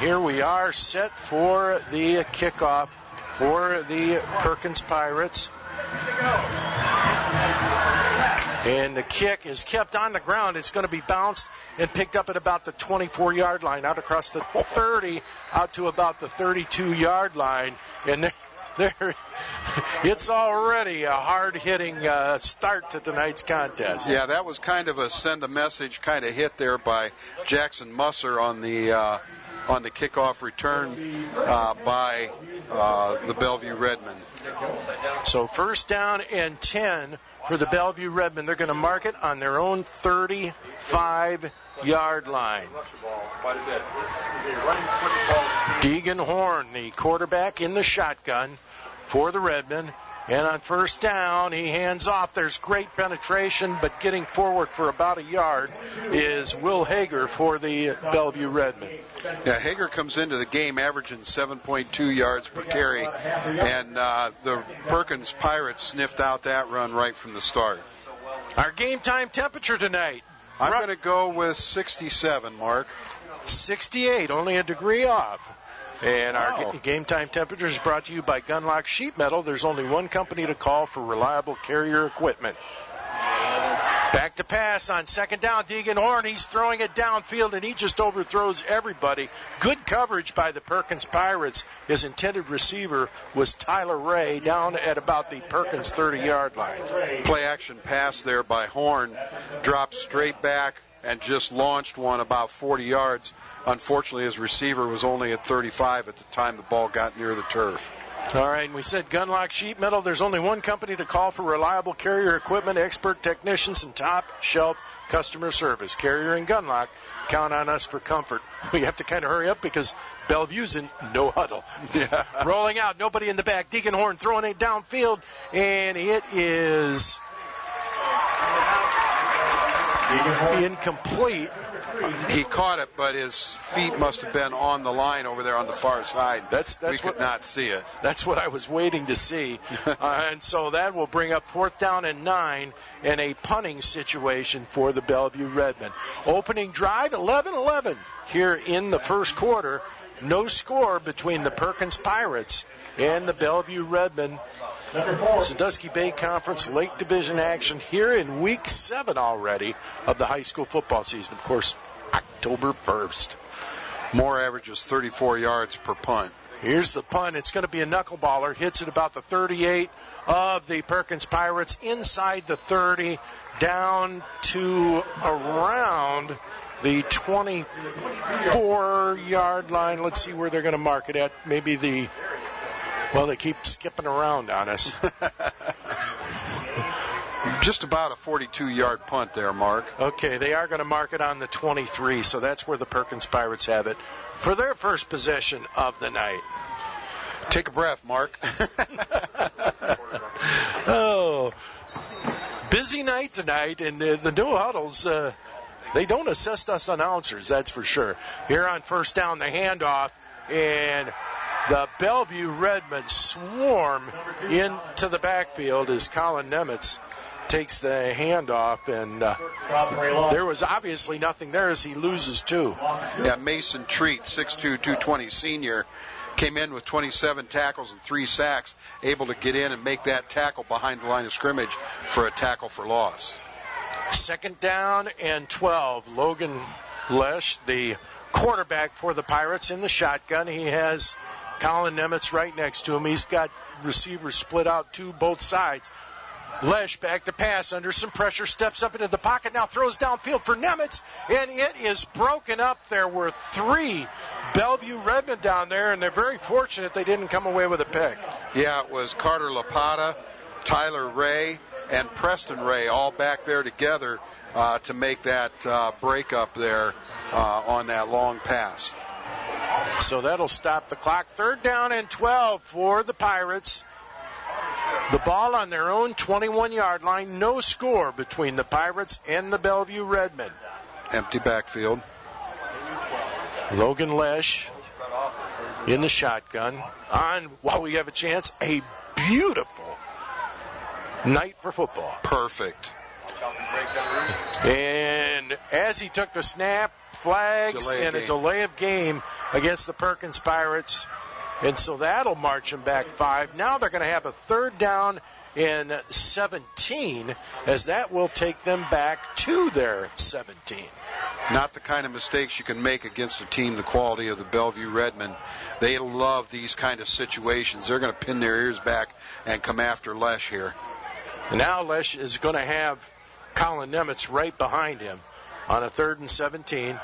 Here we are set for the kickoff for the Perkins Pirates. And the kick is kept on the ground. It's going to be bounced and picked up at about the 24 yard line, out across the 30, out to about the 32 yard line. And there, there it's already a hard hitting uh, start to tonight's contest. Yeah, that was kind of a send a message kind of hit there by Jackson Musser on the. Uh, on the kickoff return uh, by uh, the Bellevue Redmen. So first down and 10 for the Bellevue Redmen. They're going to mark it on their own 35 yard line. Deegan Horn, the quarterback in the shotgun for the Redmen. And on first down, he hands off. There's great penetration, but getting forward for about a yard is Will Hager for the Bellevue Redmen. Yeah, Hager comes into the game averaging 7.2 yards per carry, and uh, the Perkins Pirates sniffed out that run right from the start. Our game time temperature tonight. I'm going to go with 67, Mark. 68, only a degree off. And our wow. game time temperature is brought to you by Gunlock Sheet Metal. There's only one company to call for reliable carrier equipment. Back to pass on second down. Deegan Horn, he's throwing it downfield and he just overthrows everybody. Good coverage by the Perkins Pirates. His intended receiver was Tyler Ray down at about the Perkins 30 yard line. Play action pass there by Horn. Dropped straight back and just launched one about 40 yards Unfortunately, his receiver was only at 35 at the time the ball got near the turf. All right, and we said Gunlock Sheet Metal. There's only one company to call for reliable carrier equipment, expert technicians, and top shelf customer service. Carrier and Gunlock count on us for comfort. We have to kind of hurry up because Bellevue's in no huddle. Yeah. Rolling out, nobody in the back. Deegan Horn throwing it downfield, and it is incomplete he caught it, but his feet must have been on the line over there on the far side. That's that's we could what, not see it. That's what I was waiting to see, uh, and so that will bring up fourth down and nine in a punting situation for the Bellevue Redmen. Opening drive 11-11 here in the first quarter. No score between the Perkins Pirates and the Bellevue Redmen. Sandusky Bay Conference Lake Division action here in week seven already of the high school football season. Of course, October 1st. Moore averages 34 yards per punt. Here's the punt. It's going to be a knuckleballer. Hits it about the 38 of the Perkins Pirates, inside the 30, down to around the 24 yard line. Let's see where they're going to mark it at. Maybe the well, they keep skipping around on us. Just about a 42 yard punt there, Mark. Okay, they are going to mark it on the 23, so that's where the Perkins Pirates have it for their first possession of the night. Take a breath, Mark. oh, busy night tonight, and uh, the new huddles. Uh, they don't assist us announcers, that's for sure. Here on first down, the handoff, and the Bellevue Redmen swarm into the backfield as Colin Nemitz takes the handoff, and uh, there was obviously nothing there as he loses two. Yeah, Mason Treat, 6'2", 220 senior, came in with 27 tackles and three sacks, able to get in and make that tackle behind the line of scrimmage for a tackle for loss. Second down and 12. Logan Lesh, the quarterback for the Pirates, in the shotgun. He has Colin Nemitz right next to him. He's got receivers split out to both sides. Lesh back to pass under some pressure, steps up into the pocket, now throws downfield for Nemitz, and it is broken up. There were three Bellevue Redmen down there, and they're very fortunate they didn't come away with a pick. Yeah, it was Carter Lapata, Tyler Ray, and Preston Ray all back there together uh, to make that uh, break there uh, on that long pass. So that'll stop the clock. Third down and 12 for the Pirates. The ball on their own 21 yard line. No score between the Pirates and the Bellevue Redmen. Empty backfield. Logan Lesh in the shotgun. On, while we have a chance, a beautiful night for football. Perfect. And as he took the snap, flags delay and a delay of game against the Perkins Pirates. And so that'll march them back five. Now they're going to have a third down in 17, as that will take them back to their 17. Not the kind of mistakes you can make against a team the quality of the Bellevue Redmen. They love these kind of situations. They're going to pin their ears back and come after Lesh here. And now Lesh is going to have Colin Nemitz right behind him on a third and 17.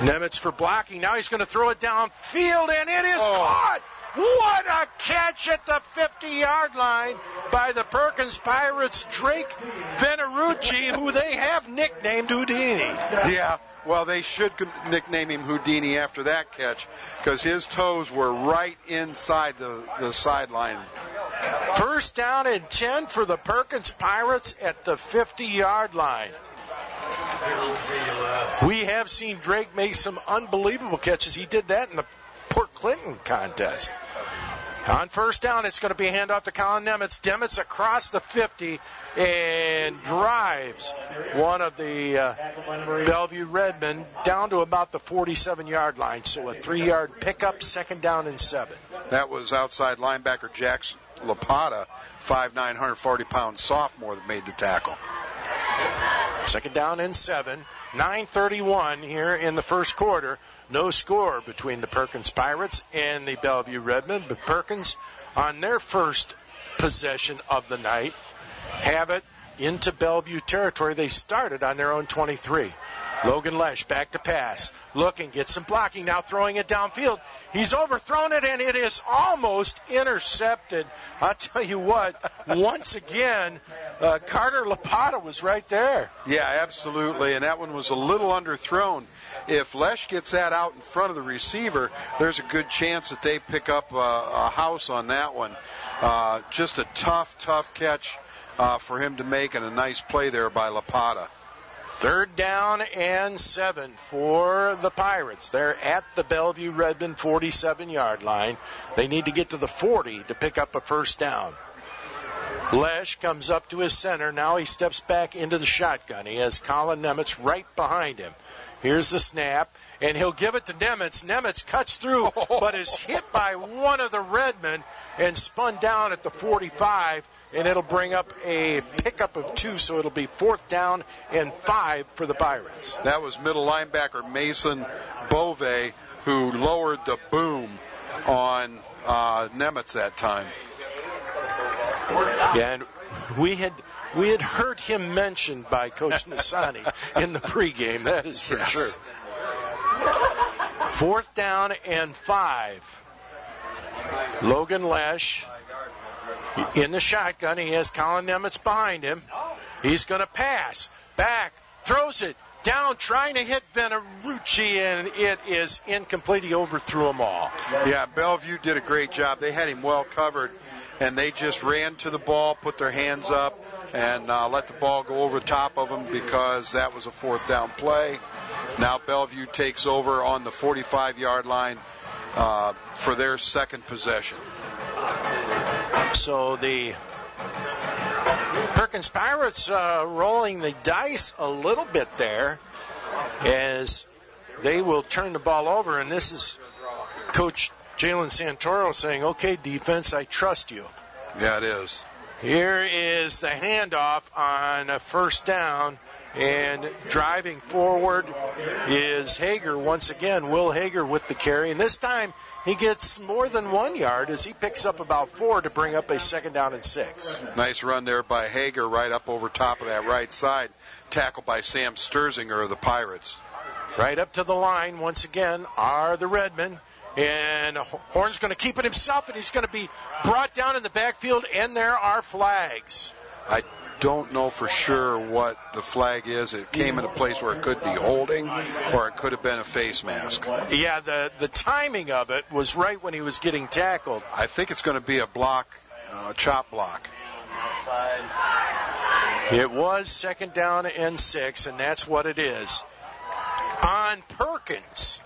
Nemitz for blocking. Now he's going to throw it downfield, and it is oh. caught. What a catch at the 50 yard line by the Perkins Pirates, Drake Venerucci, who they have nicknamed Houdini. Yeah, well, they should nickname him Houdini after that catch because his toes were right inside the, the sideline. First down and 10 for the Perkins Pirates at the 50 yard line. We have seen Drake make some unbelievable catches. He did that in the Port Clinton contest. On first down, it's going to be a handoff to Colin Nemitz. Nemitz across the 50 and drives one of the uh, Bellevue Redmen down to about the 47 yard line. So a three yard pickup, second down and seven. That was outside linebacker Jackson Lapata, 5'9", 140 pound sophomore that made the tackle. Second down and seven. 9:31 here in the first quarter. No score between the Perkins Pirates and the Bellevue Redmen, but Perkins on their first possession of the night have it into Bellevue territory. They started on their own 23. Logan Lesh back to pass. Looking, gets some blocking, now throwing it downfield. He's overthrown it and it is almost intercepted. I'll tell you what, once again, uh, Carter Lapata was right there. Yeah, absolutely. And that one was a little underthrown. If Lesh gets that out in front of the receiver, there's a good chance that they pick up a, a house on that one. Uh, just a tough, tough catch uh, for him to make and a nice play there by Lapata. Third down and seven for the Pirates. They're at the Bellevue Redmen 47 yard line. They need to get to the 40 to pick up a first down. Lesh comes up to his center. Now he steps back into the shotgun. He has Colin Nemitz right behind him. Here's the snap, and he'll give it to Nemitz. Nemitz cuts through, but is hit by one of the Redmen and spun down at the 45 and it'll bring up a pickup of two, so it'll be fourth down and five for the Pirates. That was middle linebacker Mason Bove who lowered the boom on uh, Nemitz that time. Yeah, and we had we had heard him mentioned by Coach Nasani in the pregame. That is for yes. sure. Fourth down and five. Logan Lesh in the shotgun. He has Colin Nemitz behind him. He's going to pass. Back. Throws it. Down trying to hit Venerucci, and it is incomplete. He overthrew them all. Yeah, Bellevue did a great job. They had him well covered, and they just ran to the ball, put their hands up, and uh, let the ball go over the top of them because that was a fourth down play. Now Bellevue takes over on the 45 yard line uh, for their second possession. So the Perkins Pirates uh, rolling the dice a little bit there as they will turn the ball over. And this is Coach Jalen Santoro saying, okay, defense, I trust you. Yeah, it is. Here is the handoff on a first down and driving forward is Hager once again. Will Hager with the carry. And this time he gets more than one yard as he picks up about four to bring up a second down and six. Nice run there by Hager right up over top of that right side. Tackled by Sam Sturzinger of the Pirates. Right up to the line once again are the Redmen. And Horn's going to keep it himself, and he's going to be brought down in the backfield, and there are flags. I don't know for sure what the flag is. It came in a place where it could be holding, or it could have been a face mask. Yeah, the the timing of it was right when he was getting tackled. I think it's going to be a block, uh, chop block. It was second down and six, and that's what it is. On Perkins.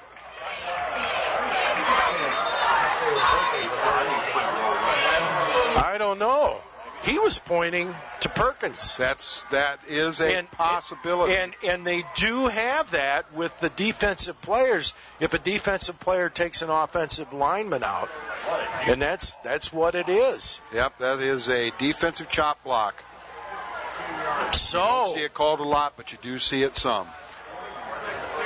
I don't know. He was pointing to Perkins. That's that is a And- possibility. And and they do have that with the defensive players. If a defensive player takes an offensive lineman out, and that's that's what it is. yep, that is a defensive chop block. So you See it called a lot, but you do see it some.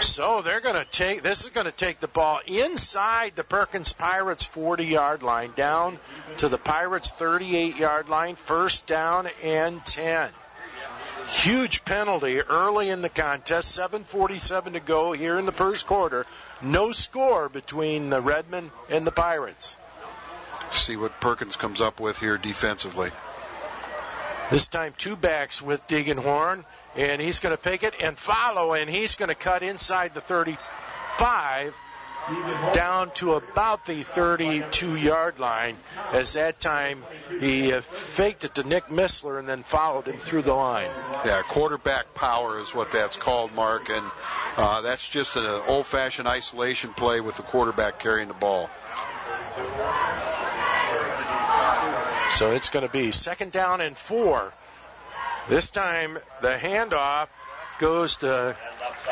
So they're going to take this is going to take the ball inside the Perkins Pirates 40 yard line down to the Pirates 38 yard line, first down and 10. Huge penalty early in the contest, 7:47 to go here in the first quarter. No score between the Redmen and the Pirates. See what Perkins comes up with here defensively. This time two backs with Deegan Horn, and he's going to pick it and follow, and he's going to cut inside the 35 down to about the 32 yard line. As that time he uh, faked it to Nick Missler and then followed him through the line. Yeah, quarterback power is what that's called, Mark, and uh, that's just an old-fashioned isolation play with the quarterback carrying the ball. So it's going to be second down and four. This time the handoff goes to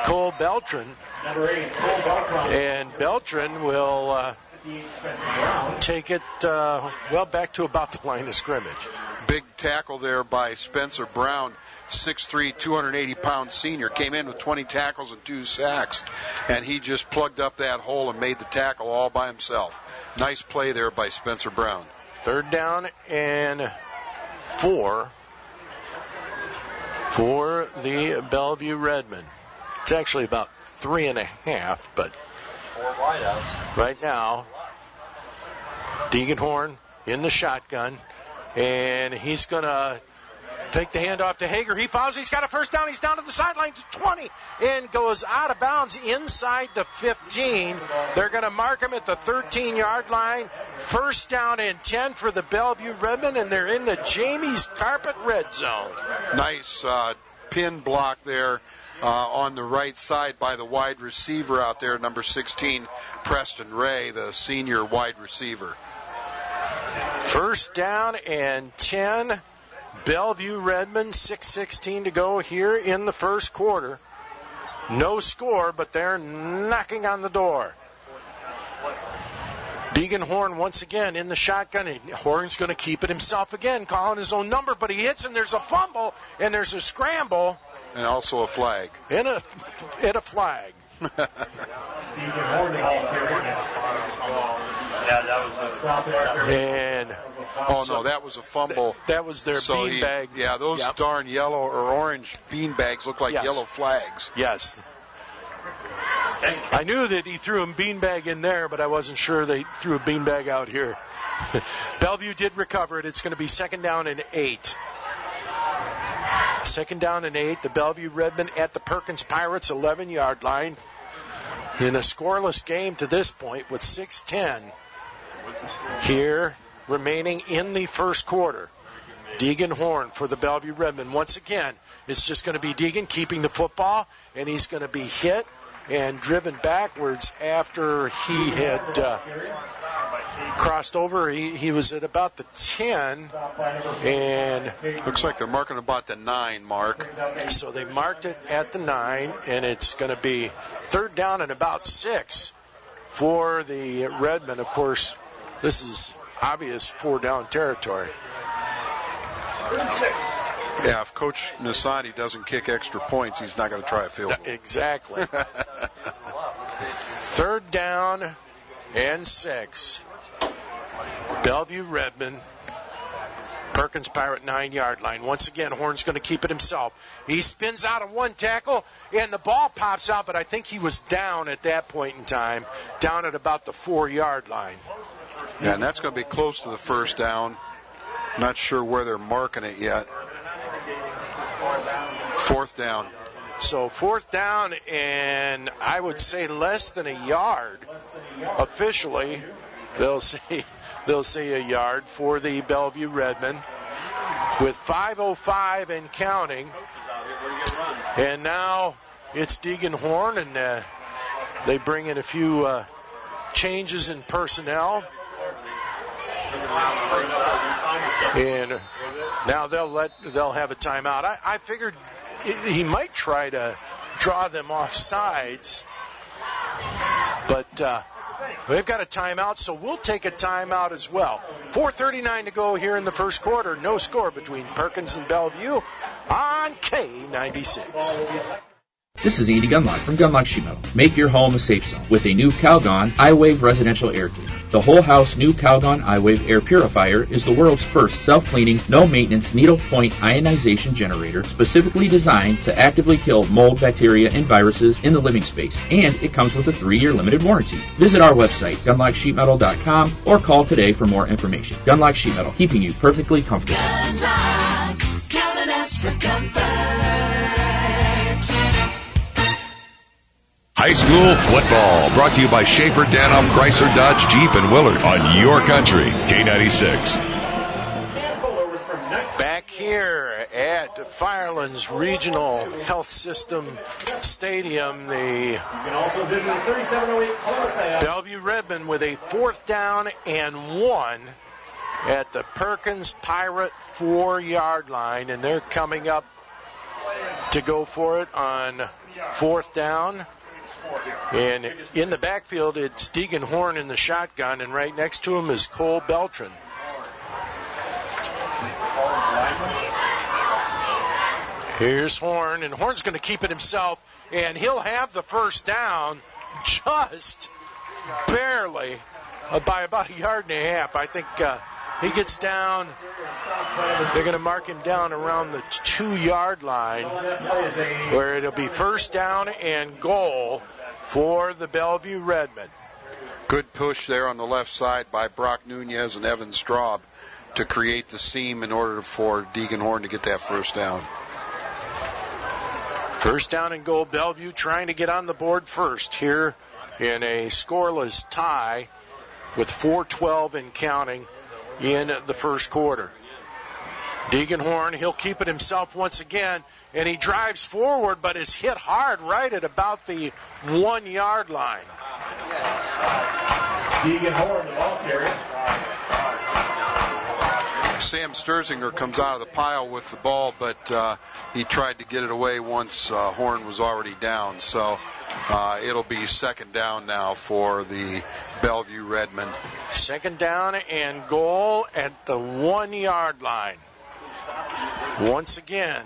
Cole Beltran, and Beltran will uh, take it uh, well back to about the line of scrimmage. Big tackle there by Spencer Brown, 6'3", 280 pound senior, came in with 20 tackles and two sacks, and he just plugged up that hole and made the tackle all by himself. Nice play there by Spencer Brown. Third down and four for the Bellevue Redmen. It's actually about three and a half, but right now, Deegan Horn in the shotgun, and he's going to take the handoff to Hager. He follows. He's got a first down. He's down to the sideline to 20 and goes out of bounds inside the 15. They're going to mark him at the 13 yard line. First down and 10 for the Bellevue Redmen, and they're in the Jamie's Carpet Red Zone. Nice uh, pin block there uh, on the right side by the wide receiver out there, number 16, Preston Ray, the senior wide receiver. First down and 10. Bellevue Redmen, 6.16 to go here in the first quarter. No score, but they're knocking on the door. Deegan Horn once again in the shotgun. Horn's going to keep it himself again, calling his own number, but he hits and there's a fumble and there's a scramble And also a flag. and a, and a flag. And Oh no, that was a fumble. that was their So he- beanbag. yeah, those Yep. darn yellow or orange bean bags look like Yes. yellow flags. Yes. I knew that he threw a beanbag in there, but I wasn't sure they threw a beanbag out here. Bellevue did recover it. It's going to be second down and eight. Second down and eight. The Bellevue Redmen at the Perkins Pirates 11 yard line. In a scoreless game to this point with 6:10 here remaining in the first quarter. Deegan Horn for the Bellevue Redmen. Once again, it's just going to be Deegan keeping the football, and he's going to be hit and driven backwards after he had uh, crossed over. He, he was at about the 10, and Looks like they're marking about the nine mark. so they marked it at the 9, and it's going to be third down and about 6 for the Redmen. Of course, this is obvious four down territory. Yeah, if Coach Nasati doesn't kick extra points, he's not going to try a field goal. Exactly. Third down and six. Bellevue Redmen. Perkins Pirate nine yard line. Once again, Horn's going to keep it himself. He spins out of one tackle, and the ball pops out, but I think he was down at that point in time, down at about the four yard line. Yeah, and that's going to be close to the first down. Not sure where they're marking it yet. Fourth down. So fourth down, and I would say less than a yard. Officially, they'll see they'll say a yard for the Bellevue Redmen with 5:05 and counting. And now it's Deegan Horn, and uh, they bring in a few uh, changes in personnel. And now they'll let they'll have a timeout. I, I figured he might try to draw them off sides, but uh, they've got a timeout, so we'll take a timeout as well. 4:39 to go here in the first quarter. No score between Perkins and Bellevue on K96. This is Andy Gunlock from Gunlock Metal. Make your home a safe zone with a Nu-Calgon iWave residential air kit. The whole house Nu-Calgon iWave air purifier is the world's first self-cleaning, no-maintenance needle point ionization generator specifically designed to actively kill mold, bacteria, and viruses in the living space. And it comes with a three-year limited warranty. Visit our website, gunlocksheetmetal.com or call today for more information. Gunlock Sheet Metal, keeping you perfectly comfortable. Gunlock, counting us for. High school football brought to you by Schaefer Danoff Chrysler Dodge Jeep and Willard on your country K96. Back here at Firelands Regional Health System Stadium, the Bellevue Redmen with a fourth down and one at the Perkins Pirate four yard line, and they're coming up to go for it on fourth down. And in the backfield, it's Deegan Horn in the shotgun, and right next to him is Cole Beltran. Here's Horn, and Horn's going to keep it himself, and he'll have the first down just barely uh, by about a yard and a half. I think uh, he gets down. They're going to mark him down around the two yard line, where it'll be first down and goal for the Bellevue Redmen. Good push there on the left side by Brock Nunez and Evan Straub to create the seam in order for Deegan Horn to get that first down. First down and goal, Bellevue trying to get on the board first here in a scoreless tie with 4:12 and counting in the first quarter. Deegan Horn, he'll keep it himself once again, and he drives forward, but is hit hard right at about the one yard line. Deegan Horn, the ball carrier. Sam Sturzinger comes out of the pile with the ball, but uh, he tried to get it away once uh, Horn was already down. So uh, it'll be second down now for the Bellevue Redmen. Second down and goal at the one yard line. Once again,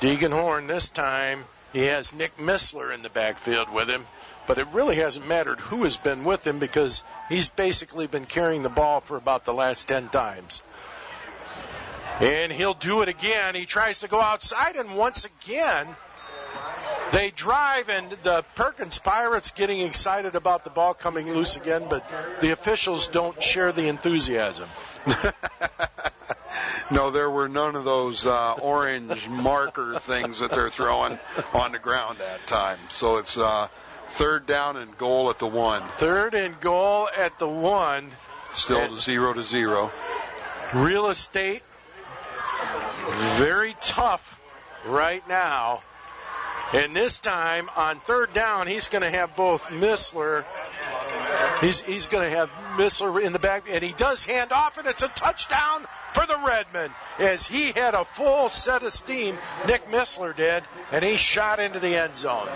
Deegan Horn this time, he has Nick Missler in the backfield with him, but it really hasn't mattered who has been with him because he's basically been carrying the ball for about the last 10 times. And he'll do it again. He tries to go outside, and once again, they drive, and the Perkins Pirates getting excited about the ball coming loose again, but the officials don't share the enthusiasm. no, there were none of those uh, orange marker things that they're throwing on the ground that time. So it's uh, third down and goal at the one. Third and goal at the one. Still And- zero to zero. Real estate, very tough right now. And this time on third down, he's going to have both Missler. He's, he's going to have Missler in the back, and he does hand off, and it's a touchdown for the Redmen as he had a full set of steam. Nick Missler did, and he shot into the end zone.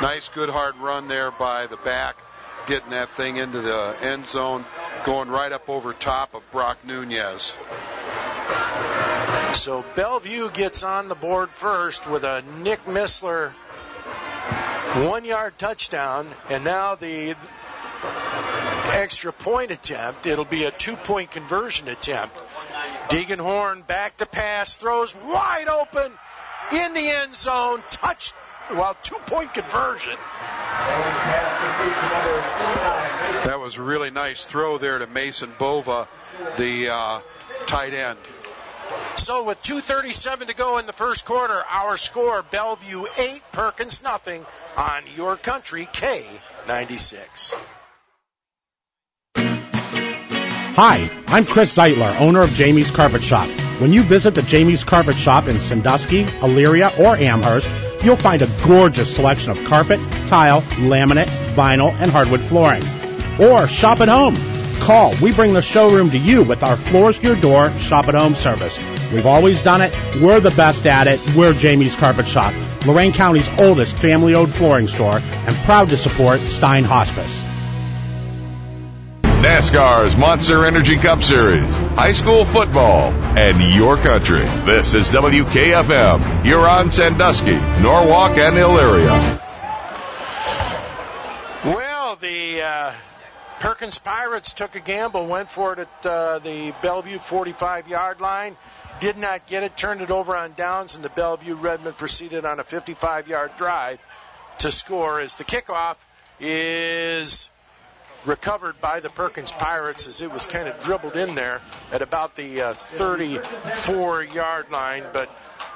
Nice, good, hard run there by the back, getting that thing into the end zone, going right up over top of Brock Nunez. So Bellevue gets on the board first with a Nick Missler one yard touchdown, and now the extra point attempt. It'll be a two point conversion attempt. Deegan Horn back to pass, throws wide open in the end zone, touch, well, two point conversion. That was a really nice throw there to Mason Bova, the uh, tight end. So with 2:37 to go in the first quarter, our score: Bellevue eight, Perkins nothing on your country K96. Hi, I'm Chris Zeitler, owner of Jamie's Carpet Shop. When you visit the Jamie's Carpet Shop in Sandusky, Elyria, or Amherst, you'll find a gorgeous selection of carpet, tile, laminate, vinyl, and hardwood flooring. Or shop at home. Call. We bring the showroom to you with our floors to your door, shop at home service. We've always done it. We're the best at it. We're Jamie's Carpet Shop, Lorain County's oldest family owned flooring store, and proud to support Stein Hospice. NASCAR's Monster Energy Cup Series, high school football, and your country. This is WKFM, Huron, Sandusky, Norwalk, and Elyria. Well, the uh, Perkins Pirates took a gamble, went for it at uh, the Bellevue 45 yard line. Did not get it, turned it over on downs, and the Bellevue Redmen proceeded on a 55 yard drive to score as the kickoff is recovered by the Perkins Pirates as it was kind of dribbled in there at about the uh, 34 yard line. But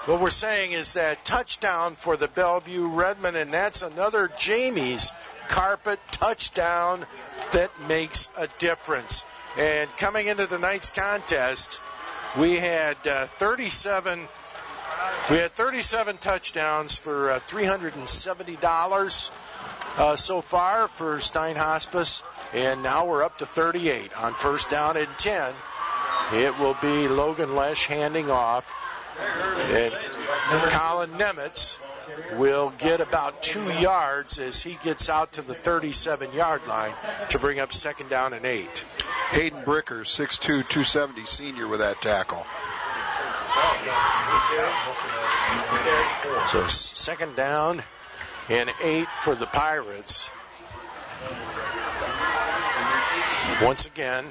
what we're saying is that touchdown for the Bellevue Redmen, and that's another Jamie's carpet touchdown that makes a difference. And coming into tonight's contest, we had uh, 37. We had 37 touchdowns for uh, $370 uh, so far for Stein Hospice, and now we're up to 38 on first down and 10. It will be Logan Lesh handing off, and Colin Nemitz will get about two yards as he gets out to the 37 yard line to bring up second down and eight. Hayden Bricker, 6'2", 270 senior with that tackle. So second down and eight for the Pirates. Once again,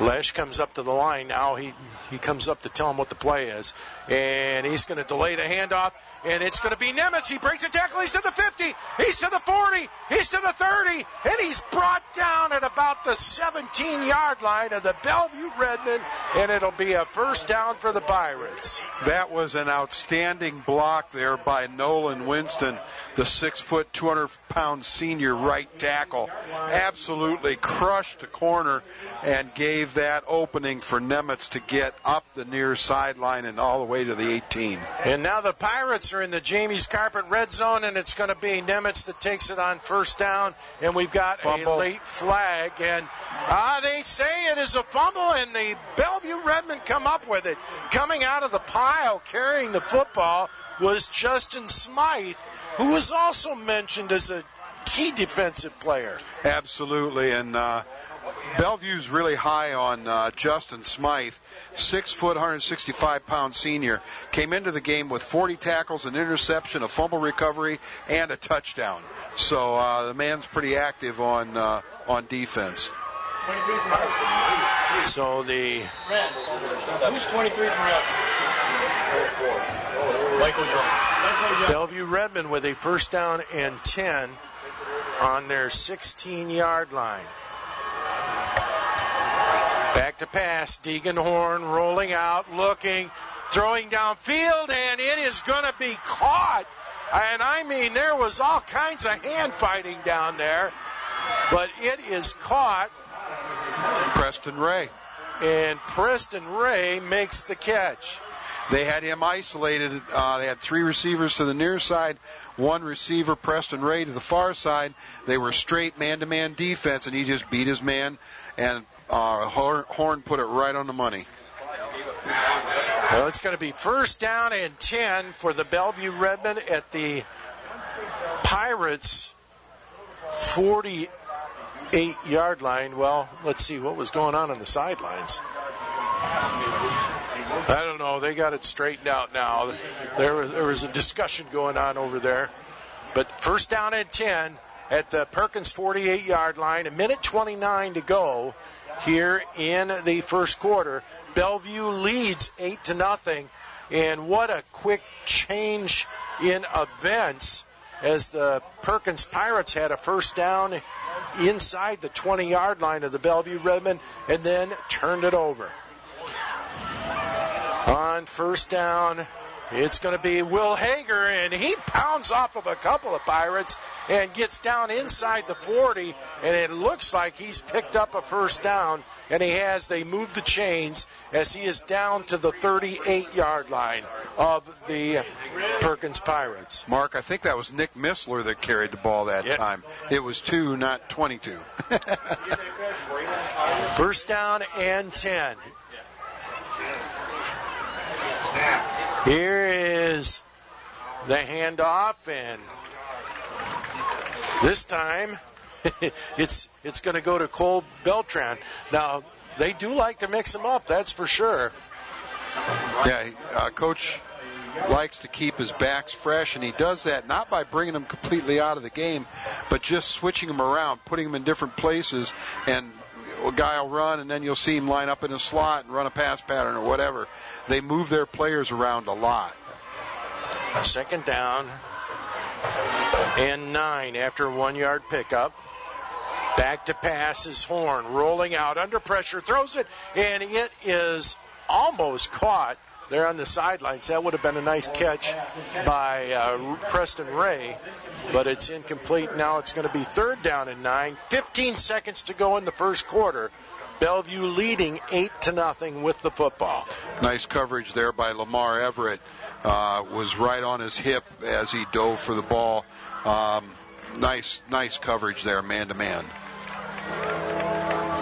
Lesh comes up to the line. Now he, he comes up to tell him what the play is. And he's going to delay the handoff. And it's going to be Nemitz. He breaks a tackle. He's to the 50. He's to the 40. He's to the 30. And he's brought down at about the 17 yard line of the Bellevue Redmen. And it'll be a first down for the Pirates. That was an outstanding block there by Nolan Winston, the six foot, 200 pound senior right tackle. Absolutely crushed the corner and gave that opening for Nemitz to get up the near sideline and all the way to the 18. And now the Pirates are in the Jamie's Carpet red zone, and it's going to be Nemitz that takes it on first down. And we've got Fumble. a late flag. And uh, they say it is a fumble, and the Bellevue Redmen come up with it. Coming out of the pile carrying the football was Justin Smythe, who was also mentioned as a key defensive player. Absolutely, and uh, Bellevue's really high on uh, Justin Smythe, six foot, 165 pound senior. Came into the game with 40 tackles, an interception, a fumble recovery, and a touchdown. So uh, the man's pretty active on uh, on defense. So the Who's 23 for us? Michael Young. Bellevue Redmen with a first down and 10 on their 16 yard line. Back to pass. Deegan Horn rolling out, looking, throwing downfield, and it is going to be caught. And I mean, there was all kinds of hand fighting down there, but it is caught, Preston Ray. and Preston Ray makes the catch. They had him isolated. Uh, they had three receivers to the near side, one receiver, Preston Ray, to the far side. They were straight man-to-man defense, and he just beat his man, and uh, Horn put it right on the money. Well, it's going to be first down and 10 for the Bellevue Redmen at the Pirates 48 yard line. Well, let's see what was going on on the sidelines. I don't know. They got it straightened out now. There was, there was a discussion going on over there. But first down and 10 at the Perkins 48 yard line. A minute 29 to go here in the first quarter. Bellevue leads 8 to nothing. And what a quick change in events as the Perkins Pirates had a first down inside the 20 yard line of the Bellevue Redmen and then turned it over. On first down It's going to be Will Hager, and he pounds off of a couple of Pirates and gets down inside the 40, and it looks like he's picked up a first down, and he has. They move the chains as he is down to the 38 yard line of the Perkins Pirates. Mark, I think that was Nick Missler that carried the ball that Yep. time. It was two, not 22. First down and 10. Here is the handoff, and this time it's it's going to go to Cole Beltran. Now they do like to mix them up, that's for sure. Yeah, uh, coach likes to keep his backs fresh, and he does that not by bringing them completely out of the game, but just switching them around, putting them in different places, and a guy will run, and then you'll see him line up in a slot and run a pass pattern or whatever. They move their players around a lot. Second down and nine after a one yard pickup. Back to pass is Horn rolling out under pressure, throws it, and it is almost caught there on the sidelines. That would have been a nice catch by uh, Preston Ray, but it's incomplete. Now it's going to be third down and nine. 15 seconds to go in the first quarter. Bellevue leading eight to nothing with the football. Nice coverage there by Lamar Everett. Uh, was right on his hip as he dove for the ball. Um, nice, nice coverage there, man to man.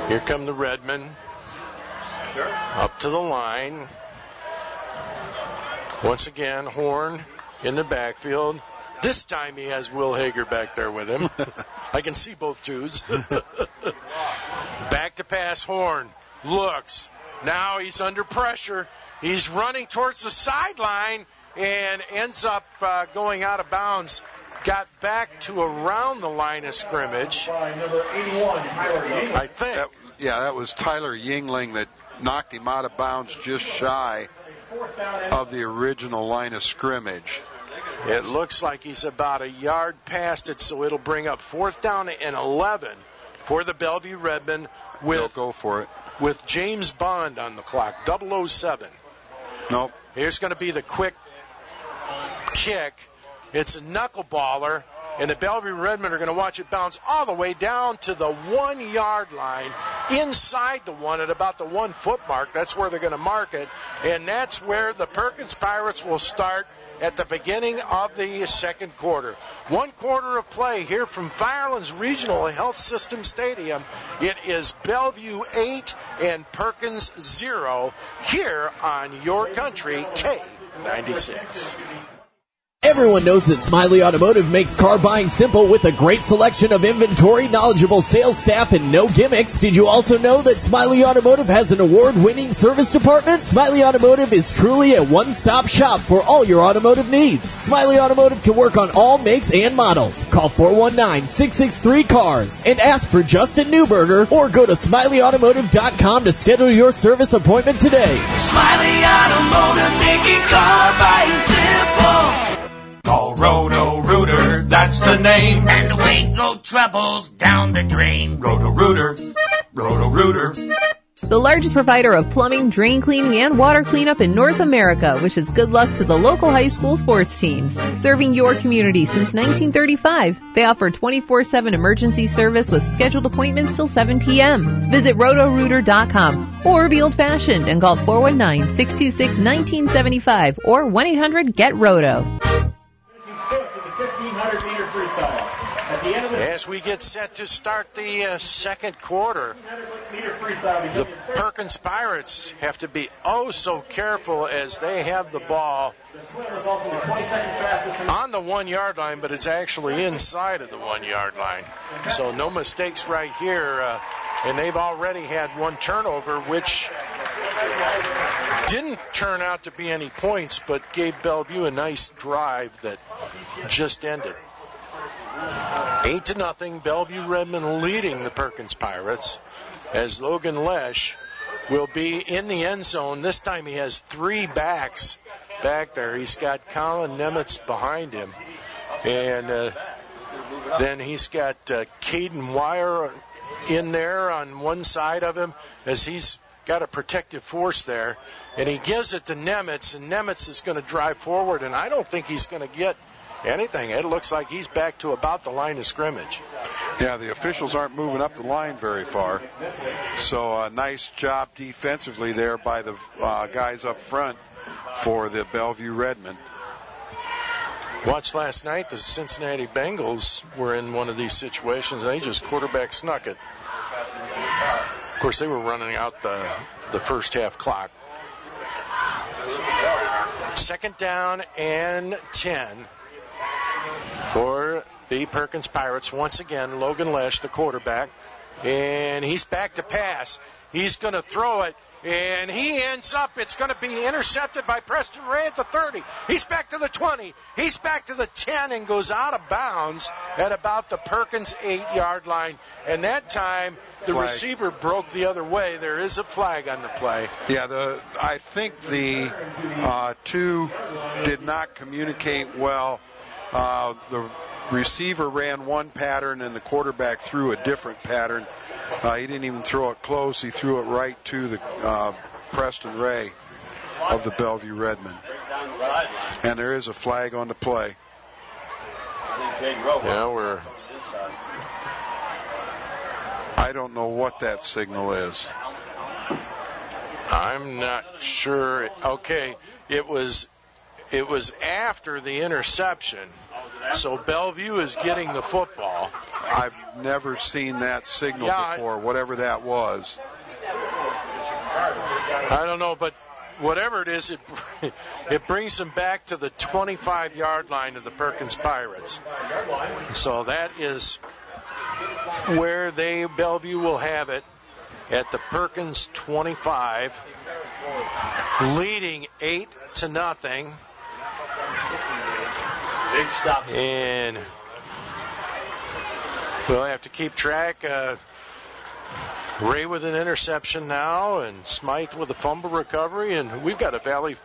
Here come the Redmen. Up to the line. Once again, Horn in the backfield. This time he has Will Hager back there with him. I can see both dudes. back to pass, Horn. Looks. Now he's under pressure. He's running towards the sideline and ends up uh, going out of bounds. Got back to around the line of scrimmage. I think. That, yeah, that was Tyler Yingling that knocked him out of bounds just shy of the original line of scrimmage. It looks like he's about a yard past it, so it'll bring up fourth down and 11 for the Bellevue Redmen They'll go for it. with James Bond on the clock, 007. Nope. Here's going to be the quick kick. It's a knuckleballer, and the Bellevue Redmen are going to watch it bounce all the way down to the one yard line, inside the one at about the one foot mark. That's where they're going to mark it, and that's where the Perkins Pirates will start at the beginning of the second quarter. One quarter of play here from Firelands Regional Health System Stadium. It is Bellevue 8 and Perkins 0 here on Your Country K96. Everyone knows that Smiley Automotive makes car buying simple with a great selection of inventory, knowledgeable sales staff, and no gimmicks. Did you also know that Smiley Automotive has an award-winning service department? Smiley Automotive is truly a one-stop shop for all your automotive needs. Smiley Automotive can work on all makes and models. Call 419-663-CARS and ask for Justin Newberger or go to smileyautomotive.com to schedule your service appointment today. Smiley Automotive, making car buying simple. Call Roto Rooter, that's the name. And away go troubles down the drain. Roto Rooter, Roto Rooter. The largest provider of plumbing, drain cleaning, and water cleanup in North America wishes good luck to the local high school sports teams. Serving your community since 1935, they offer 24-7 emergency service with scheduled appointments till 7 p.m. Visit rotorooter.com or be old-fashioned and call 419-626-1975 or 1-800-GET-ROTO. 1500 meter freestyle. As we get set to start the uh, second quarter, 1500 meter freestyle, the Perkins Pirates have to be oh so careful as they have the ball the swim was also the 22nd fastest. in- on the one yard line, but it's actually inside of the one yard line. So no mistakes right here. Uh, and they've already had one turnover, which didn't turn out to be any points, but gave Bellevue a nice drive that just ended. Eight to nothing. Bellevue Redmen leading the Perkins Pirates as Logan Lesh will be in the end zone. This time he has three backs back there. He's got Colin Nemitz behind him, and uh, then he's got uh, Caden Wire in there on one side of him as he's got a protective force there, and he gives it to Nemitz, and Nemitz is going to drive forward, and I don't think he's going to get anything. It looks like he's back to about the line of scrimmage. Yeah, the officials aren't moving up the line very far. So a uh, nice job defensively there by the uh, guys up front for the Bellevue Redmen. Watched last night, the Cincinnati Bengals were in one of these situations, they just quarterback snuck it. Of course, they were running out the, the first half clock. Second down and 10 for the Perkins Pirates. Once again, Logan Lesh, the quarterback, and he's back to pass. He's going to throw it and he ends up, it's going to be intercepted by Preston Ray at the 30. He's back to the 20. He's back to the 10 and goes out of bounds at about the Perkins 8 yard line. And that time, the Flag. receiver broke the other way. There is a flag on the play. Yeah, the I think the uh, two did not communicate well. Uh, the receiver ran one pattern and the quarterback threw a different pattern. Uh, he didn't even throw it close. He threw it right to the uh, Preston Ray of the Bellevue Redmen. And there is a flag on the play. Yeah, we're. I don't know what that signal is. I'm not sure. Okay, it was it was after the interception. So Bellevue is getting the football. I've never seen that signal Yeah, I- before, whatever that was. I don't know, but whatever it is, it it brings them back to the 25 yard line of the Perkins Pirates. So that is where they Bellevue will have it at the Perkins 25, leading eight to nothing. Big stop. And we'll have to keep track. Uh, Ray with an interception now, and Smythe with a fumble recovery, and we've got a Valley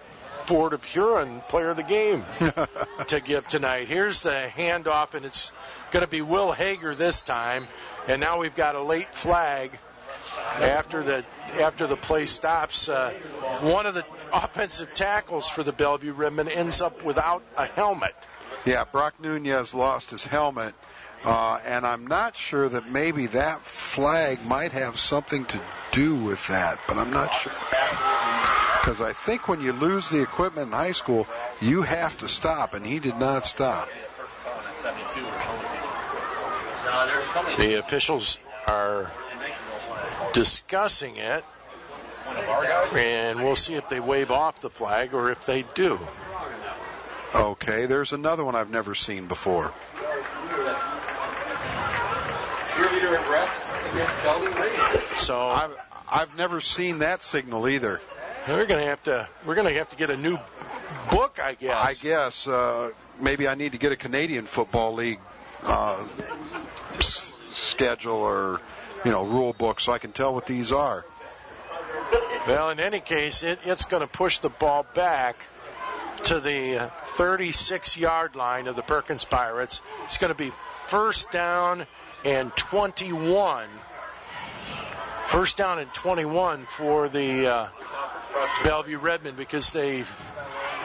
Ford of Huron player of the game to give tonight. Here's the handoff, and it's going to be Will Hager this time, and now we've got a late flag after the after the play stops. Uh, one of the offensive tackles for the Bellevue Redmen ends up without a helmet. Yeah, Brock Nunez lost his helmet, uh, and I'm not sure that maybe that flag might have something to do with that, but I'm not sure. Because I think when you lose the equipment in high school, you have to stop, and he did not stop. The officials are discussing it, and we'll see if they wave off the flag or if they do. Okay, there's another one I've never seen before. Cheerleader at rest against Bellevue Radio. So I've, I've never seen that signal either. we're going to have to we're going to have to get a new book, I guess. I guess uh, maybe I need to get a Canadian Football League uh, s- schedule or you know rule book so I can tell what these are. Well, in any case, it, it's going to push the ball back to the 36 yard line of the Perkins Pirates. It's going to be first down and 21. First down and 21 for the uh, Bellevue Redmen because they,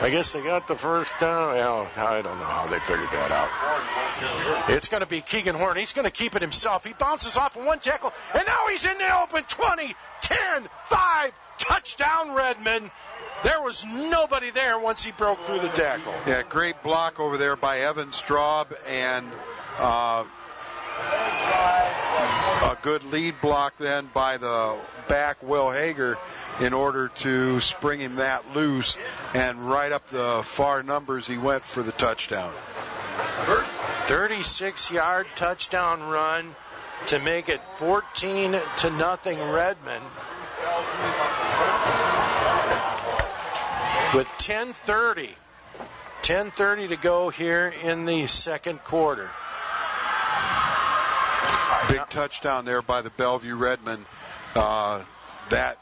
I guess they got the first down. Well, I don't know how they figured that out. It's going to be Deegan Horn. He's going to keep it himself. He bounces off of one tackle, and now he's in the open 20, 10, 5, touchdown Redmen. There was nobody there once he broke through the tackle. Yeah, great block over there by Evan Straub and uh, a good lead block then by the back Will Hager in order to spring him that loose and right up the far numbers he went for the touchdown. 36 yard touchdown run to make it 14 to nothing Redmen. With 10:30, 10:30 to go here in the second quarter. Big touchdown there by the Bellevue Redmen. Uh, that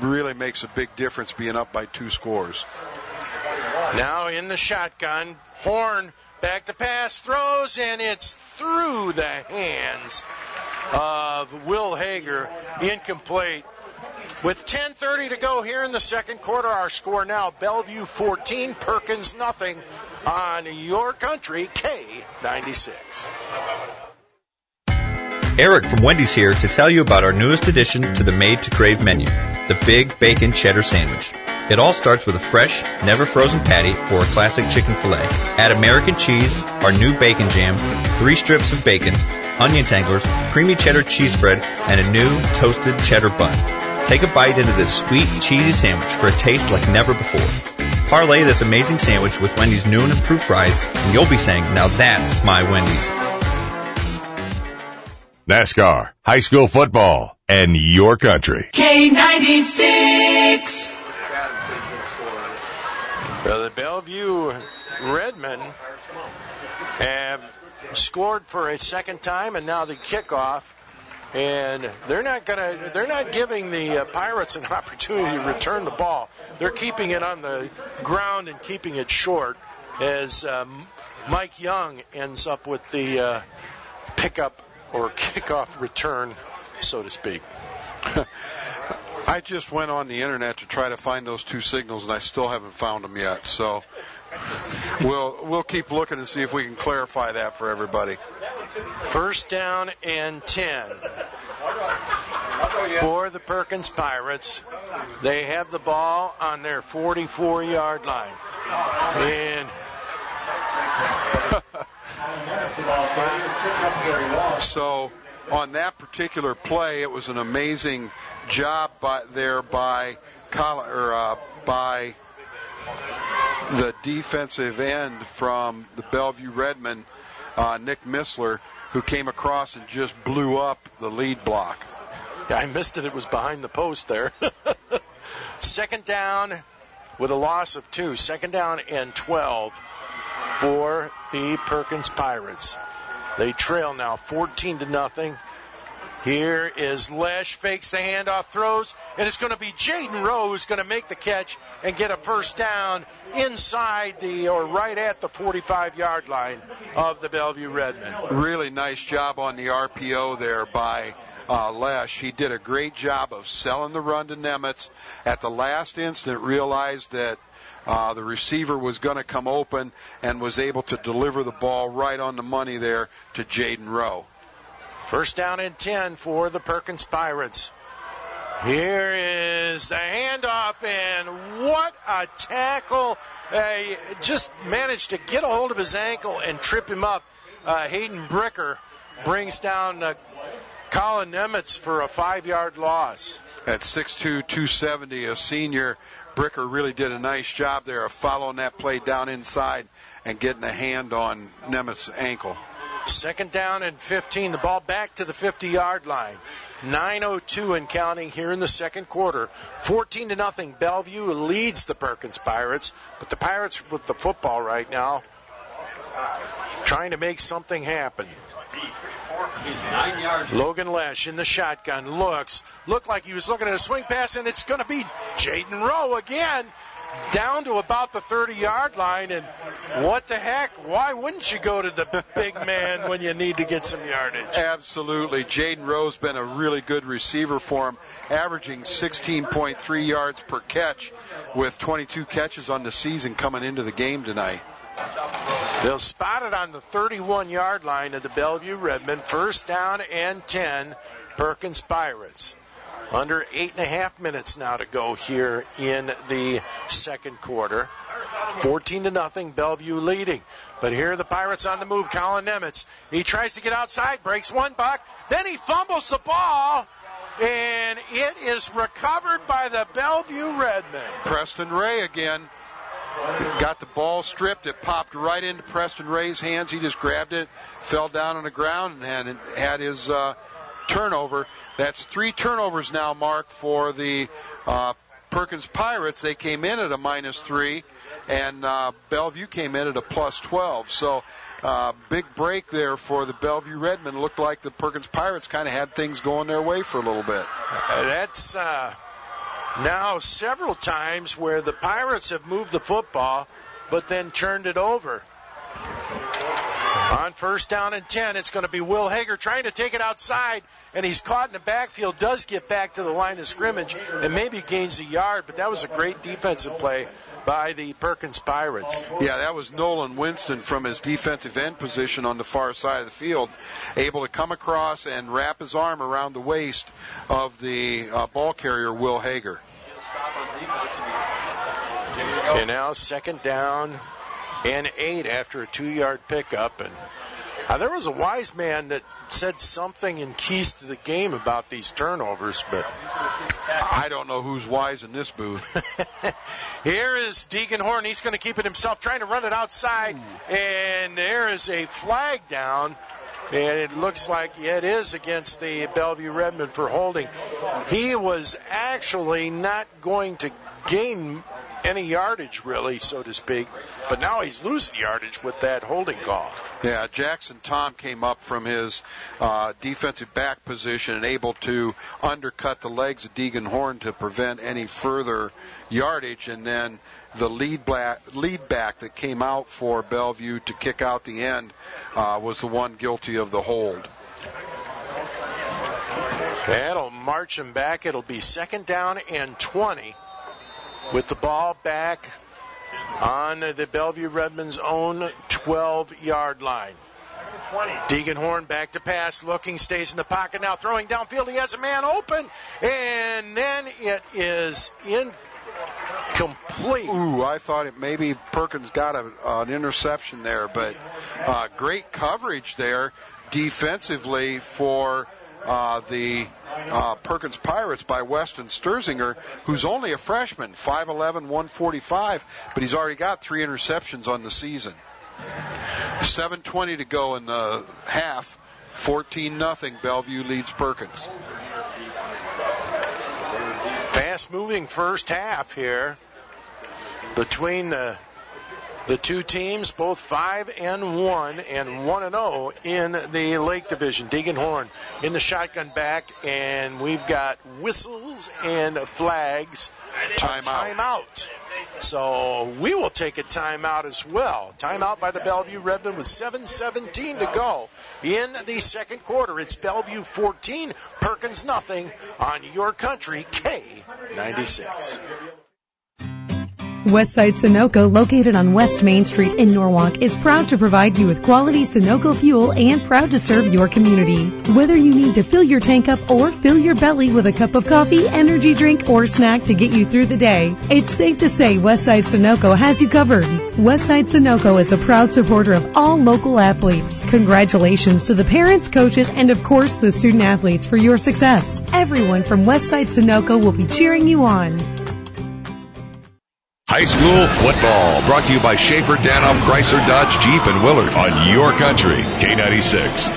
really makes a big difference being up by two scores. Now in the shotgun, Horn back to pass, throws, and it's through the hands of Will Hager, incomplete. With 10:30 to go here in the second quarter, our score now: Bellevue 14, Perkins nothing on your country K96. Eric from Wendy's here to tell you about our newest addition to the Made to Crave menu, the Big Bacon Cheddar Sandwich. It all starts with a fresh, never frozen patty or a classic chicken filet. Add American cheese, our new bacon jam, three strips of bacon, onion tanglers, creamy cheddar cheese spread, and a new toasted cheddar bun. Take a bite into this sweet, cheesy sandwich for a taste like never before. Parlay this amazing sandwich with Wendy's new and improved fries, and you'll be saying, now that's my Wendy's. NASCAR, high school football, and your country. K96. Well, the Bellevue Redmen have scored for a second time, and now the kickoff. And they're not gonna, they're not giving the uh, Pirates an opportunity to return the ball. They're keeping it on the ground and keeping it short. As um, Mike Young ends up with the uh, pickup or kickoff return, so to speak. I just went on the internet to try to find those two signals, and I still haven't found them yet. So we'll we'll keep looking and see if we can clarify that for everybody. First down and 10 for the Perkins Pirates. They have the ball on their 44 yard line. And So on that particular play, it was an amazing job by, there by or uh, by the defensive end from the Bellevue Redmen, uh, Nick Missler, who came across and just blew up the lead block. Yeah, I missed it. It was behind the post there. Second down with a loss of two. Second down and 12 for the Perkins Pirates. They trail now 14 to nothing. Here is Lesh, fakes the handoff, throws, and it's going to be Jaden Rowe who's going to make the catch and get a first down inside the or right at the 45 yard line of the Bellevue Redmen. Really nice job on the RPO there by uh, Lesh. He did a great job of selling the run to Nemitz. At the last instant, realized that uh, the receiver was going to come open and was able to deliver the ball right on the money there to Jaden Rowe. First down and 10 for the Perkins Pirates. Here is the handoff, and what a tackle! Uh, just managed to get a hold of his ankle and trip him up. Uh, Hayden Bricker brings down uh, Colin Nemitz for a five yard loss. At 6'2, 270, a senior, Bricker really did a nice job there of following that play down inside and getting a hand on Nemitz's ankle. Second down and 15. The ball back to the 50 yard line. 9:02 and counting here in the second quarter. 14 to nothing. Bellevue leads the Perkins Pirates, but the Pirates with the football right now, trying to make something happen. Logan Lesh in the shotgun looks looked like he was looking at a swing pass, and it's going to be Jaden Rowe again down to about the 30 yard line. And what the heck? Why wouldn't you go to the big man when you need to get some yardage? Absolutely. Jaden Rowe's been a really good receiver for him, averaging 16.3 yards per catch with 22 catches on the season coming into the game tonight. They'll spot it on the 31 yard line of the Bellevue Redmen. First down and 10, Perkins Pirates. Under eight and a half minutes now to go here in the second quarter. 14 to nothing, Bellevue leading. But here are the Pirates on the move. Colin Nemitz. He tries to get outside, breaks one buck, then he fumbles the ball, and it is recovered by the Bellevue Redmen. Preston Ray again. Got the ball stripped. It popped right into Preston Ray's hands. He just grabbed it, fell down on the ground, and had his uh, turnover. That's three turnovers now, Mark, for the uh, Perkins Pirates. They came in at a minus three, and uh, Bellevue came in at a plus 12. So, uh, big break there for the Bellevue Redmen. Looked like the Perkins Pirates kind of had things going their way for a little bit. Uh, that's uh, now several times where the Pirates have moved the football, but then turned it over. On first down and 10, it's going to be Will Hager trying to take it outside, and he's caught in the backfield, does get back to the line of scrimmage, and maybe gains a yard, but that was a great defensive play by the Perkins Pirates. Yeah, that was Nolan Winston from his defensive end position on the far side of the field, able to come across and wrap his arm around the waist of the uh, ball carrier, Will Hager. And now second down and eight after a two-yard pickup. And uh, there was a wise man that said something in keys to the game about these turnovers, but I don't know who's wise in this booth. Here is Deegan Horn. He's going to keep it himself, trying to run it outside, and there is a flag down. And it looks like it is against the Bellevue Redmen for holding. He was actually not going to gain any yardage, really, so to speak. But now he's losing yardage with that holding call. Yeah, Jackson Tom came up from his uh, defensive back position and able to undercut the legs of Deegan Horn to prevent any further yardage, and then the lead, black, lead back that came out for Bellevue to kick out the end uh, was the one guilty of the hold. That'll march him back. It'll be second down and 20 with the ball back on the Bellevue Redmen's own 12 yard line. Deegan Horn back to pass, looking, stays in the pocket now, throwing downfield. He has a man open, and then it is incomplete. Ooh, I thought it maybe Perkins got a, an interception there, but uh, great coverage there defensively for uh, the uh, Perkins Pirates by Weston Sturzinger, who's only a freshman, 5'11", 145, but he's already got three interceptions on the season. 7.20 to go in the half. 14 nothing. Bellevue leads Perkins. Fast moving first half here between the the two teams, both five and one, and one and zero in the Lake Division. Deegan Horn in the shotgun back, and we've got whistles and flags. Timeout. Timeout. So we will take a timeout as well. Timeout by the Bellevue Redmen with 7:17 to go in the second quarter. It's Bellevue 14, Perkins nothing on your country K96. Westside Sunoco, located on West Main Street in Norwalk, is proud to provide you with quality Sunoco fuel and proud to serve your community. Whether you need to fill your tank up or fill your belly with a cup of coffee, energy drink, or snack to get you through the day, it's safe to say Westside Sunoco has you covered. Westside Sunoco is a proud supporter of all local athletes. Congratulations to the parents, coaches, and of course the student athletes for your success. Everyone from Westside Sunoco will be cheering you on. High school football brought to you by Schaefer Danoff Chrysler Dodge Jeep and Willard on your country K96.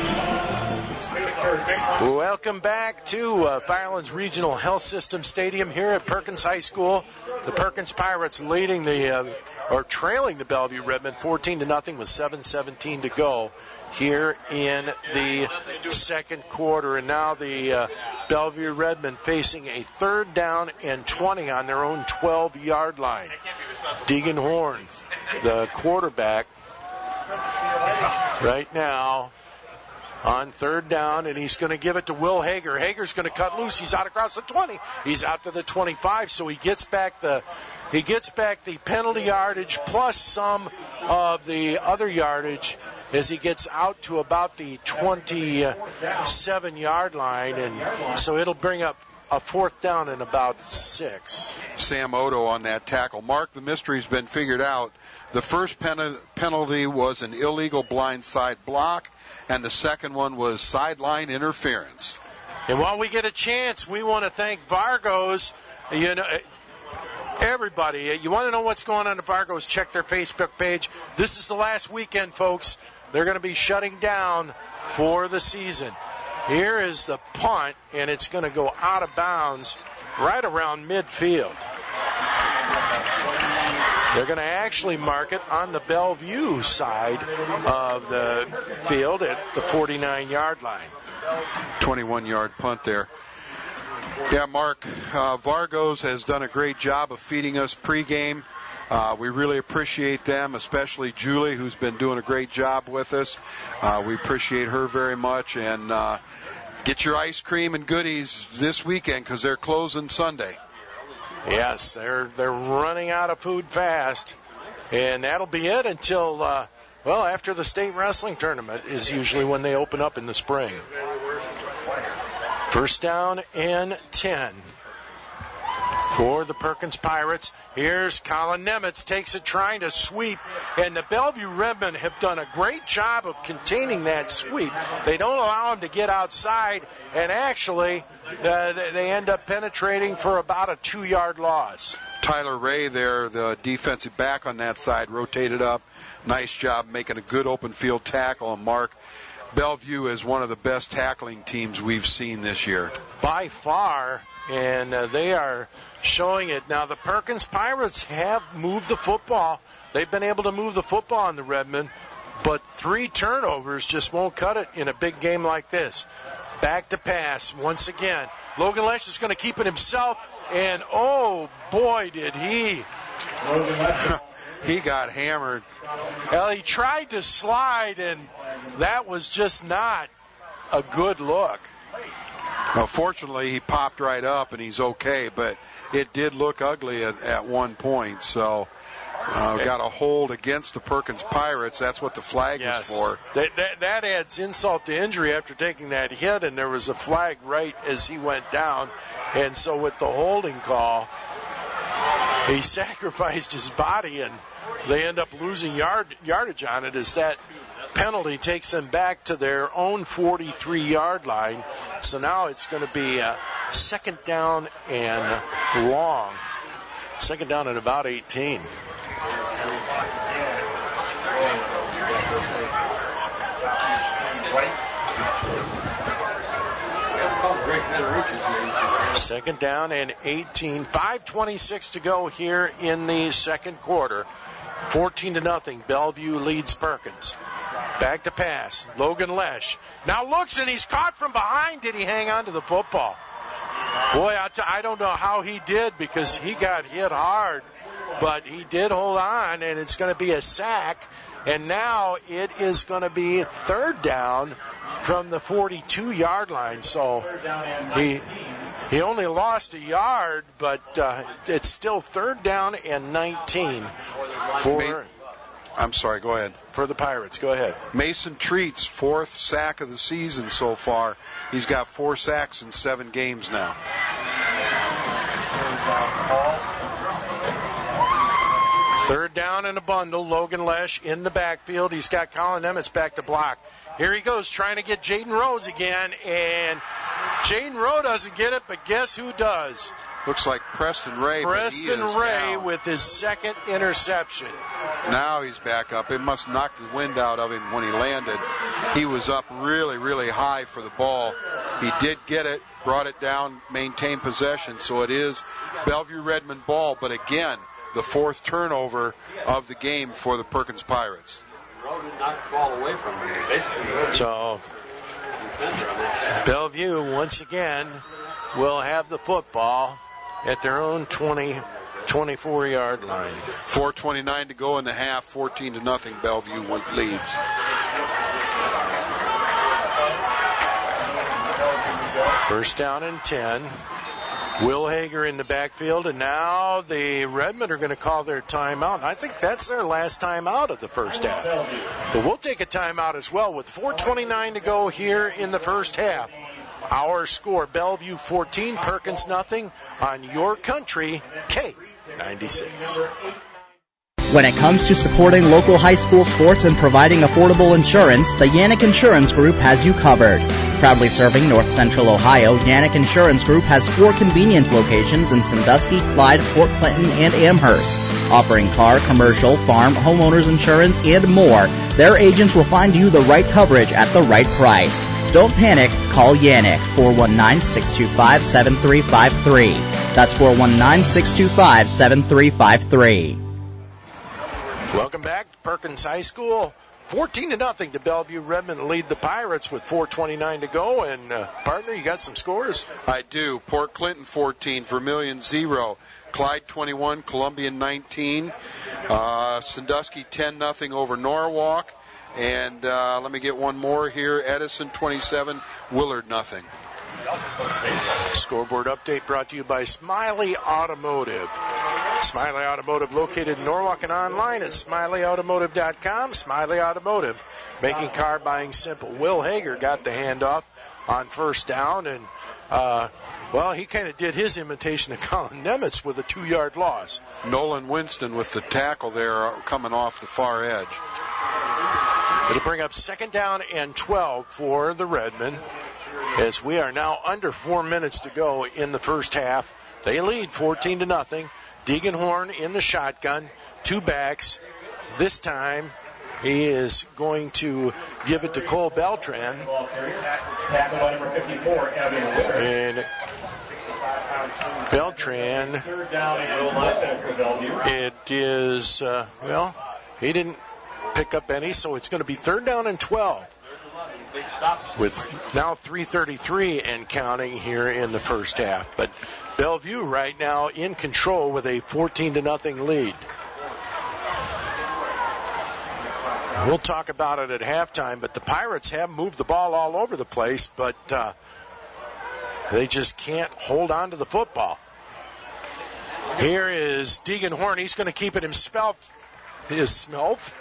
Welcome back to uh, Firelands Regional Health System Stadium here at Perkins High School. The Perkins Pirates leading the uh, or trailing the Bellevue Redmen 14 to nothing with 7:17 to go here in the second quarter. And now the uh, Bellevue Redmen facing a third down and 20 on their own 12 yard line. Deegan Horn, the quarterback, right now on third down, and he's going to give it to Will Hager. Hager's going to cut loose. He's out across the 20. He's out to the 25, so he gets back the he gets back the penalty yardage plus some of the other yardage as he gets out to about the 27 yard line, and so it'll bring up a fourth down in about six. Sam Odo on that tackle. Mark, the mystery's been figured out. The first pen- penalty was an illegal blindside block, and the second one was sideline interference. And while we get a chance, we want to thank Vargos. You know, everybody. You want to know what's going on at Vargos? Check their Facebook page. This is the last weekend, folks. They're going to be shutting down for the season. Here is the punt, and it's going to go out of bounds right around midfield. They're going to actually mark it on the Bellevue side of the field at the 49 yard line. 21 yard punt there. Yeah, Mark, uh, Vargos has done a great job of feeding us pregame. Uh, we really appreciate them, especially Julie, who's been doing a great job with us. Uh, we appreciate her very much, and uh, get your ice cream and goodies this weekend because they're closing Sunday. Yes, they're they're running out of food fast, and that'll be it until uh, well after the state wrestling tournament is usually when they open up in the spring. First down and ten for the Perkins Pirates. Here's Colin Nemitz takes it trying to sweep, and the Bellevue Redmen have done a great job of containing that sweep. They don't allow him to get outside, and actually uh, they end up penetrating for about a two-yard loss. Tyler Ray there, the defensive back on that side, rotated up. Nice job making a good open field tackle on Mark. Bellevue is one of the best tackling teams we've seen this year. By far, and uh, they are showing it. Now, the Perkins Pirates have moved the football. They've been able to move the football on the Redmen, but three turnovers just won't cut it in a big game like this. Back to pass once again. Logan Lesh is going to keep it himself, and oh boy, did he! he got hammered. Well, he tried to slide, and that was just not a good look. Well, fortunately, he popped right up and he's okay, but it did look ugly at, at one point. So, uh, got a hold against the Perkins Pirates. That's what the flag yes. was for. That, that, that adds insult to injury after taking that hit, and there was a flag right as he went down. And so, with the holding call, he sacrificed his body, and they end up losing yard, yardage on it. As that penalty takes them back to their own 43 yard line. So now it's going to be a second down and long. Second down at about 18. Second down and 18. 5:26 to go here in the second quarter. 14 to nothing. Bellevue leads Perkins. Back to pass. Logan Lesh. Now looks and he's caught from behind. Did he hang on to the football? Boy, I t- I don't know how he did because he got hit hard, but he did hold on, and it's going to be a sack. And now it is going to be third down from the 42 yard line. So he he only lost a yard, but uh, it's still third down and 19 for. I'm sorry, go ahead. For the Pirates, go ahead. Mason Treats, fourth sack of the season so far. He's got four sacks in seven games now. Third down in a bundle. Logan Lesh in the backfield. He's got Colin Nemitz back to block. Here he goes trying to get Jaden Rose again, and Jaden Rowe doesn't get it, but guess who does? Looks like Preston Ray. Preston Ray with his second interception. Now he's back up. It must knock the wind out of him when he landed. He was up really, really high for the ball. He did get it, brought it down, maintained possession. So it is Bellevue Redmen ball. But again, the fourth turnover of the game for the Perkins Pirates. So Bellevue once again will have the football at their own 20, 24 yard line. 4:29 to go in the half. 14 to nothing. Bellevue leads. First down and 10. Will Hager in the backfield, and now the Redmen are going to call their timeout. I think that's their last timeout of the first half. But we'll take a timeout as well with 4:29 to go here in the first half. Our score: Bellevue 14, Perkins nothing on your country K96. When it comes to supporting local high school sports and providing affordable insurance, the Yannick Insurance Group has you covered. Proudly serving North Central Ohio, Yannick Insurance Group has four convenient locations in Sandusky, Clyde, Port Clinton, and Amherst. Offering car, commercial, farm, homeowners insurance, and more, their agents will find you the right coverage at the right price. Don't panic, call Yannick, 419-625-7353. That's 419-625-7353. Welcome back to Perkins High School. 14 to nothing to Bellevue Redmen lead the Pirates with 4:29 to go. And uh, partner, you got some scores. I do. Port Clinton 14, Vermilion zero, Clyde 21, Columbia 19. Uh, Sandusky 10 nothing over Norwalk. And uh, let me get one more here. Edison 27, Willard nothing. Scoreboard update brought to you by Smiley Automotive. Smiley Automotive located in Norwalk and online at smileyautomotive.com. Smiley Automotive, making car buying simple. Will Hager got the handoff on first down, and uh, well, he kind of did his imitation of Colin Nemitz with a two-yard loss. Nolan Winston with the tackle there uh, coming off the far edge. It'll bring up second down and 12 for the Redmen as we are now under four minutes to go in the first half. They lead 14 to nothing. Deegan Horn in the shotgun, two backs. This time he is going to give it to Cole Beltran. And Beltran, it is, uh, well, he didn't pick up any, so it's going to be third down and 12 with now 333 and counting here in the first half. But Bellevue right now in control with a 14 to nothing lead. We'll talk about it at halftime, but the Pirates have moved the ball all over the place, but uh, they just can't hold on to the football. Here is Deegan Horn. He's going to keep it himself. His smelf,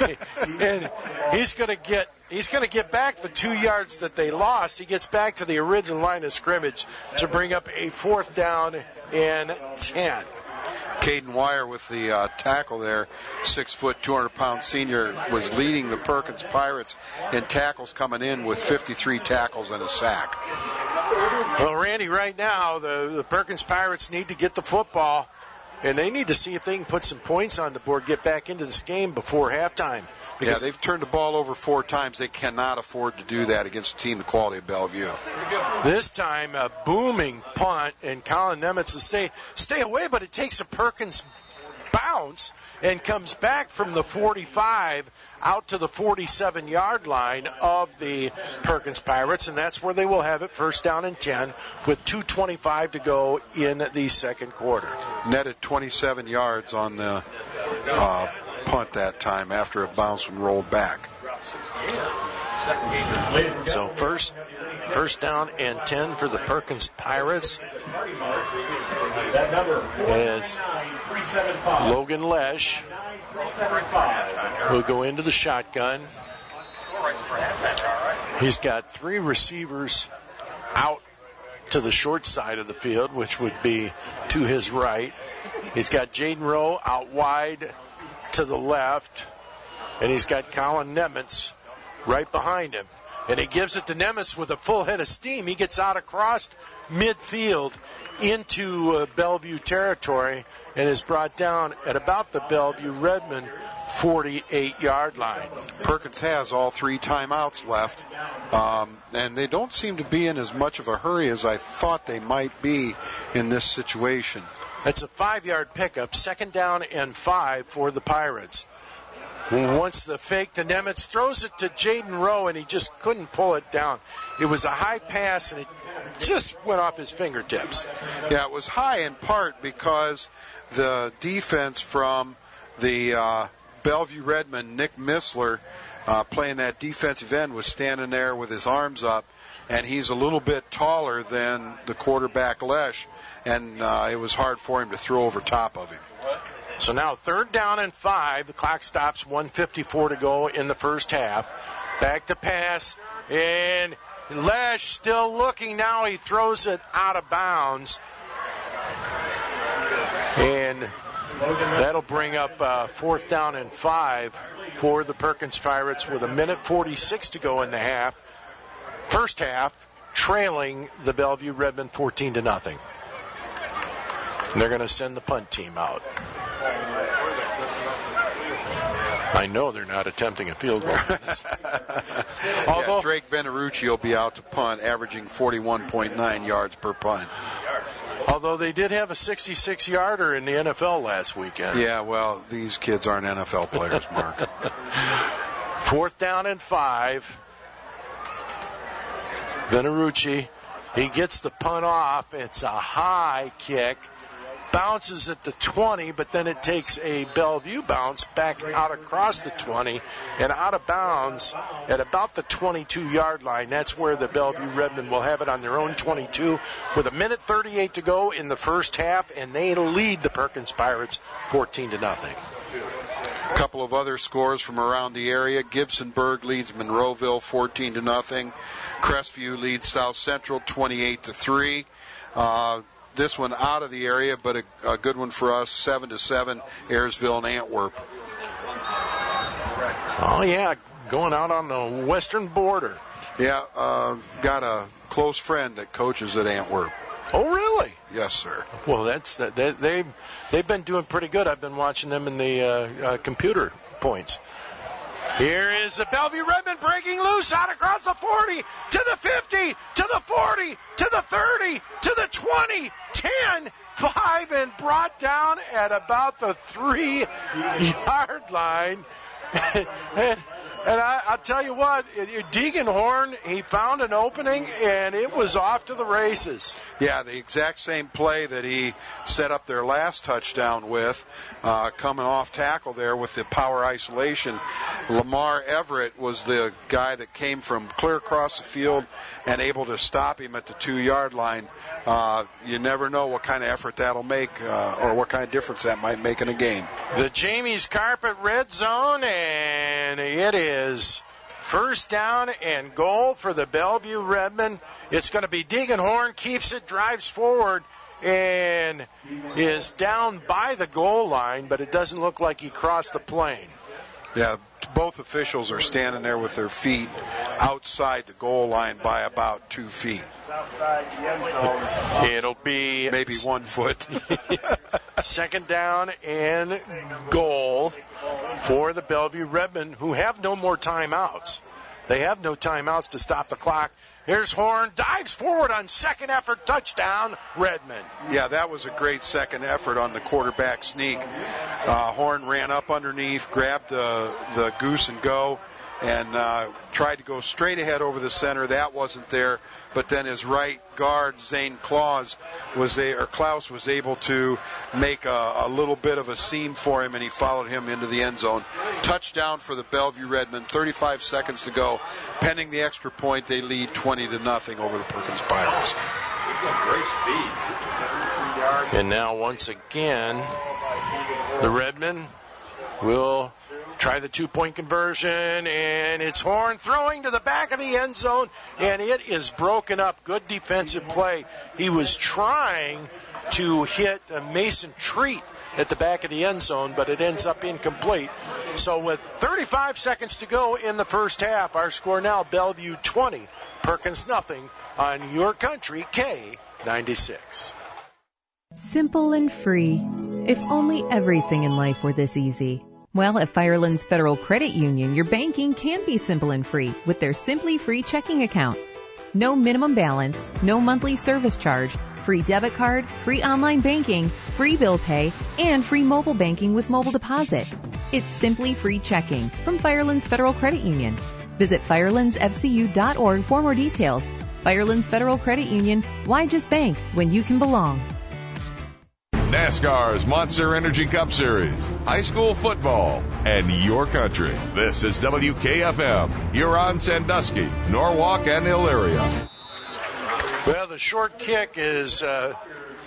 and he's going to get he's going to get back the two yards that they lost. He gets back to the original line of scrimmage to bring up a fourth down and ten. Caden Wire with the uh, tackle there, six foot, 200 pound senior, was leading the Perkins Pirates in tackles coming in with 53 tackles and a sack. Well, Randy, right now the, the Perkins Pirates need to get the football, and they need to see if they can put some points on the board, get back into this game before halftime. Yeah, they've turned the ball over four times. They cannot afford to do that against a team the quality of Bellevue. This time, a booming punt, and Colin Nemitz will stay stay away, but it takes a Perkins bounce and comes back from the 45 out to the 47 yard line of the Perkins Pirates, and that's where they will have it first down and 10 with 2.25 to go in the second quarter. Netted 27 yards on the uh, punt that time after it bounced and rolled back. So first first down and 10 for the Perkins Pirates. As Logan Lesh will go into the shotgun. He's got three receivers out to the short side of the field, which would be to his right. He's got Jaden Rowe out wide to the left, and he's got Colin Nemitz right behind him. And he gives it to Nemitz with a full head of steam. He gets out across midfield into uh, Bellevue territory and is brought down at about the Bellevue Redmen 48 yard line. Perkins has all three timeouts left, um, and they don't seem to be in as much of a hurry as I thought they might be in this situation. That's a five yard pickup, second down and five for the Pirates. Once the fake to Nemitz throws it to Jaden Rowe, and he just couldn't pull it down. It was a high pass, and it just went off his fingertips. Yeah, it was high in part because the defense from the uh, Bellevue Redmen, Nick Missler, uh, playing that defensive end, was standing there with his arms up, and he's a little bit taller than the quarterback Lesh, and uh, it was hard for him to throw over top of him. So now third down and five. The clock stops 154 to go in the first half. Back to pass and Lesh still looking now. He throws it out of bounds. And that'll bring up uh, fourth down and five for the Perkins Pirates with a minute 46 to go in the half. First half, trailing the Bellevue Redmen 14 to nothing. And they're going to send the punt team out. I know they're not attempting a field goal. Although yeah, Drake Venerucci will be out to punt, averaging 41.9 yards per punt. Although they did have a 66 yarder in the NFL last weekend. Yeah, well, these kids aren't NFL players, Mark. Fourth down and five. Venerucci, he gets the punt off. It's a high kick bounces at the 20, but then it takes a Bellevue bounce back out across the 20 and out of bounds at about the 22 yard line. That's where the Bellevue Redmen will have it on their own 22 with a minute 38 to go in the first half, and they lead the Perkins Pirates 14 to nothing. A couple of other scores from around the area. Gibsonburg leads Monroeville 14 to nothing. Crestview leads South Central 28 to 3. Uh, This one out of the area, but a, a good one for us, 7 to 7, Ayersville and Antwerp. Oh, yeah, going out on the western border. Yeah, uh, got a close friend that coaches at Antwerp. Oh, really? Yes, sir. Well, that's they they they've been doing pretty good. I've been watching them in the uh, uh, computer points. Here is the Bellevue Redmen breaking loose out across the 40 to the 50 to the 40 to the 30 to the 20 10 5 and brought down at about the three yard line. and, I, I'll tell you what, Deegan Horn, he found an opening and it was off to the races. Yeah, the exact same play that he set up their last touchdown with, uh, coming off tackle there with the power isolation. Lamar Everett was the guy that came from clear across the field and able to stop him at the two yard line. Uh, you never know what kind of effort that'll make uh, or what kind of difference that might make in a game. The Jamie's Carpet red zone, and it is first down and goal for the Bellevue Redmen. It's going to be Deegan Horn, keeps it, drives forward, and is down by the goal line, but it doesn't look like he crossed the plane. Yeah, both officials are standing there with their feet outside the goal line by about two feet. It'll be maybe one foot. second down and goal for the Bellevue Redmen, who have no more timeouts. They have no timeouts to stop the clock. Here's Horn, dives forward on second effort, touchdown, Redmen. Yeah, that was a great second effort on the quarterback sneak. Uh, Horn ran up underneath, grabbed the, the goose and go, and uh, tried to go straight ahead over the center. That wasn't there, but then his right guard Zane Claus was there, or Klaus was able to make a, a little bit of a seam for him, and he followed him into the end zone. Touchdown for the Bellevue Redmen. 35 seconds to go. Pending the extra point, they lead 20 to nothing over the Perkins Pirates. And now once again, the Redmen will try the two point conversion, and it's Horn throwing to the back of the end zone, and it is broken up. Good defensive play. He was trying to hit Mason Treat at the back of the end zone, but it ends up incomplete. So with 35 seconds to go in the first half, our score now Bellevue 20, Perkins nothing on your country K96. Simple and free. If only everything in life were this easy. Well, at Firelands Federal Credit Union, your banking can be simple and free with their Simply Free checking account. No minimum balance, no monthly service charge, free debit card, free online banking, free bill pay, and free mobile banking with mobile deposit. It's Simply Free Checking from Firelands Federal Credit Union. Visit firelandsfcu.org for more details. Firelands Federal Credit Union, why just bank when you can belong? NASCAR's Monster Energy Cup Series, high school football, and your country. This is WKFM, Huron Sandusky, Norwalk, and Elyria. Well, the short kick is uh,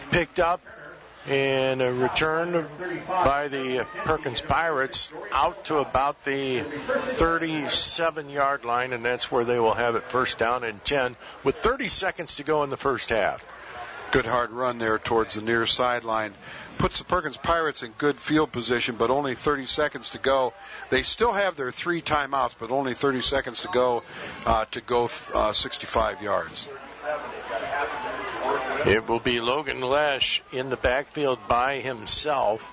picked up and uh, returned by the Perkins Pirates out to about the 37 yard line, and that's where they will have it first down and 10 with 30 seconds to go in the first half. Good hard run there towards the near sideline. Puts the Perkins Pirates in good field position, but only 30 seconds to go. They still have their three timeouts, but only 30 seconds to go uh, to go uh, 65 yards. It will be Logan Lesh in the backfield by himself.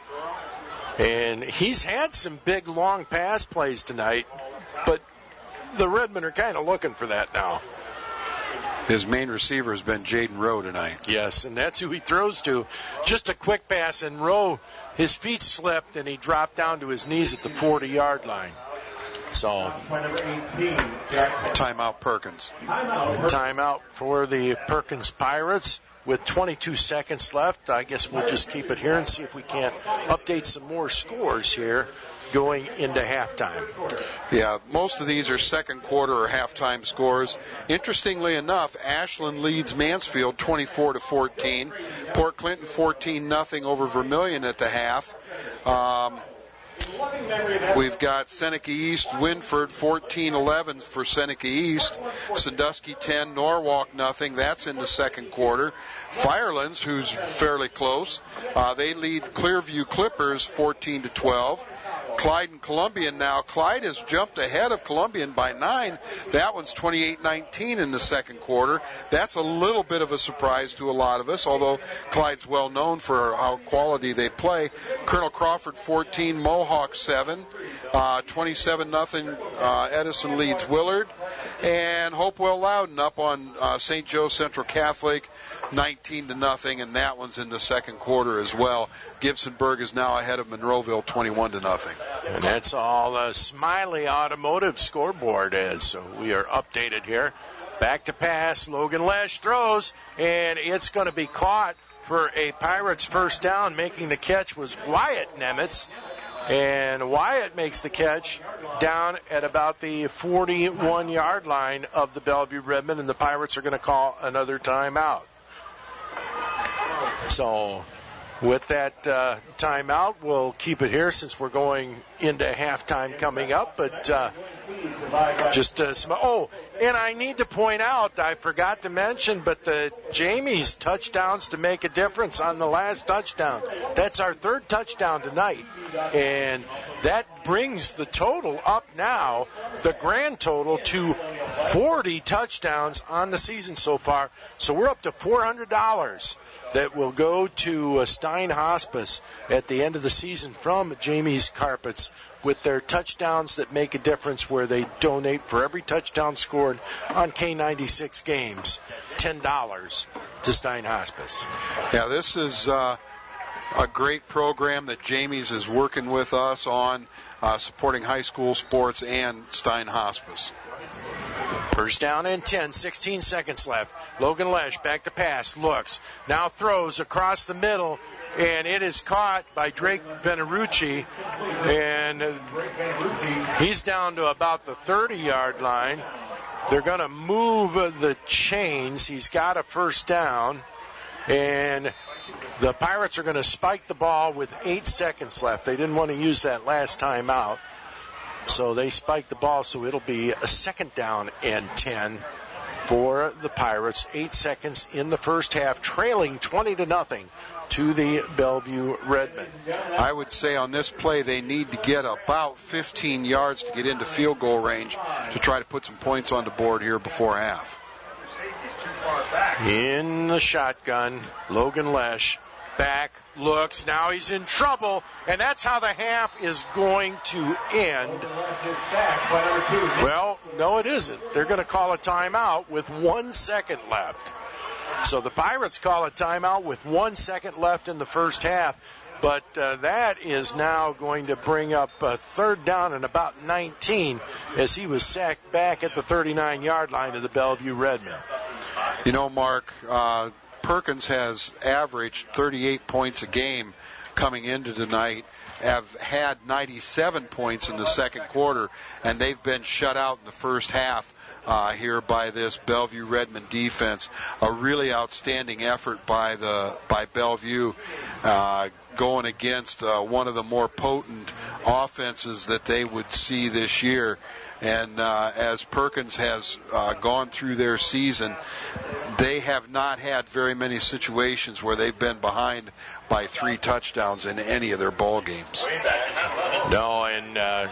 And he's had some big long pass plays tonight, but the Redmen are kind of looking for that now. His main receiver has been Jaden Rowe tonight. Yes, and that's who he throws to. Just a quick pass, and Rowe, his feet slipped, and he dropped down to his knees at the 40 yard line. So, timeout Perkins. Timeout for the Perkins Pirates with 22 seconds left. I guess we'll just keep it here and see if we can't update some more scores here going into halftime. Yeah, most of these are second quarter or halftime scores. Interestingly enough, Ashland leads Mansfield 24 to 14. Port Clinton 14 nothing over Vermilion at the half. Um, We've got Seneca East, Wynford 14-11 for Seneca East. Sandusky 10, Norwalk nothing. That's in the second quarter. Firelands, who's fairly close, uh, they lead Clearview Clippers 14 to 12. Clyde and Columbian now. Clyde has jumped ahead of Columbian by nine. That one's 28-19 in the second quarter. That's a little bit of a surprise to a lot of us, although Clyde's well known for how quality they play. Colonel Crawford 14, Mohawk 7, uh, 27 nothing. Uh, Edison leads Willard, and Hopewell Loudon up on uh, St. Joe Central Catholic 19 to nothing, and that one's in the second quarter as well. Gibsonburg is now ahead of Monroeville 21 to nothing. And that's all the Smiley Automotive scoreboard is. So we are updated here. Back to pass. Logan Lesh throws, and it's going to be caught for a Pirates first down. Making the catch was Wyatt Nemitz. And Wyatt makes the catch down at about the 41 yard line of the Bellevue Redmen, and the Pirates are going to call another timeout. So with that uh, timeout, we'll keep it here since we're going into halftime coming up. But uh, just uh, some, oh, and I need to point out, I forgot to mention, but the Jamie's touchdowns to make a difference on the last touchdown. That's our third touchdown tonight, and that brings the total up now, the grand total to 40 touchdowns on the season so far. So we're up to $400 that will go to uh, Stein Hospice at the end of the season from Jamie's Carpets with their touchdowns that make a difference where they donate for every touchdown scored on K96 games $10 to Stein Hospice. Yeah, this is uh, a great program that Jamie's is working with us on uh, supporting high school sports and Stein Hospice. First down and 10, 16 seconds left. Logan Lesh back to pass, looks, now throws across the middle, and it is caught by Drake Venerucci, and he's down to about the 30 yard line. They're going to move the chains. He's got a first down, and the Pirates are going to spike the ball with eight seconds left. They didn't want to use that last time out. So they spike the ball, so it'll be a second down and 10 for the Pirates. Eight seconds in the first half, trailing 20 to nothing to the Bellevue Redmen. I would say on this play they need to get about 15 yards to get into field goal range to try to put some points on the board here before half. In the shotgun, Logan Lesh back, looks, now he's in trouble, and that's how the half is going to end. Well, no, it isn't. They're going to call a timeout with one second left. So the Pirates call a timeout with one second left in the first half. But uh, that is now going to bring up a third down and about 19 as he was sacked back at the 39 yard line of the Bellevue Redmen. You know, Mark, uh, Perkins has averaged 38 points a game coming into tonight, have had 97 points in the second quarter, and they've been shut out in the first half. Uh, here by this Bellevue Redmen defense, a really outstanding effort by the by Bellevue, uh, going against uh, one of the more potent offenses that they would see this year. And uh, as Perkins has uh, gone through their season, they have not had very many situations where they've been behind by three touchdowns in any of their ball games. No, and uh,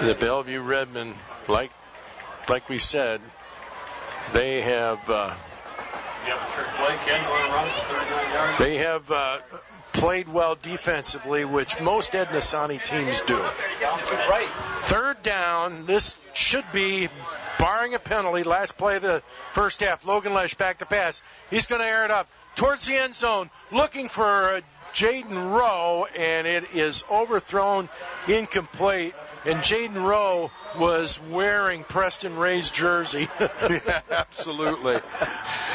the Bellevue Redmen, like like we said, they have. Uh, they have uh, played well defensively, which most Ed Nasato teams do. Right. Third down. This should be, barring a penalty, last play of the first half. Logan Lesh back to pass. He's going to air it up towards the end zone, looking for Jaden Rowe, and it is overthrown, incomplete. and Jaden Rowe was wearing Preston Ray's jersey. yeah, absolutely.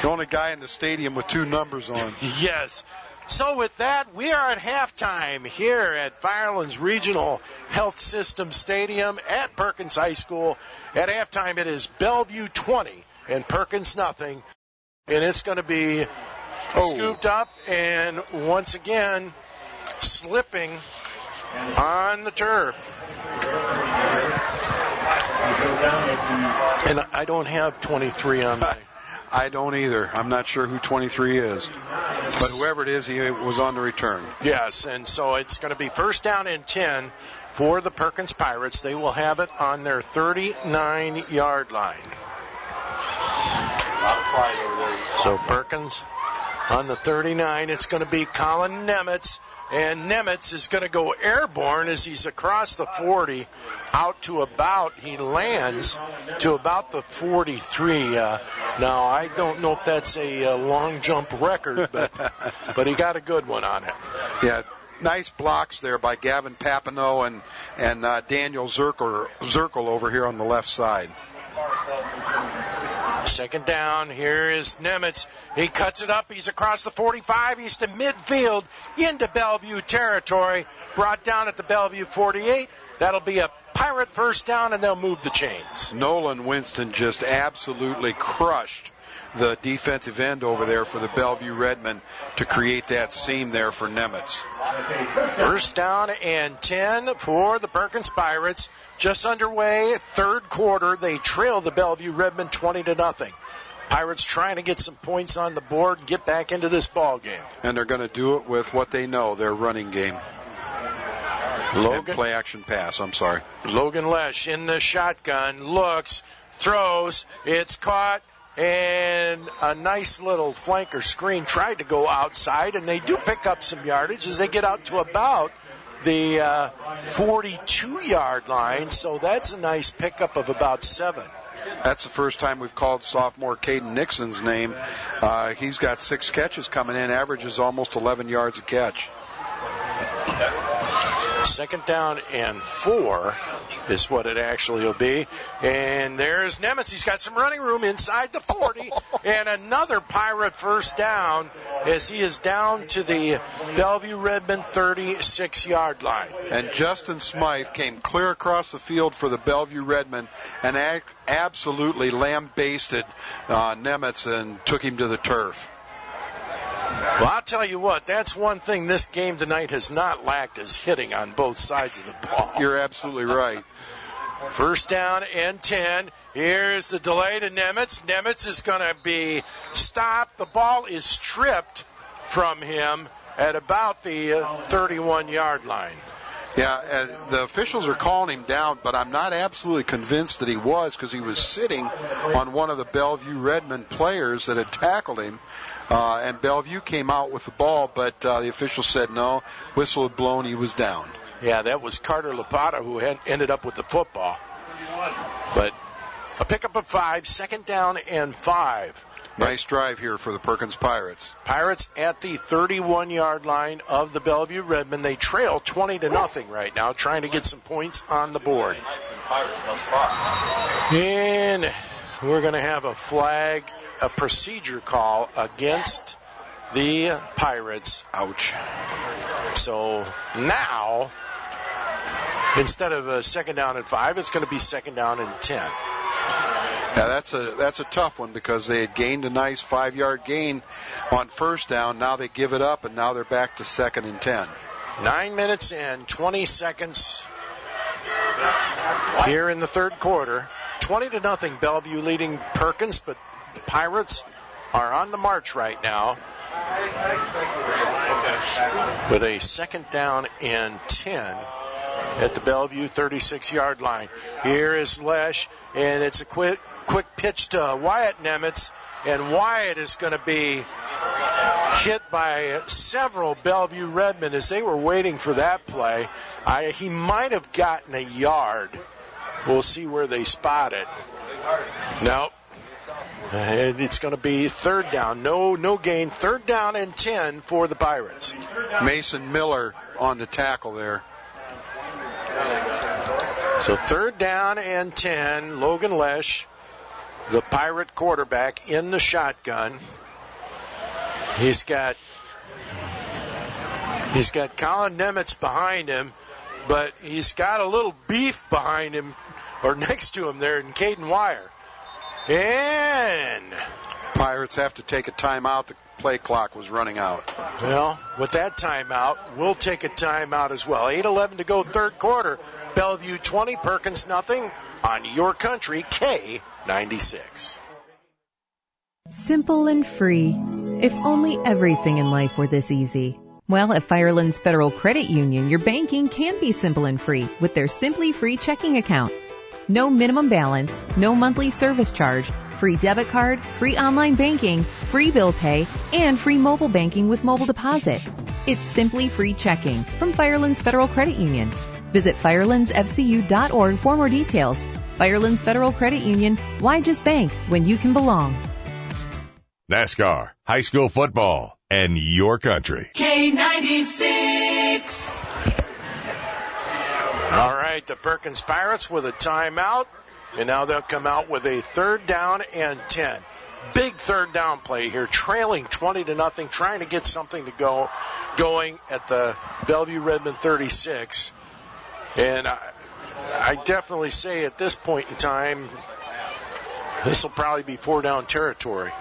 The only guy in the stadium with two numbers on. yes. So with that, we are at halftime here at Firelands Regional Health System Stadium at Perkins High School. At halftime, it is Bellevue 20 and Perkins nothing, and it's going to be oh. scooped up and once again slipping on the turf. And I don't have 23 on my. I don't either. I'm not sure who 23 is. But whoever it is, he was on the return. Yes, and so it's going to be first down and 10 for the Perkins Pirates. They will have it on their 39 yard line. So Perkins on the 39. It's going to be Colin Nemitz. And Nemitz is going to go airborne as he's across the 40 out to about, he lands to about the 43. Uh, now, I don't know if that's a, a long jump record, but, but he got a good one on it. Yeah, nice blocks there by Gavin Papineau and and uh, Daniel Zirkel, Zirkel over here on the left side. Second down. Here is Nemitz. He cuts it up. He's across the 45. He's to midfield into Bellevue territory. Brought down at the Bellevue 48. That'll be a Pirate first down, and they'll move the chains. Nolan Winston just absolutely crushed the defensive end over there for the Bellevue Redmen to create that seam there for Nemitz. First down and 10 for the Perkins Pirates. Just underway, third quarter. They trail the Bellevue Redmen 20 to nothing. Pirates trying to get some points on the board and get back into this ball game. And they're going to do it with what they know, their running game. Logan and play action pass. I'm sorry. Logan Lesh in the shotgun looks, throws, it's caught, and a nice little flanker screen tried to go outside, and they do pick up some yardage as they get out to about the uh, 42 yard line. So that's a nice pickup of about seven. That's the first time we've called sophomore Caden Nixon's name. Uh, he's got six catches coming in, averages almost 11 yards a catch. Second down and four is what it actually will be. And there's Nemitz. He's got some running room inside the 40. and another Pirate first down as he is down to the Bellevue Redmen 36 yard line. And Justin Smythe came clear across the field for the Bellevue Redmen and absolutely lambasted uh, Nemitz and took him to the turf. Well, I'll tell you what, that's one thing this game tonight has not lacked is hitting on both sides of the ball. You're absolutely right. First down and 10. Here's the delay to Nemitz. Nemitz is going to be stopped. The ball is stripped from him at about the uh, 31 yard line. Yeah, uh, the officials are calling him down, but I'm not absolutely convinced that he was because he was sitting on one of the Bellevue Redmen players that had tackled him. Uh, and Bellevue came out with the ball, but uh, the official said no. Whistle had blown. He was down. Yeah, that was Carter Lapata who had ended up with the football. But a pickup of five, second down and five. Nice drive here for the Perkins Pirates. Pirates at the 31 yard line of the Bellevue Redmen. They trail 20 to nothing right now, trying to get some points on the board. And we're going to have a flag a procedure call against the Pirates. Ouch. So now, instead of a second down and five, it's going to be second down and ten. Yeah, that's a that's a tough one because they had gained a nice five yard gain on first down. Now they give it up, and now they're back to second and ten. Nine minutes in, 20 seconds here in the third quarter. 20 to nothing. Bellevue leading Perkins, but the Pirates are on the march right now with a second down and 10 at the Bellevue 36 yard line. Here is Lesh, and it's a quick, quick pitch to Wyatt Nemitz, and Wyatt is going to be hit by several Bellevue Redmen as they were waiting for that play. I, he might have gotten a yard. We'll see where they spot it. Nope. And it's going to be third down. No, no gain. Third down and 10 for the Pirates. Mason Miller on the tackle there. So third down and 10. Logan Lesh, the Pirate quarterback, in the shotgun. He's got he's got Colin Nemitz behind him, but he's got a little beef behind him or next to him there in Caden Wire. And Pirates have to take a timeout. The play clock was running out. Well, with that timeout, we'll take a timeout as well. 8:11 to go, third quarter. Bellevue 20, Perkins nothing on your country K96. Simple and free. If only everything in life were this easy. Well, at Firelands Federal Credit Union, your banking can be simple and free with their Simply Free checking account. No minimum balance, no monthly service charge, free debit card, free online banking, free bill pay, and free mobile banking with mobile deposit. It's Simply Free Checking from Firelands Federal Credit Union. Visit firelandsfcu.org for more details. Firelands Federal Credit Union, why just bank when you can belong? NASCAR, high school football, and your country. K96. All right, the Perkins Pirates with a timeout, and now they'll come out with a third down and 10. Big third down play here, trailing 20 to nothing, trying to get something to go going at the Bellevue Redmen 36. And I, I definitely say at this point in time, this will probably be four down territory.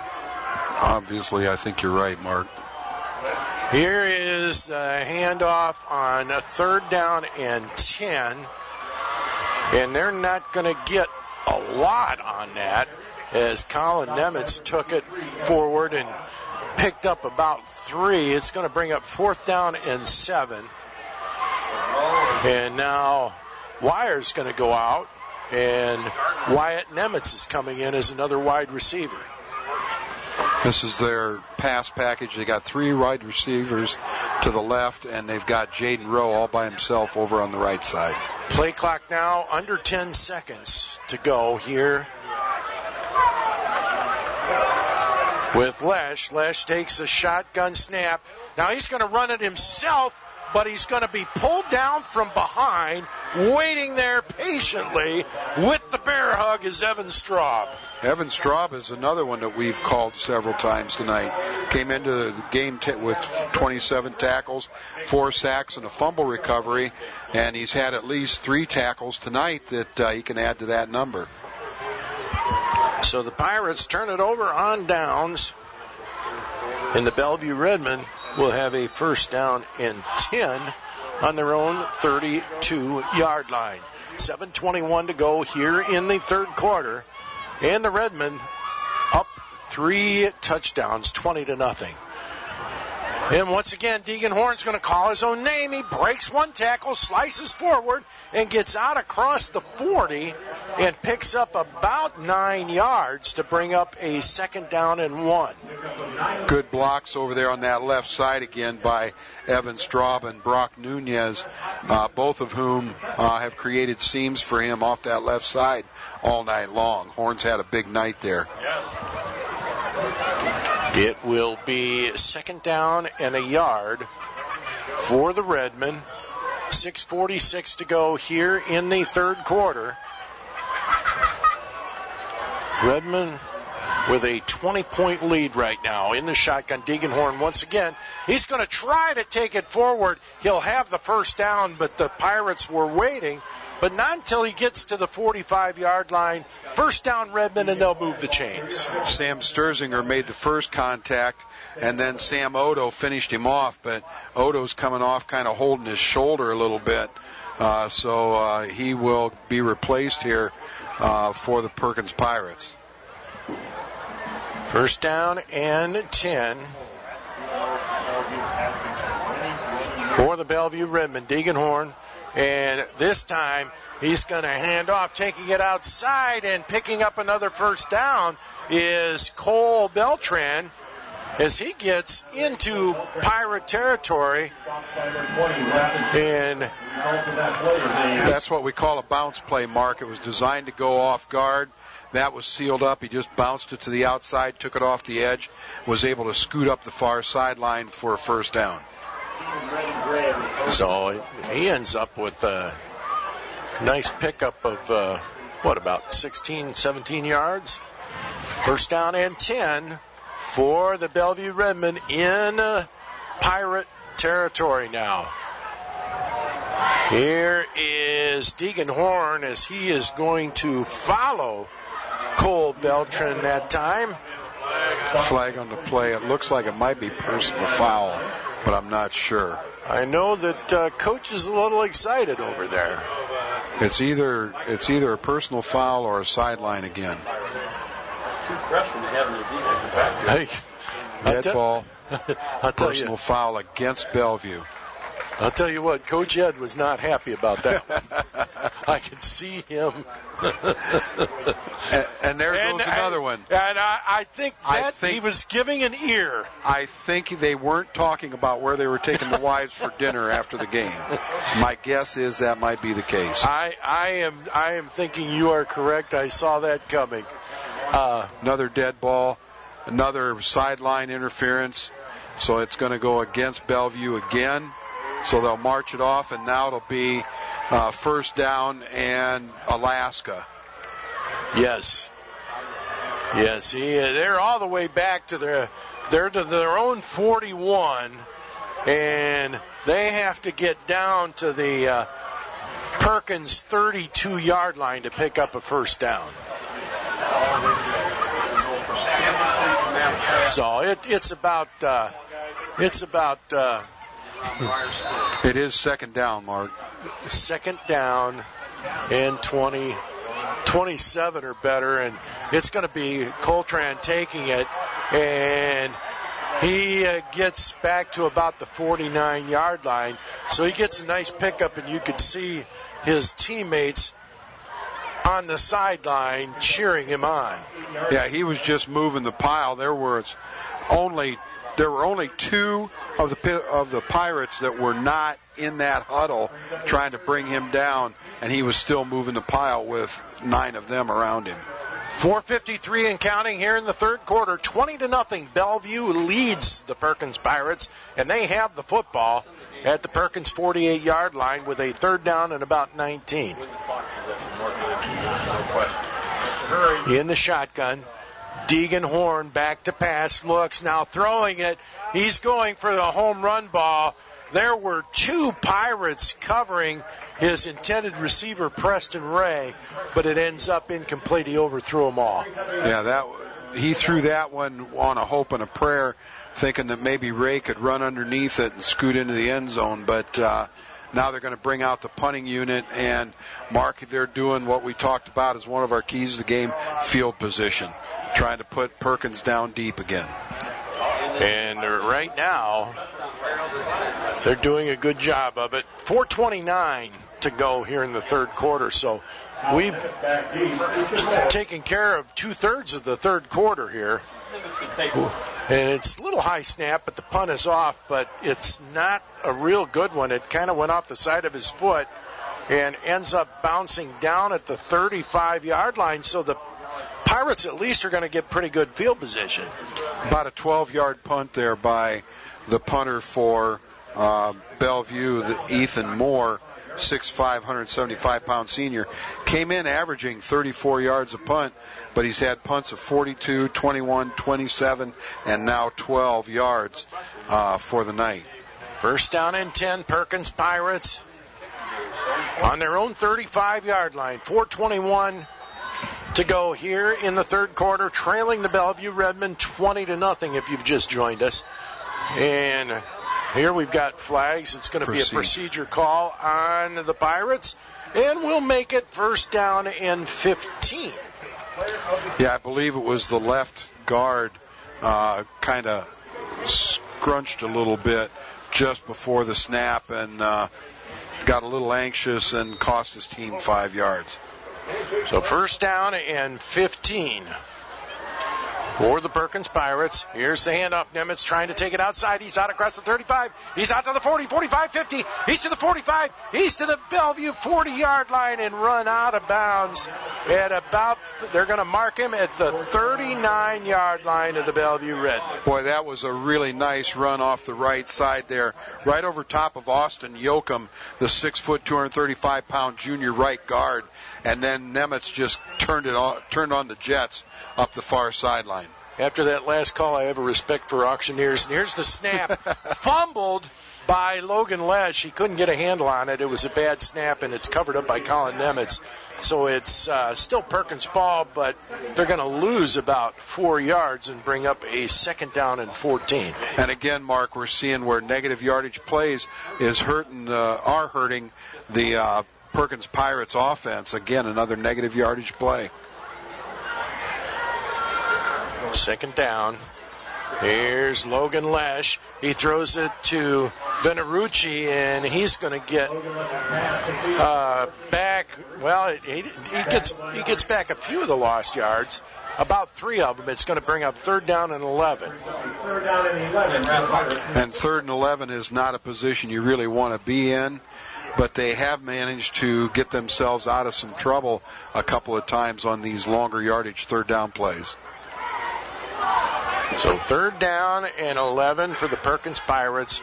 Obviously, I think you're right, Mark. Here is the handoff on a third down and 10. And they're not going to get a lot on that as Colin Nemitz took it forward and picked up about three. It's going to bring up fourth down and seven. And now Wire's going to go out, and Wyatt Nemitz is coming in as another wide receiver. This is their pass package. They got three wide receivers to the left, and they've got Jaden Rowe all by himself over on the right side. Play clock now under 10 seconds to go here with Lesh. Lesh takes a shotgun snap. Now he's going to run it himself, but he's going to be pulled down from behind, waiting there patiently with the bear hug is Evan Straub. Evan Straub is another one that we've called several times tonight. Came into the game t- with 27 tackles, four sacks, and a fumble recovery, and he's had at least three tackles tonight that uh, he can add to that number. So the Pirates turn it over on downs. in the Bellevue Redmen will have a first down and 10 on their own 32 yard line. 7.21 to go here in the third quarter. And the Redmen up three touchdowns, 20 to nothing. And once again, Deegan Horn's going to call his own name. He breaks one tackle, slices forward, and gets out across the 40 and picks up about nine yards to bring up a second down and one. Good blocks over there on that left side again by Evan Straub and Brock Nunez, uh, both of whom uh, have created seams for him off that left side all night long. Horns had a big night there. It will be second down and a yard for the Redmen. 6.46 to go here in the third quarter. Redmen with a 20 point lead right now in the shotgun. Deegan Horn once again. He's going to try to take it forward. He'll have the first down, but the Pirates were waiting. But not until he gets to the 45 yard line. First down, Redmen, and they'll move the chains. Sam Sturzinger made the first contact, and then Sam Odo finished him off. But Odo's coming off, kind of holding his shoulder a little bit. Uh, so uh, he will be replaced here uh, for the Perkins Pirates. First down and 10 for the Bellevue Redmen. Deeganhorn. And this time he's going to hand off, taking it outside and picking up another first down is Cole Beltran as he gets into pirate territory. And that's what we call a bounce play, Mark. It was designed to go off guard. That was sealed up. He just bounced it to the outside, took it off the edge, was able to scoot up the far sideline for a first down. So he ends up with a Nice pickup of, uh, what, about 16, 17 yards? First down and 10 for the Bellevue Redmen in uh, Pirate territory now. Here is Deegan Horn as he is going to follow Cole Beltran that time. Flag on the play. It looks like it might be personal foul, but I'm not sure. I know that uh, coach is a little excited over there. It's either it's either a personal foul or a sideline again. Hey, Dead tell- ball, personal you, foul against Bellevue. I'll tell you what, Coach Ed was not happy about that. I could see him. And, and there And goes I- another one. And I, I think I think- he was giving an ear. I think they weren't talking about where they were taking the wives for dinner after the game. My guess is that might be the case. I, I am I am thinking you are correct. I saw that coming. Uh, Another dead ball, another sideline interference. So it's going to go against Bellevue again. So they'll march it off, and now it'll be uh, first down and Alaska. yes, yes. He, they're all the way back to their they're to their own 41, and they have to get down to the uh, Perkins 32 yard line to pick up a first down. So it, it's about uh, it's about uh, It is second down, Mark. second down and 20, 27 or better, and it's going to be Coltran taking it, and he uh, gets back to about the 49 yard line, so he gets a nice pickup, and you could see his teammates on the sideline cheering him on. Yeah, he was just moving the pile. There were only there were only two of the of the pirates that were not in that huddle trying to bring him down, and he was still moving the pile with nine of them around him. 453 and counting here in the third quarter. 20 to nothing. Bellevue leads the Perkins Pirates, and they have the football at the Perkins 48 yard line with a third down and about 19. In the shotgun. Deegan Horn back to pass, looks now throwing it. He's going for the home run ball. There were two Pirates covering his intended receiver, Preston Ray, but it ends up incomplete. He overthrew them all. Yeah, that he threw that one on a hope and a prayer, thinking that maybe Ray could run underneath it and scoot into the end zone. But uh, now they're going to bring out the punting unit, and Mark, they're doing what we talked about as one of our keys to the game: field position, trying to put Perkins down deep again. And right now, they're doing a good job of it. 429 to go here in the third quarter. So we've taken care of two thirds of the third quarter here. And it's a little high snap, but the punt is off, but it's not a real good one. It kind of went off the side of his foot and ends up bouncing down at the 35 yard line. So the Pirates at least are going to get pretty good field position. About a 12-yard punt there by the punter for uh, Bellevue, the Ethan Moore, 6'5", 175 pound senior, came in averaging 34 yards a punt, but he's had punts of 42, 21, 27, and now 12 yards uh, for the night. First down and 10, Perkins Pirates on their own 35 yard line. 421 to go here in the third quarter, trailing the Bellevue Redmen 20 to nothing if you've just joined us. And here we've got flags. It's going to be a procedure call on the Pirates. And we'll make it first down and 15. Yeah, I believe it was the left guard uh, kind of scrunched a little bit just before the snap and uh, got a little anxious and cost his team five yards. So first down and 15. for the Perkins Pirates. Here's the handoff. Nemitz trying to take it outside. He's out across the 35. He's out to the 40, 45, 50. He's to the 45. He's to the Bellevue 40 yard line and run out of bounds at about, they're going to mark him at the 39 yard line of the Bellevue Red. Boy, that was a really nice run off the right side there, right over top of Austin Yoakum, the six foot, 235 pound junior right guard. And then Nemitz just turned it on, turned on the Jets up the far sideline. After that last call, I have a respect for auctioneers. And here's the snap. Fumbled by Logan Lesh. He couldn't get a handle on it. It was a bad snap, and it's covered up by Colin Nemitz. So it's uh, still Perkins' ball, but they're going to lose about four yards and bring up a second down and 14. And again, Mark, we're seeing where negative yardage plays is hurting, uh, are hurting the uh, Perkins Pirates offense. Again, another negative yardage play. Second down. Here's Logan Lesh. He throws it to Venerucci, and he's going to get uh, back. Well, he, he gets he gets back a few of the lost yards, about three of them. It's going to bring up third down and 11. And third and 11 is not a position you really want to be in, but they have managed to get themselves out of some trouble a couple of times on these longer yardage third down plays. So third down and 11 for the Perkins Pirates.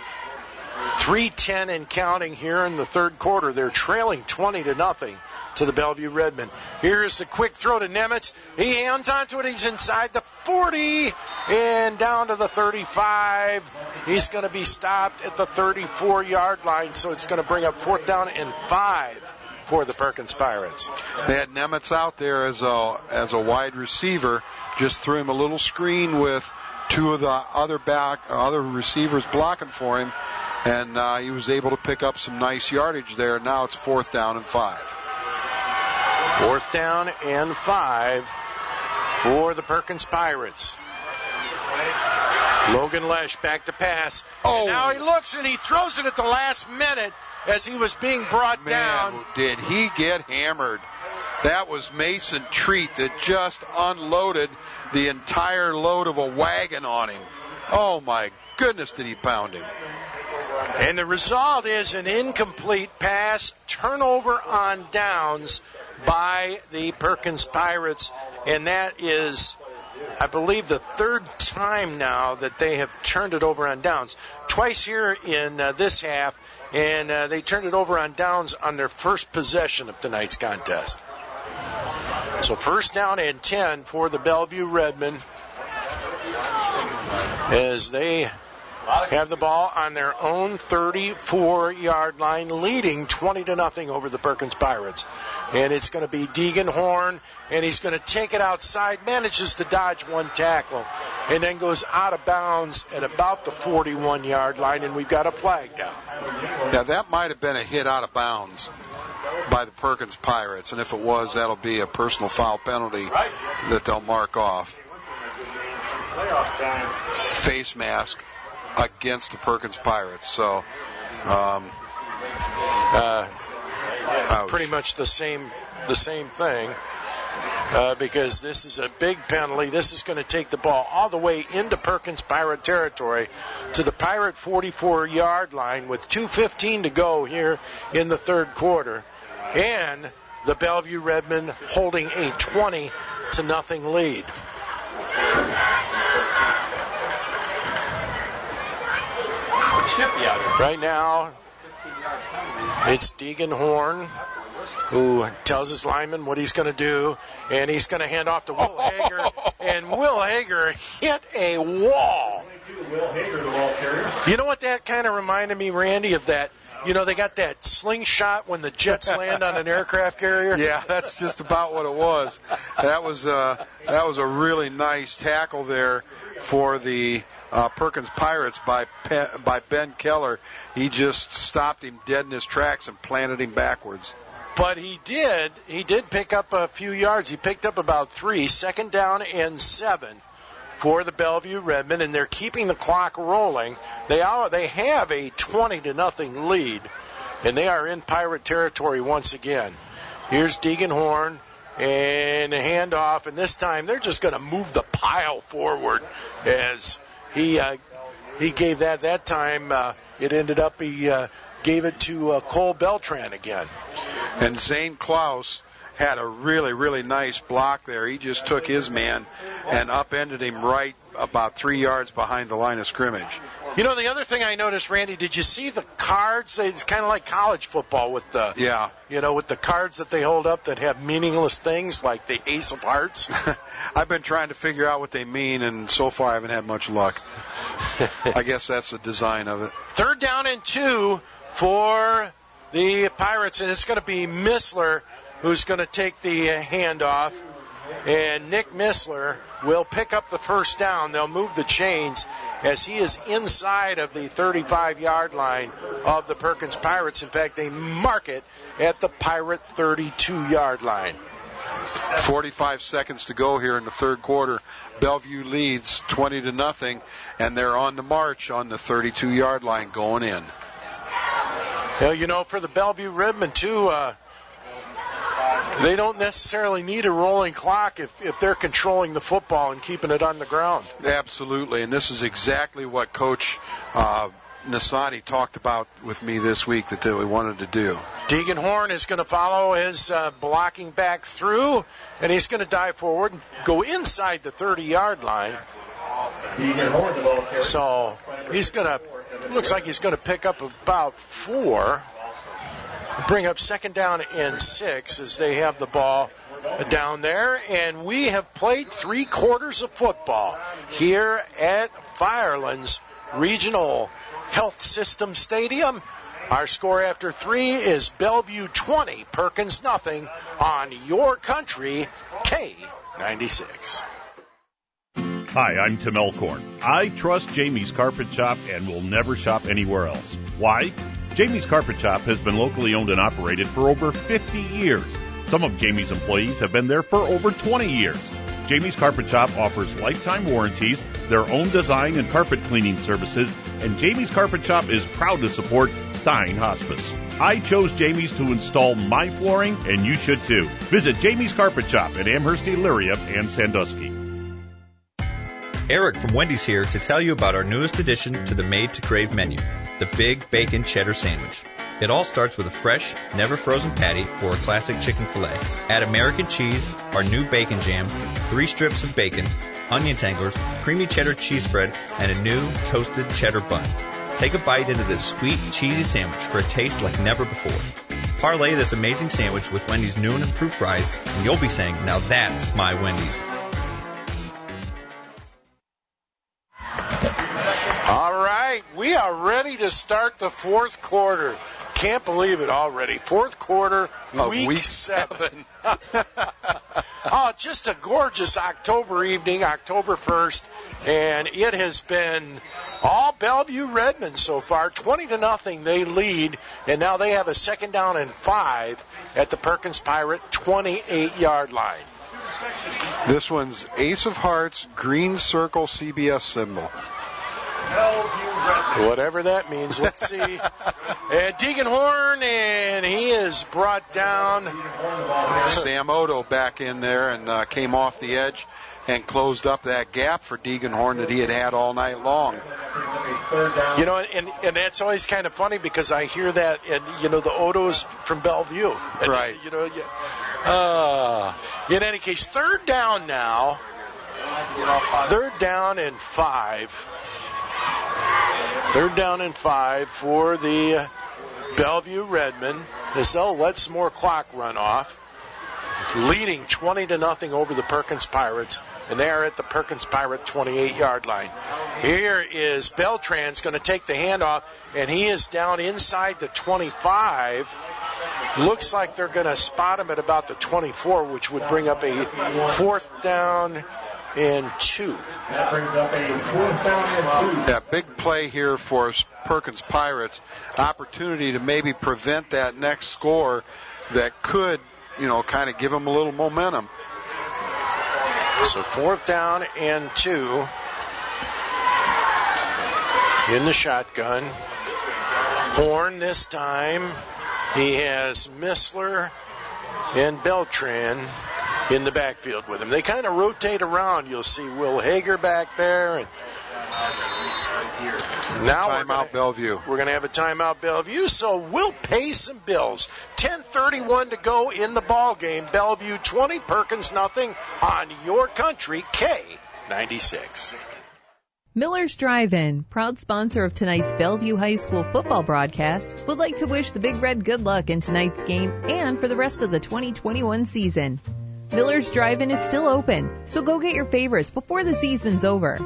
310 and counting here in the third quarter. They're trailing 20 to nothing to the Bellevue Redmen. Here's the quick throw to Nemitz. He hands onto it. He's inside the 40 and down to the 35. He's going to be stopped at the 34 yard line, so it's going to bring up fourth down and five for the Perkins Pirates. They had Nemitz out there as a as a wide receiver. Just threw him a little screen with two of the other back other receivers blocking for him, and uh, he was able to pick up some nice yardage there. Now it's fourth down and five. Fourth down and five for the Perkins Pirates. Logan Lesh back to pass. Oh. And now he looks and he throws it at the last minute as he was being brought Man, down. Did he get hammered? That was Mason Treat that just unloaded the entire load of a wagon on him. Oh my goodness, did he pound him? And the result is an incomplete pass, turnover on downs by the Perkins Pirates, and that is, I believe, the third time now that they have turned it over on downs. Twice here in uh, this half, and uh, they turned it over on downs on their first possession of tonight's contest. So first down and 10 for the Bellevue Redmen as they have the ball on their own 34 yard line, leading 20 to nothing over the Perkins Pirates. And it's going to be Deegan Horn, and he's going to take it outside, manages to dodge one tackle, and then goes out of bounds at about the 41 yard line, and we've got a flag down. Now, that might have been a hit out of bounds by the Perkins Pirates, and if it was, that'll be a personal foul penalty that they'll mark off. Face mask against the Perkins Pirates. So, um, uh, pretty much the same the same thing. Uh, because this is a big penalty. This is going to take the ball all the way into Perkins Pirate territory to the Pirate 44 yard line with 2.15 to go here in the third quarter. And the Bellevue Redmen holding a 20 to nothing lead. Right now, it's Deegan Horn who tells his lineman what he's going to do, and he's going to hand off to Will Hager, and Will Hager hit a wall. You know what that kind of reminded me, Randy, of that you know, they got that slingshot when the jets land on an aircraft carrier. Yeah, that's just about what it was. That was uh, that was a really nice tackle there for the uh, Perkins Pirates by Pe- by Ben Keller. He just stopped him dead in his tracks and planted him backwards. But he did. He did pick up a few yards. He picked up about three. Second down and seven for the Bellevue Redmen, and they're keeping the clock rolling. They are they have a 20 to nothing lead, and they are in Pirate territory once again. Here's Deegan Horn and a handoff, and this time they're just going to move the pile forward as he uh, he gave that that time. Uh, it ended up he uh, gave it to uh, Cole Beltran again. And Zane Klaus had a really, really nice block there. He just took his man and upended him right about three yards behind the line of scrimmage. You know, the other thing I noticed, Randy, did you see the cards? It's kind of like college football with the, Yeah. you know, with the cards that they hold up that have meaningless things like the Ace of Hearts. I've been trying to figure out what they mean, and so far I haven't had much luck. I guess that's the design of it. Third down and two for the Pirates, and it's going to be Missler who's going to take the uh, handoff. And Nick Missler will pick up the first down. They'll move the chains as he is inside of the 35 yard line of the Perkins Pirates. In fact, they mark it at the Pirate 32 yard line. 45 seconds to go here in the third quarter. Bellevue leads 20 to nothing, and they're on the march on the 32 yard line going in. Well, you know, for the Bellevue Redmen, too, uh, they don't necessarily need a rolling clock if, if they're controlling the football and keeping it on the ground. Absolutely, and this is exactly what Coach uh, Nasato talked about with me this week that they wanted to do. Deegan Horn is going to follow his uh, blocking back through, and he's going to dive forward and go inside the 30 yard line. So he's going to, looks like he's going to pick up about four. Bring up second down and six as they have the ball down there. And we have played three quarters of football here at Firelands Regional Health System Stadium. Our score after three is Bellevue 20, Perkins nothing on your country, K96. Hi, I'm Tim Elkhorn. I trust Jamie's Carpet Shop and will never shop anywhere else. Why? Jamie's Carpet Shop has been locally owned and operated for over 50 years. Some of Jamie's employees have been there for over 20 years. Jamie's Carpet Shop offers lifetime warranties, their own design and carpet cleaning services, and Jamie's Carpet Shop is proud to support Stein Hospice. I chose Jamie's to install my flooring, and you should too. Visit Jamie's Carpet Shop at Amherst, Elyria, and Sandusky. Eric from Wendy's here to tell you about our newest addition to the Made to Crave menu, the Big Bacon Cheddar Sandwich. It all starts with a fresh, never frozen patty for a classic chicken filet. Add American cheese, our new bacon jam, three strips of bacon, onion tanglers, creamy cheddar cheese spread, and a new toasted cheddar bun. Take a bite into this sweet, cheesy sandwich for a taste like never before. Parlay this amazing sandwich with Wendy's new and improved fries, and you'll be saying, now that's my Wendy's. Right, we are ready to start the fourth quarter. Can't believe it already. Fourth quarter, Of week, week seven. oh, just a gorgeous October evening, October 1st, and it has been all Bellevue Redmen so far. 20 to nothing, they lead, and now they have a second down and five at the Perkins Pirate 28 yard line. This one's Ace of Hearts, green circle CBS symbol. Whatever that means. Let's see. and Deegan Horn, and he is brought down. Sam Odo back in there and uh, came off the edge and closed up that gap for Deegan Horn that he had had all night long. You know, and and that's always kind of funny because I hear that, and you know, the Odos from Bellevue. And, Right. You know, yeah. Uh, in any case, third down now. Third down and five. Third down and five for the Bellevue Redmen. as they'll let some more clock run off. Leading 20 to nothing over the Perkins Pirates, and they are at the Perkins Pirate 28 yard line. Here is Beltran's going to take the handoff, and he is down inside the 25. Looks like they're going to spot him at about the 24, which would bring up a fourth down and two. That brings up a fourth down and two. Yeah, big play here for Perkins Pirates. Opportunity to maybe prevent that next score that could, you know, kind of give them a little momentum. So fourth down and two in the shotgun. Horn this time. He has Missler and Beltran. In the backfield with him. They kind of rotate around. You'll see Will Hager back there, and now we're Timeout gonna, Bellevue. we're going to have a timeout Bellevue, so we'll pay some bills. 10:31 to go in the ball game. Bellevue 20, Perkins nothing on your country K96. Miller's Drive-In, proud sponsor of tonight's Bellevue High School football broadcast, would like to wish the Big Red good luck in tonight's game and for the rest of the 2021 season. Miller's Drive-In is still open, so go get your favorites before the season's over.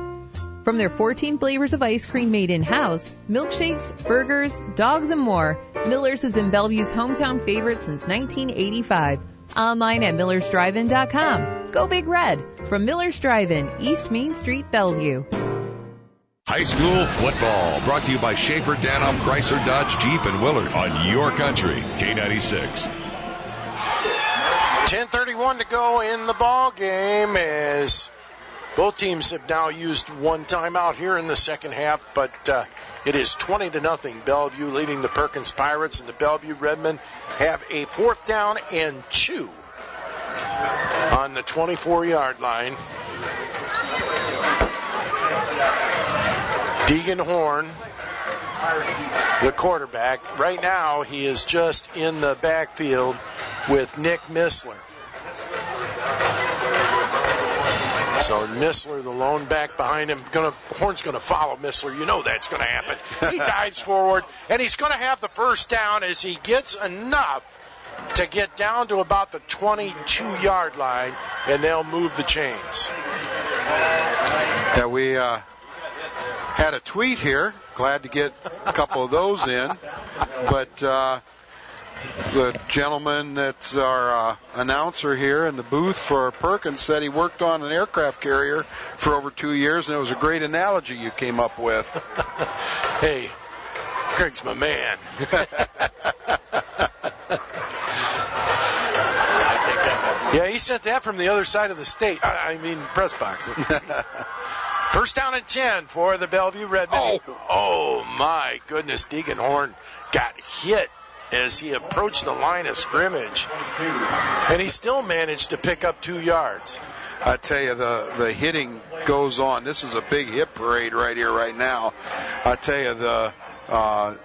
From their 14 flavors of ice cream made in-house, milkshakes, burgers, dogs, and more, Miller's has been Bellevue's hometown favorite since 1985. Online at millersdrivein.com. Go Big Red! From Miller's Drive-In, East Main Street, Bellevue. High school football brought to you by Schaefer Danoff Chrysler Dodge Jeep and Willard on your country K96. 10:31 to go in the ball game as both teams have now used one timeout here in the second half, but uh, it is 20 to nothing. Bellevue leading the Perkins Pirates, and the Bellevue Redmen have a fourth down and two on the 24-yard line. Deegan Horn, the quarterback. Right now, he is just in the backfield with Nick Missler. So Missler, the lone back behind him, gonna Horn's gonna follow Missler. You know that's gonna happen. He dives forward, and he's gonna have the first down as he gets enough to get down to about the 22-yard line, and they'll move the chains. Yeah, we uh, had a tweet here. Glad to get a couple of those in. But uh, the gentleman that's our uh, announcer here in the booth for Perkins said he worked on an aircraft carrier for over two years, and it was a great analogy you came up with. hey, Craig's my man. yeah, he sent that from the other side of the state. I, I mean, press box. First down and 10 for the Bellevue Redmen. Oh, oh my goodness. Deegan Horn got hit as he approached the line of scrimmage. And he still managed to pick up two yards. I tell you, the the hitting goes on. This is a big hit parade right here, right now. I tell you, the uh,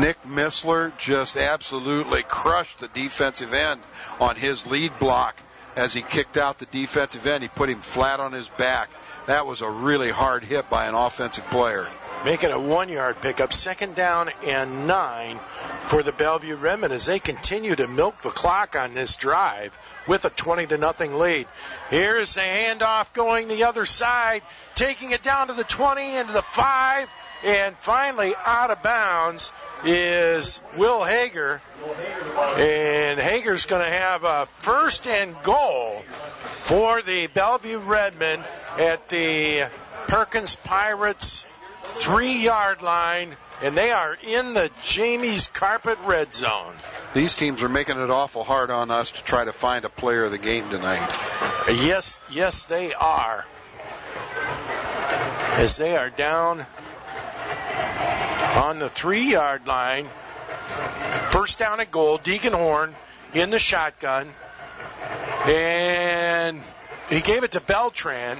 Nick Missler just absolutely crushed the defensive end on his lead block as he kicked out the defensive end. He put him flat on his back. That was a really hard hit by an offensive player. Making a one yard pickup, second down and nine for the Bellevue Redmen as they continue to milk the clock on this drive with a 20 to nothing lead. Here's the handoff going the other side, taking it down to the 20 into the 5, and finally out of bounds is Will Hager. And Hager's going to have a first and goal for the Bellevue Redmen at the Perkins Pirates three yard line, and they are in the Jamie's Carpet red zone. These teams are making it awful hard on us to try to find a player of the game tonight. Yes, yes, they are. As they are down on the three yard line. First down and goal. Deegan Horn in the shotgun. And he gave it to Beltran.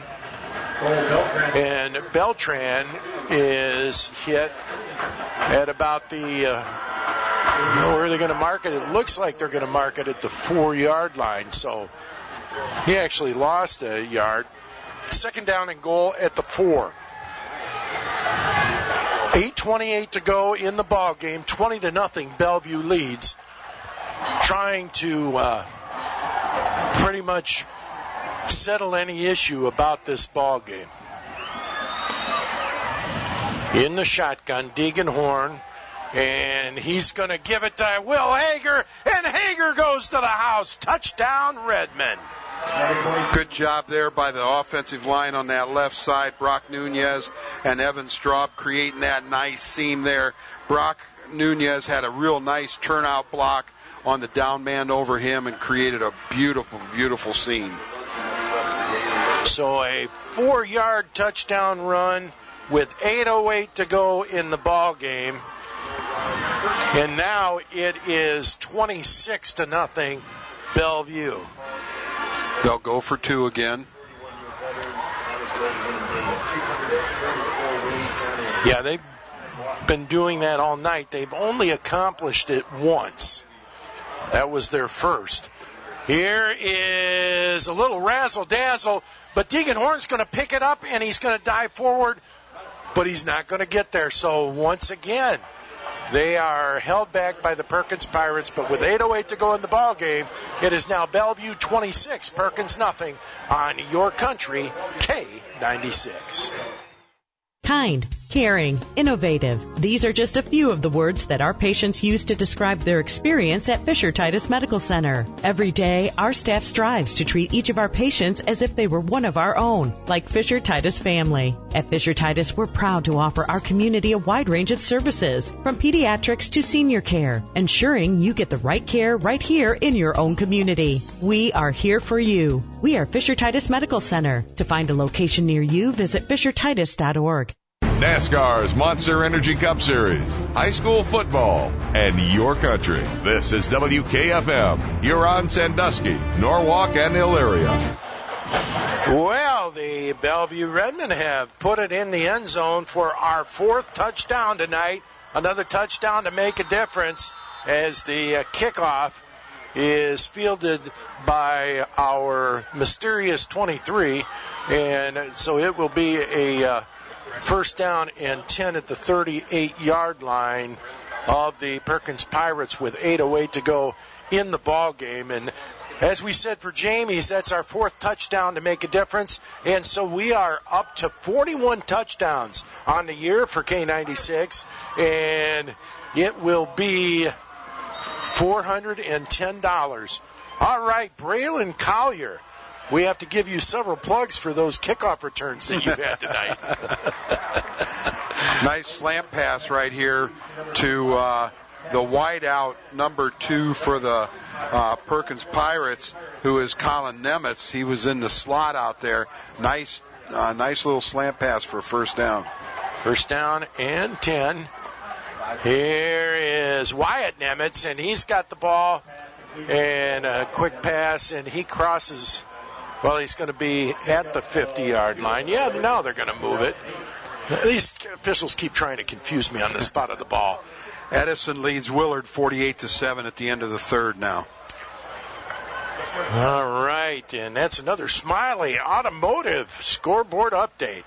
And Beltran is hit at about the. Uh, where are they going to mark it? It looks like they're going to mark it at the four yard line. So he actually lost a yard. Second down and goal at the four. 8:28 to go in the ball game. 20 to nothing. Bellevue leads. Trying to uh, pretty much settle any issue about this ball game. In the shotgun, Deegan Horn, and he's going to give it to Will Hager, and Hager goes to the house. Touchdown, Redmen. Good job there by the offensive line on that left side. Brock Nunez and Evan Straub creating that nice seam there. Brock Nunez had a real nice turnout block on the down man over him and created a beautiful, beautiful scene. So a four yard touchdown run with 8.08 to go in the ball game. And now it is 26 to nothing Bellevue. They'll go for two again. Yeah, they've been doing that all night. They've only accomplished it once. That was their first. Here is a little razzle dazzle, but Deegan Horn's going to pick it up and he's going to dive forward, but he's not going to get there. So once again, they are held back by the Perkins Pirates, but with 8:08 to go in the ball game, it is now Bellevue 26, Perkins nothing on your country K96. Kind, caring, innovative. These are just a few of the words that our patients use to describe their experience at Fisher Titus Medical Center. Every day, our staff strives to treat each of our patients as if they were one of our own, like Fisher Titus family. At Fisher Titus, we're proud to offer our community a wide range of services, from pediatrics to senior care, ensuring you get the right care right here in your own community. We are here for you. We are Fisher Titus Medical Center. To find a location near you, visit fishertitus.org. NASCAR's Monster Energy Cup Series, high school football, and your country. This is WKFM, Huron, Sandusky, Norwalk, and Elyria. Well, the Bellevue Redmen have put it in the end zone for our fourth touchdown tonight. Another touchdown to make a difference as the uh, kickoff is fielded by our mysterious 23, and so it will be a uh, first down and 10 at the 38 yard line of the Perkins Pirates with 8.08 to go in the ball game. And as we said for Jamie's, that's our fourth touchdown to make a difference. And so we are up to 41 touchdowns on the year for K96. And it will be $410. All right, Braylon Collier. We have to give you several plugs for those kickoff returns that you've had tonight. nice slant pass right here to uh, the wideout number two for the uh, Perkins Pirates, who is Colin Nemitz. He was in the slot out there. Nice, uh, nice little slant pass for first down. First down and 10. Here is Wyatt Nemitz, and he's got the ball and a quick pass, and he crosses. Well, he's going to be at the 50 yard line. Yeah, now they're going to move it. These officials keep trying to confuse me on the spot of the ball. Edison leads Willard 48 to 7 at the end of the third now. All right, and that's another Smiley Automotive scoreboard update.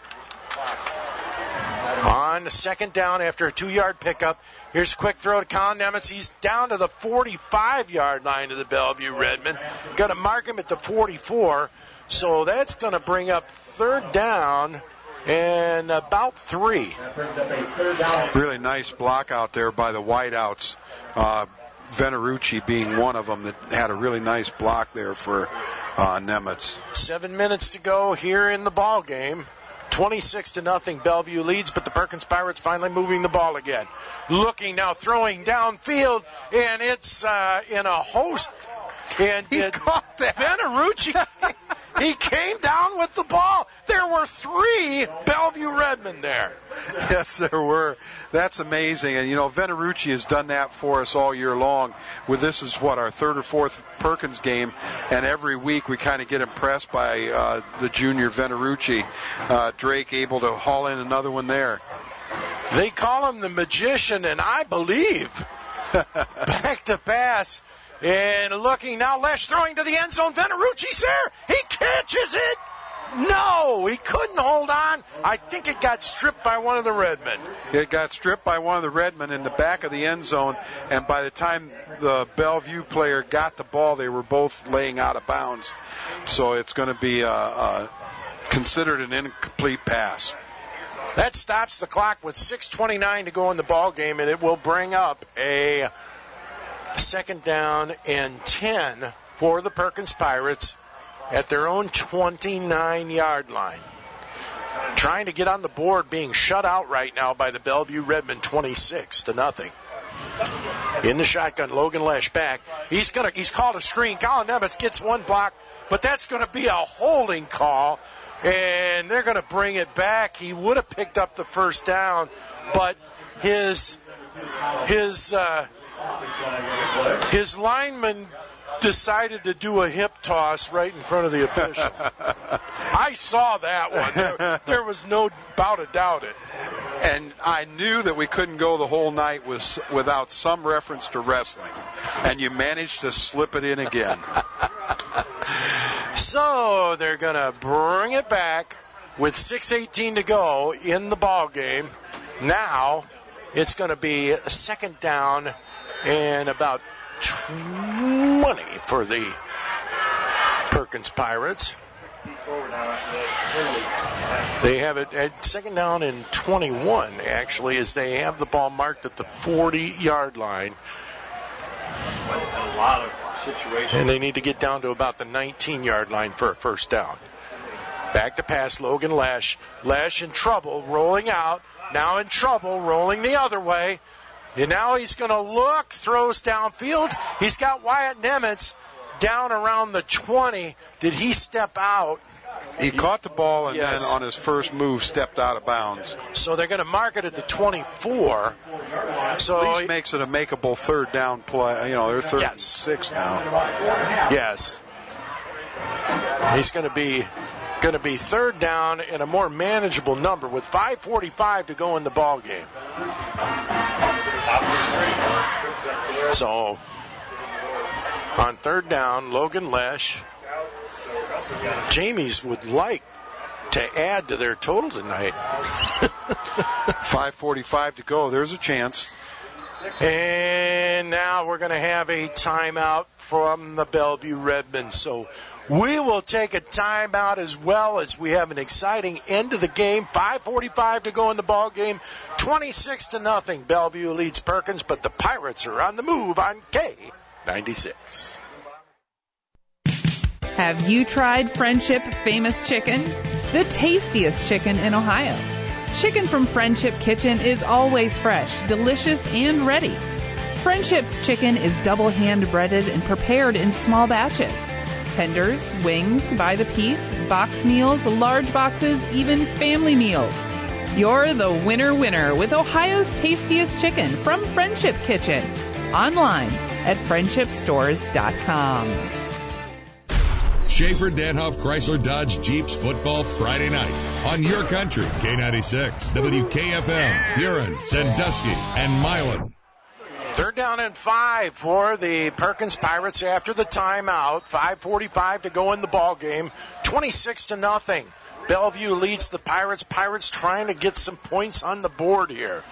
On the second down after a two yard pickup, here's a quick throw to Colin Nemitz. He's down to the 45 yard line of the Bellevue Redmen. Going to mark him at the 44. So that's going to bring up third down and about three. Really nice block out there by the wideouts. Uh, Venerucci being one of them that had a really nice block there for uh, Nemitz. Seven minutes to go here in the ball game. 26 to nothing. Bellevue leads, but the Perkins Pirates finally moving the ball again. Looking now, throwing downfield, and it's uh, in a host. And he it, caught that. Venerucci. he came down with the ball. There were three Bellevue Redmen there. Yes, there were. That's amazing. And you know, Venerucci has done that for us all year long. With this is what our third or fourth Perkins game, and every week we kind of get impressed by uh, the junior Venerucci. Uh, Drake able to haul in another one there. They call him the magician, and I believe back to pass. And looking now, Lesh throwing to the end zone. Venerucci's there. He catches it. No, he couldn't hold on. I think it got stripped by one of the Redmen. It got stripped by one of the Redmen in the back of the end zone, and by the time the Bellevue player got the ball, they were both laying out of bounds. So it's going to be uh, uh, considered an incomplete pass. That stops the clock with 6:29 to go in the ball game, and it will bring up a second down and 10 for the Perkins Pirates at their own 29 yard line. Trying to get on the board, being shut out right now by the Bellevue Redmen 26 to nothing. In the shotgun, Logan Lesh back. He's gonna he's called a screen. Colin Nemitz gets one block, but that's gonna be a holding call. And they're gonna bring it back. He would have picked up the first down, but his his uh, his lineman decided to do a hip toss right in front of the official. I saw that one. There, there was no doubt about it. And I knew that we couldn't go the whole night with, without some reference to wrestling. And you managed to slip it in again. So they're going to bring it back with 6:18 to go in the ball game. Now it's going to be a second down and about 20 for the Perkins Pirates. They have it at second down and 21, actually, as they have the ball marked at the 40 yard line. A lot of situations. And they need to get down to about the 19 yard line for a first down. Back to pass, Logan Lesh. Lesh in trouble, rolling out. Now in trouble, rolling the other way. And now he's going to look, throws downfield. He's got Wyatt Nemitz down around the 20. Did he step out? He caught the ball and Yes. then on his first move stepped out of bounds. So they're going to mark it at the 24. So At least makes it a makeable third down play. You know, they're third and Yes. six now. Yes. He's going to be going to be third down in a more manageable number with 5:45 to go in the ball game. So on third down, Logan Lesh, Jamie's would like to add to their total tonight. 5:45 to go. There's a chance. And now we're going to have a timeout from the Bellevue Redmen. So we will take a timeout as well as we have an exciting end of the game. 5:45 to go in the ball game. 26 to nothing. Bellevue leads Perkins, but the Pirates are on the move on K96. Have you tried Friendship Famous Chicken? The tastiest chicken in Ohio. Chicken from Friendship Kitchen is always fresh, delicious, and ready. Friendship's chicken is double hand breaded and prepared in small batches. Tenders, wings, by the piece, box meals, large boxes, even family meals. You're the winner winner with Ohio's tastiest chicken from Friendship Kitchen. Online at friendshipstores.com. Schaefer Danhoff Chrysler Dodge Jeeps Football Friday night on your country, K96, WKFM, Huron, Sandusky, and Milan. Third down and five for the Perkins Pirates after the timeout. 5:45 to go in the ball game. 26 to nothing. Bellevue leads the Pirates. Pirates trying to get some points on the board here.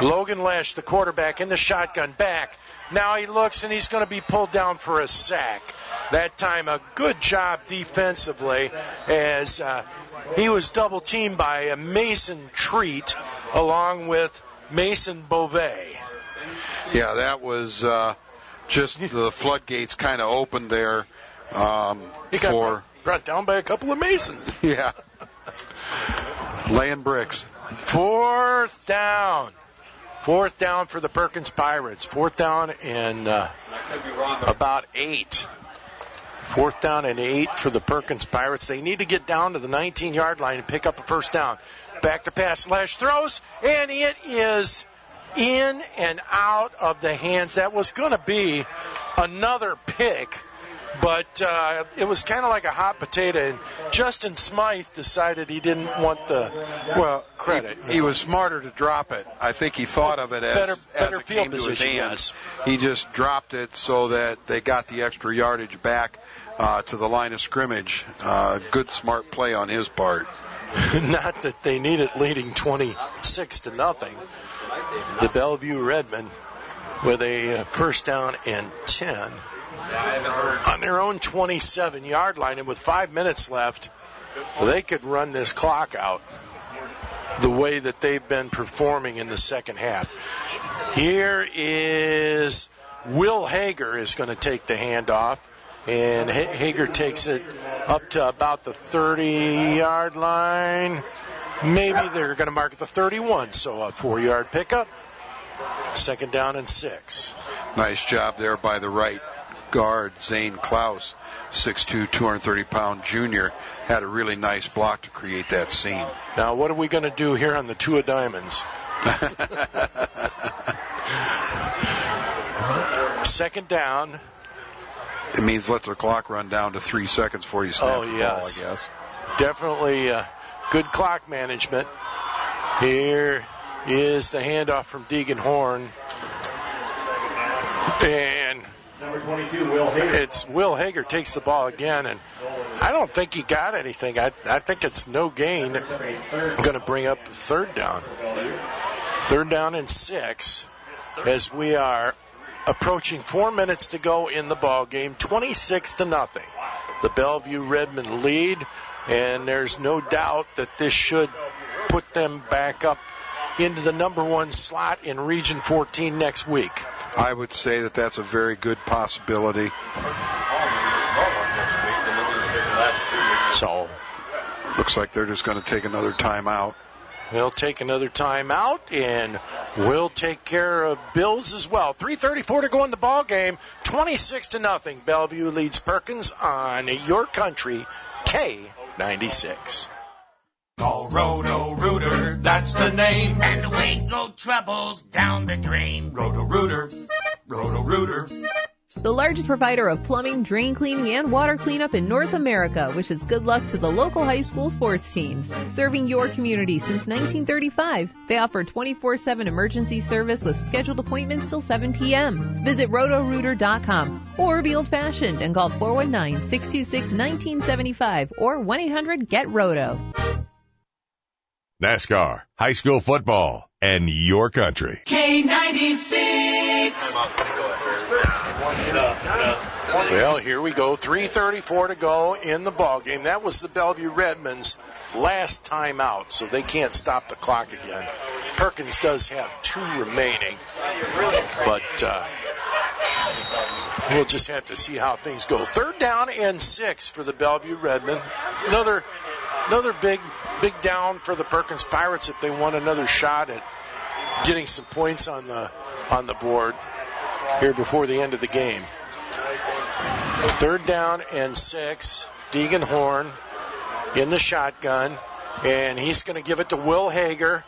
Logan Lesh, the quarterback, in the shotgun back. Now he looks and he's going to be pulled down for a sack. That time, a good job defensively as uh, he was double teamed by a Mason Treat along with Mason Beauvais. Yeah, that was uh, just the floodgates kind of opened there um, He got for brought down by a couple of Masons. yeah, laying bricks. Fourth down. Fourth down for the Perkins Pirates. Fourth down and uh, about eight. Fourth down and eight for the Perkins Pirates. They need to get down to the 19 yard line and pick up a first down. Back to pass. Slash throws, and it is in and out of the hands. That was going to be another pick, but uh, it was kind of like a hot potato. And Justin Smythe decided he didn't want the Well, credit. He, he was smarter to drop it. I think he thought of it as, Better- as better it field came to his position, hands. He just dropped it so that they got the extra yardage back uh, to the line of scrimmage. Uh, good, smart play on his part. Not that they need it leading 26 to nothing. The Bellevue Redmen with a uh, first down and 10 on their own 27 yard line. And with five minutes left, they could run this clock out the way that they've been performing in the second half. Here is Will Hager is going to take the handoff. And Ha- Hager takes it up to about the 30 yard line. Maybe they're going to mark the 31, so a four yard pickup. Second down and six. Nice job there by the right guard, Zane Klaus, 6'2", 230 pound junior, had a really nice block to create that scene. Now, what are we going to do here on the two of diamonds? Second down It means let the clock run down to three seconds before you snap Oh, the yes. ball, I guess. Definitely uh, good clock management. Here is the handoff from Deegan Horn. And it's Will Hager takes the ball again, and I don't think he got anything. I, I think it's no gain. I'm going to bring up third down. Third down and six as we are approaching four minutes to go in the ball game, 26 to nothing. The Bellevue Redmen lead, and there's no doubt that this should put them back up into the number one slot in Region 14 next week. I would say that that's a very good possibility. So looks like they're just going to take another timeout. We'll take another timeout and we'll take care of Bills as well. 3:34 to go in the ball game. 26 to nothing. Bellevue leads Perkins on your country K96. Call Roto Rooter, that's the name. And away go troubles down the drain. Roto Rooter, Roto Rooter. The largest provider of plumbing, drain cleaning, and water cleanup in North America wishes good luck to the local high school sports teams. Serving your community since 1935, they offer 24-7 emergency service with scheduled appointments till 7 p.m. Visit rotorooter.com or be old-fashioned and call 419-626-1975 or 1-800-GET-ROTO. NASCAR, high school football, and your country. K96. Well, here we go. 3:34 to go in the ball game. That was the Bellevue Redmen's last time out, so they can't stop the clock again. Perkins does have two remaining, but uh, we'll just have to see how things go. Third down and six for the Bellevue Redmen. Another another big big down for the Perkins Pirates if they want another shot at getting some points on the on the board here before the end of the game. Third down and six. Deegan Horn in the shotgun, and he's going to give it to Will Hager.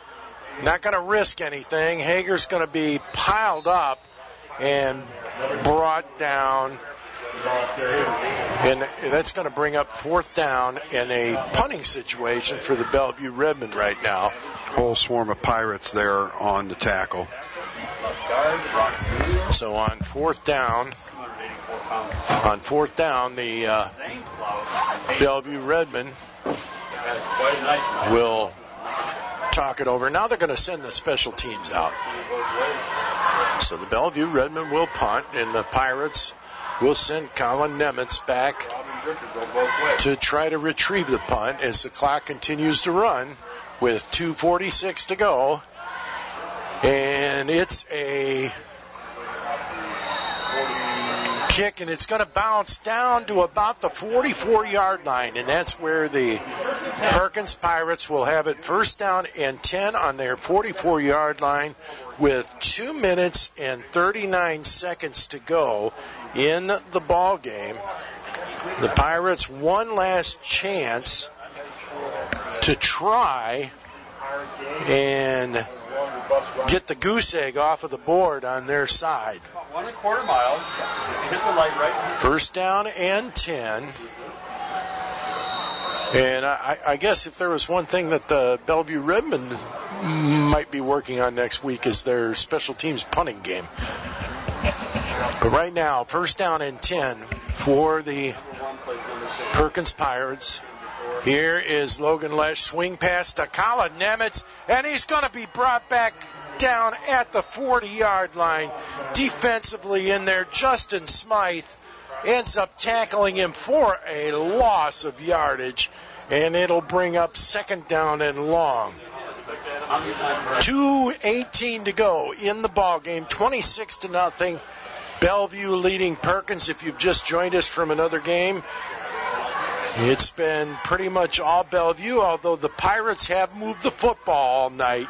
Not going to risk anything. Hager's going to be piled up and brought down. And that's going to bring up fourth down in a punting situation for the Bellevue Redmen right now. Whole swarm of pirates there on the tackle. So on fourth down, on fourth down, the uh, Bellevue Redmen will talk it over. Now they're going to send the special teams out. So the Bellevue Redmen will punt, and the Pirates will send Colin Nemitz back to try to retrieve the punt as the clock continues to run with 2.46 to go. And it's a kick, and it's going to bounce down to about the 44 yard line, and that's where the Perkins Pirates will have it first down and 10 on their 44 yard line with 2 minutes and 39 seconds to go in the ball game. The Pirates one last chance to try and get the goose egg off of the board on their side. One and a quarter miles. Hit the light right. First down and 10. And I, I guess if there was one thing that the Bellevue Redmen might be working on next week is their special teams punting game. But right now, first down and 10 for the Perkins Pirates. Here is Logan Lesh. Swing pass to Colin Nemitz, and he's going to be brought back down at the 40 yard line. Defensively in there, Justin Smythe ends up tackling him for a loss of yardage, and it'll bring up second down and long. 2.18 to go in the ball game, 26 to nothing. Bellevue leading Perkins. If you've just joined us from another game, it's been pretty much all Bellevue, although the Pirates have moved the football all night.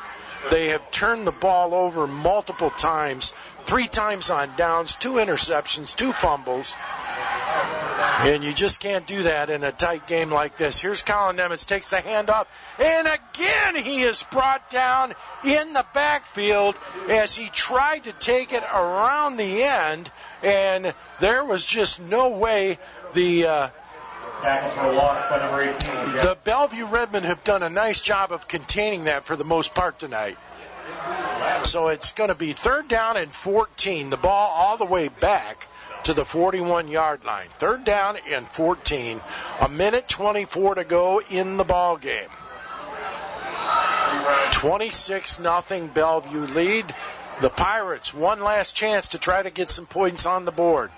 They have turned the ball over multiple times, three times on downs, two interceptions, two fumbles. And you just can't do that in a tight game like this. Here's Colin Nemitz, takes the handoff, and again he is brought down in the backfield as he tried to take it around the end, and there was just no way the uh, the Bellevue Redmen have done a nice job of containing that for the most part tonight. So it's going to be third down and 14. The ball all the way back to the 41 yard line. Third down and 14. A minute 24 to go in the ball game. 26 nothing Bellevue lead. The Pirates one last chance to try to get some points on the board.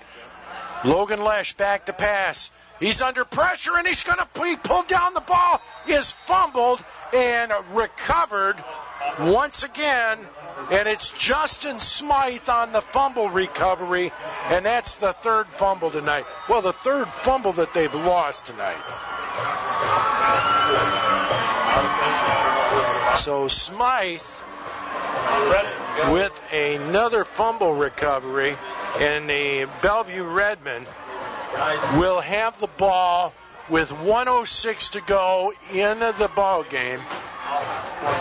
Logan Lesh back to pass. He's under pressure and he's going to be pulled down. The ball is fumbled and recovered once again. And it's Justin Smythe on the fumble recovery. And that's the third fumble tonight. Well, the third fumble that they've lost tonight. So Smythe with another fumble recovery. And the Bellevue Redmen will have the ball with 106 to go in the ball game.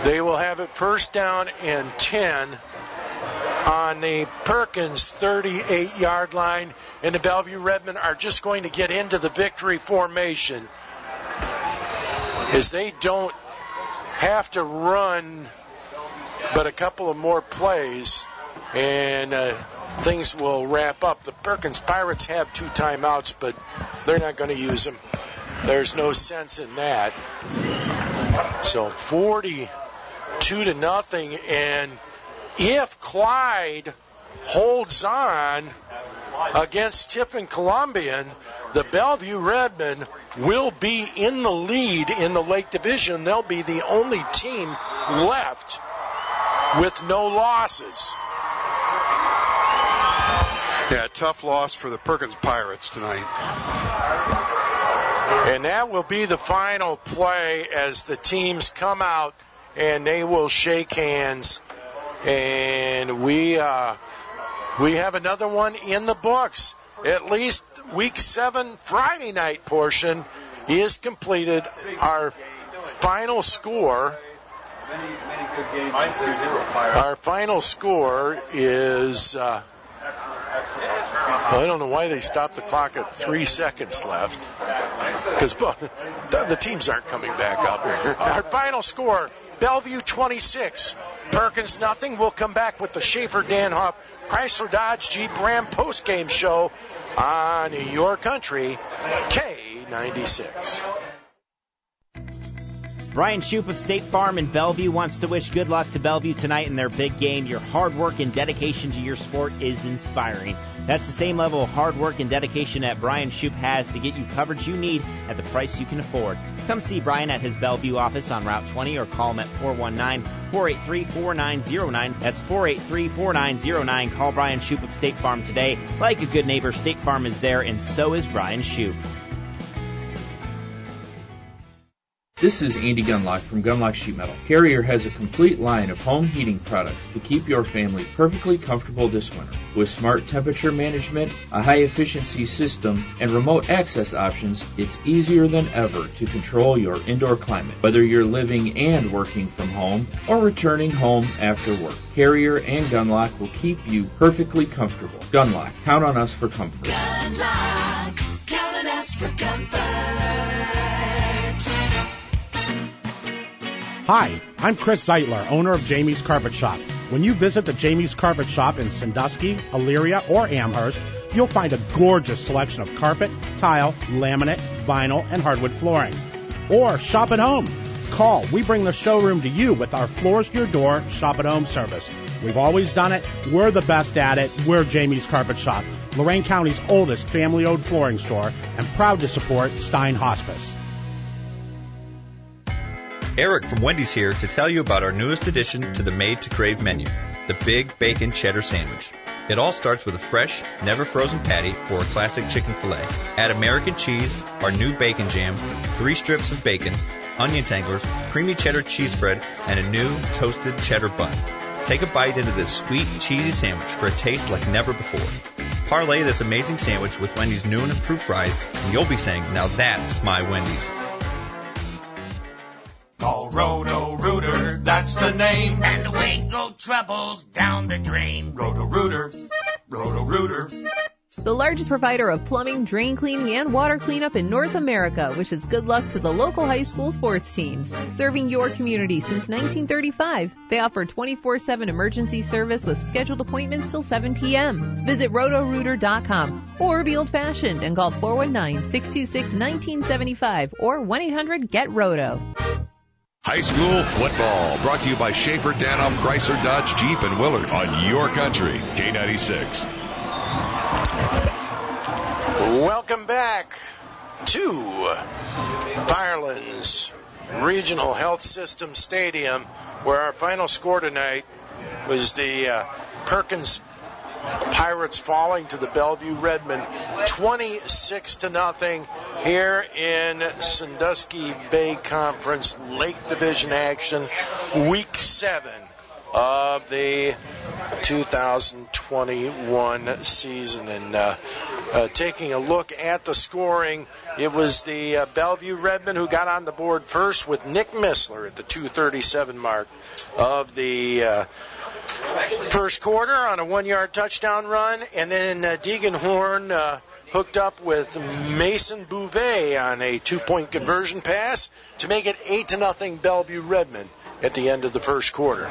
They will have it first down and 10 on the Perkins 38 yard line, and the Bellevue Redmen are just going to get into the victory formation as they don't have to run but a couple of more plays, and uh, things will wrap up. The Perkins Pirates have two timeouts, but they're not going to use them. There's no sense in that. So 42 to nothing, and if Clyde holds on against Tiffin Columbian, the Bellevue Redmen will be in the lead in the Lake Division. They'll be the only team left with no losses. Yeah, tough loss for the Perkins Pirates tonight. And that will be the final play as the teams come out and they will shake hands. And we uh, we have another one in the books. At least week seven Friday night portion is completed. Our final score. Our final score is. Uh, I don't know why they stopped the clock at three seconds left. Because the teams aren't coming back up. Our final score Bellevue 26, Perkins nothing. We'll come back with the Schaefer Danhoff Chrysler Dodge Jeep Ram post game show on your country, K96. Brian Shoup of State Farm in Bellevue wants to wish good luck to Bellevue tonight in their big game. Your hard work and dedication to your sport is inspiring. That's the same level of hard work and dedication that Brian Shoup has to get you coverage you need at the price you can afford. Come see Brian at his Bellevue office on Route 20 or call him at 419-483-4909. That's 483-4909. Call Brian Shoup of State Farm today. Like a good neighbor, State Farm is there and so is Brian Shoup. This is Andy Gunlock from Gunlock Sheet Metal. Carrier has a complete line of home heating products to keep your family perfectly comfortable this winter. With smart temperature management, a high efficiency system, and remote access options, it's easier than ever to control your indoor climate, whether you're living and working from home or returning home after work. Carrier and Gunlock will keep you perfectly comfortable. Gunlock, count on us for comfort. Gunlock, count on us for comfort. Hi, I'm Chris Zeitler, owner of Jamie's Carpet Shop. When you visit the Jamie's Carpet Shop in Sandusky, Elyria, or Amherst, you'll find a gorgeous selection of carpet, tile, laminate, vinyl, and hardwood flooring. Or shop at home. Call. We bring the showroom to you with our floors to your door shop at home service. We've always done it. We're the best at it. We're Jamie's Carpet Shop, Lorain County's oldest family owned flooring store, and proud to support Stein Hospice. Eric from Wendy's here to tell you about our newest addition to the Made to Crave menu, the Big Bacon Cheddar Sandwich. It all starts with a fresh, never frozen patty for a classic chicken filet. Add American cheese, our new bacon jam, three strips of bacon, onion tanglers, creamy cheddar cheese spread, and a new toasted cheddar bun. Take a bite into this sweet, cheesy sandwich for a taste like never before. Parlay this amazing sandwich with Wendy's new and improved fries, and you'll be saying, now that's my Wendy's. Call Roto Rooter, that's the name. And away go troubles down the drain. Roto Rooter, Roto Rooter. The largest provider of plumbing, drain cleaning, and water cleanup in North America wishes good luck to the local high school sports teams. Serving your community since 1935, they offer 24-7 emergency service with scheduled appointments till 7 p.m. Visit rotorooter.com or be old-fashioned and call 419-626-1975 or 1-800-GET-ROTO. High school football brought to you by Schaefer Danhoff Chrysler Dodge Jeep and Willard on your country K96. Welcome back to Firelands Regional Health System Stadium, where our final score tonight was the uh, Perkins Pirates falling to the Bellevue Redmen 26 to nothing here in Sandusky Bay Conference Lake Division action, week 7 of the 2021 season. And uh, uh, taking a look at the scoring, it was the uh, Bellevue Redmen who got on the board first with Nick Missler at the 237 mark of the uh, first quarter on a one-yard touchdown run, and then uh, Deegan Horn uh, hooked up with Mason Bouvet on a two-point conversion pass to make it eight to nothing Bellevue Redmen at the end of the first quarter.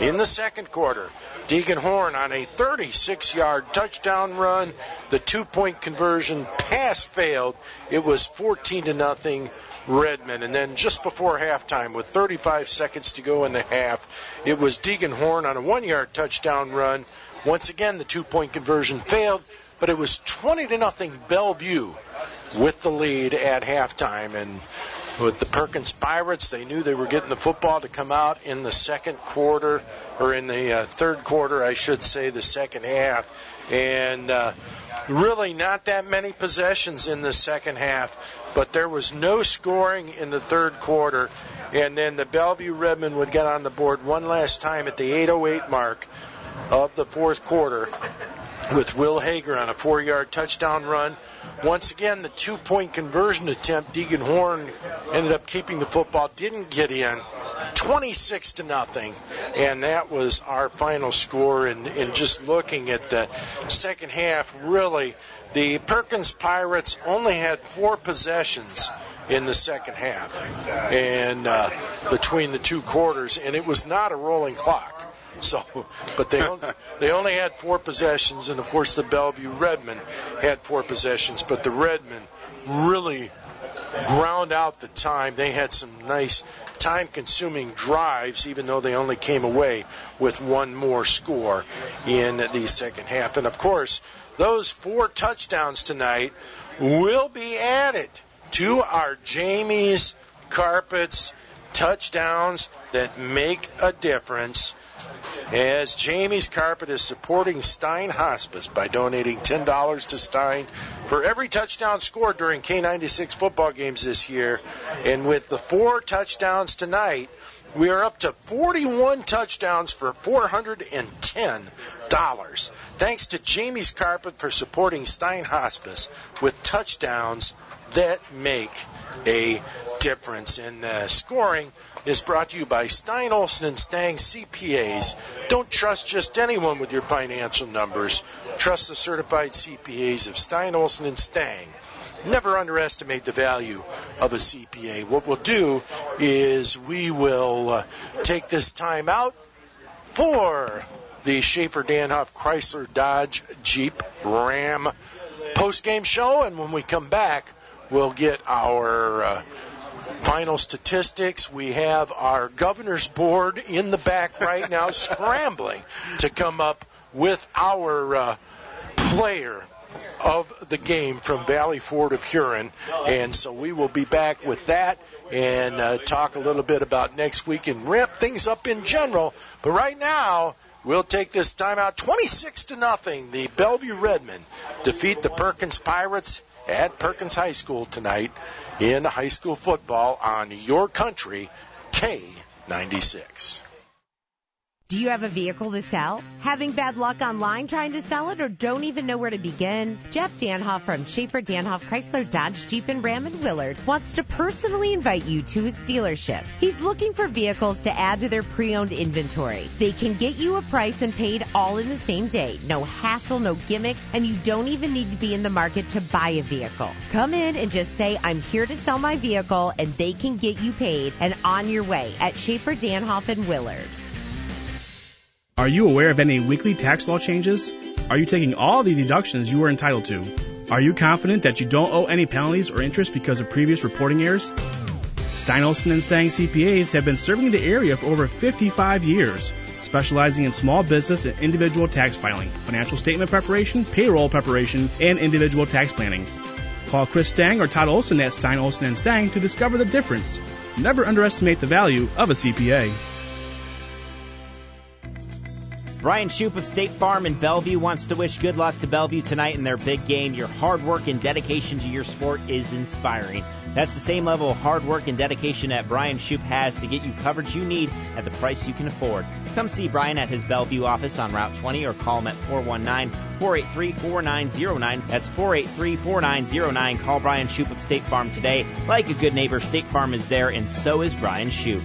In the second quarter, Deegan Horn on a 36-yard touchdown run. The two-point conversion pass failed. It was 14 to nothing Redmen. And then just before halftime, with 35 seconds to go in the half, it was Deegan Horn on a one-yard touchdown run. Once again, the two-point conversion failed, but it was 20 to nothing Bellevue with the lead at halftime. And with the Perkins Pirates, they knew they were getting the football to come out in the second quarter, or in the uh, third quarter, I should say, the second half. And uh, really not that many possessions in the second half, but there was no scoring in the third quarter. And then the Bellevue Redmen would get on the board one last time at the 8:08 mark of the fourth quarter with Will Hager on a four-yard touchdown run. Once again, the two-point conversion attempt, Deegan Horn ended up keeping the football, didn't get in. 26 to nothing, and that was our final score. And, and just looking at the second half, really, the Perkins Pirates only had four possessions in the second half, and uh, between the two quarters, and it was not a rolling clock. So, but they only, they only had four possessions, and of course the Bellevue Redmen had four possessions, but the Redmen really ground out the time. They had some nice time-consuming drives, even though they only came away with one more score in the second half. And of course, those four touchdowns tonight will be added to our Jamie's Carpets touchdowns that make a difference as Jamie's Carpet is supporting Stein Hospice by donating $10 to Stein for every touchdown scored during K96 football games this year. And with the four touchdowns tonight, we are up to 41 touchdowns for $410. Thanks to Jamie's Carpet for supporting Stein Hospice with touchdowns that make a difference. And uh, scoring is brought to you by Stein Olson and Stang CPAs. Don't trust just anyone with your financial numbers. Trust the certified CPAs of Stein Olson and Stang. Never underestimate the value of a CPA. What we'll do is we will uh, take this time out for the Schaefer Danhoff Chrysler Dodge Jeep Ram post game show, and when we come back, we'll get our uh, final statistics. We have our governor's board in the back right now scrambling to come up with our uh, player of the game from Valley Ford of Huron. And so we will be back with that and uh, talk a little bit about next week and ramp things up in general. But right now, We'll take this time out 26 to nothing. The Bellevue Redmen defeat the Perkins Pirates at Perkins High School tonight in high school football on your country K96. Do you have a vehicle to sell? Having bad luck online trying to sell it or don't even know where to begin? Jeff Danhoff from Schaefer Danhoff Chrysler Dodge Jeep and Ram in Willard wants to personally invite you to his dealership. He's looking for vehicles to add to their pre-owned inventory. They can get you a price and paid all in the same day. No hassle, no gimmicks, and you don't even need to be in the market to buy a vehicle. Come in and just say, I'm here to sell my vehicle and they can get you paid and on your way at Schaefer Danhoff and Willard. Are you aware of any weekly tax law changes? Are you taking all the deductions you are entitled to? Are you confident that you don't owe any penalties or interest because of previous reporting errors? Stein Olson and Stang CPAs have been serving the area for over 55 years, specializing in small business and individual tax filing, financial statement preparation, payroll preparation, and individual tax planning. Call Chris Stang or Todd Olson at Stein Olson and Stang to discover the difference. Never underestimate the value of a CPA. Brian Shoop of State Farm in Bellevue wants to wish good luck to Bellevue tonight in their big game. Your hard work and dedication to your sport is inspiring. That's the same level of hard work and dedication that Brian Shoop has to get you coverage you need at the price you can afford. Come see Brian at his Bellevue office on Route 20 or call him at 419-483-4909. That's 483-4909. Call Brian Shoop of State Farm today. Like a good neighbor, State Farm is there and so is Brian Shoop.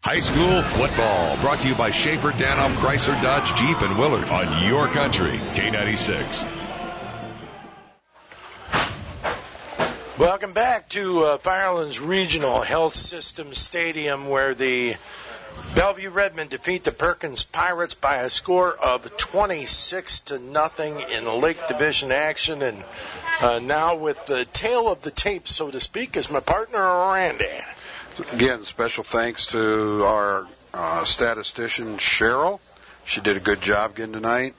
High school football brought to you by Schaefer Danhoff Chrysler Dodge Jeep and Willard on your country, K96. Welcome back to uh, Firelands Regional Health System Stadium where the Bellevue Redmen defeat the Perkins Pirates by a score of 26 to nothing in Lake Division action. And uh, now with the tail of the tape, so to speak, is my partner Randy. Again, special thanks to our uh, statistician Cheryl. She did a good job again tonight.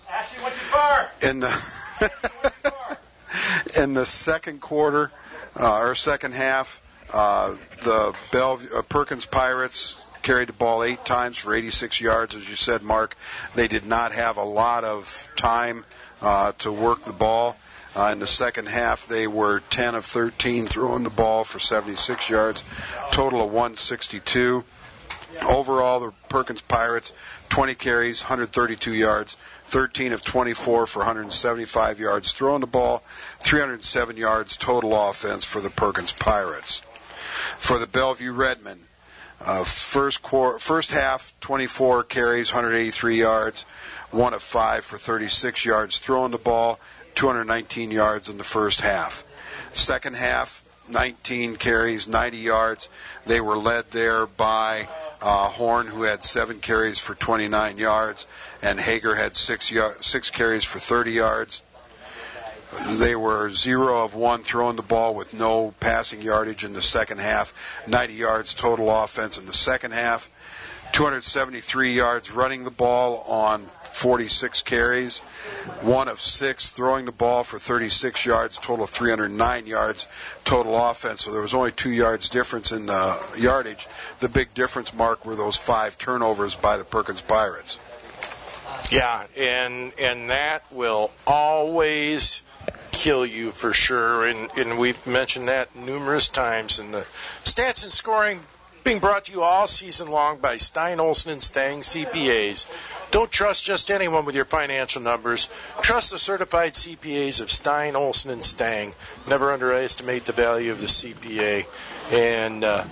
In the in the second quarter uh, or second half, uh, the Bellevue, uh, Perkins Pirates carried the ball eight times for 86 yards. As you said, Mark, they did not have a lot of time uh, to work the ball. Uh, in the second half, they were 10 of 13 throwing the ball for 76 yards, total of 162. Overall, the Perkins Pirates, 20 carries, 132 yards, 13 of 24 for 175 yards throwing the ball, 307 yards total offense for the Perkins Pirates. For the Bellevue Redmen, uh, first quarter, first half, 24 carries, 183 yards, one of five for 36 yards throwing the ball, 219 yards in the first half. Second half, 19 carries, 90 yards. They were led there by uh, Horn, who had seven carries for 29 yards, and Hager had six six carries for 30 yards. They were zero of one throwing the ball with no passing yardage in the second half. 90 yards total offense in the second half. 273 yards running the ball on 46 carries, one of six throwing the ball for 36 yards, total of 309 yards total offense. So there was only two yards difference in the yardage. The big difference, Mark, were those five turnovers by the Perkins Pirates. Yeah, and and that will always kill you for sure. And and we've mentioned that numerous times. And the stats and scoring being brought to you all season long by Stein Olson and Stang CPAs. Don't trust just anyone with your financial numbers. Trust the certified CPAs of Stein Olson and Stang. Never underestimate the value of the CPA. And uh,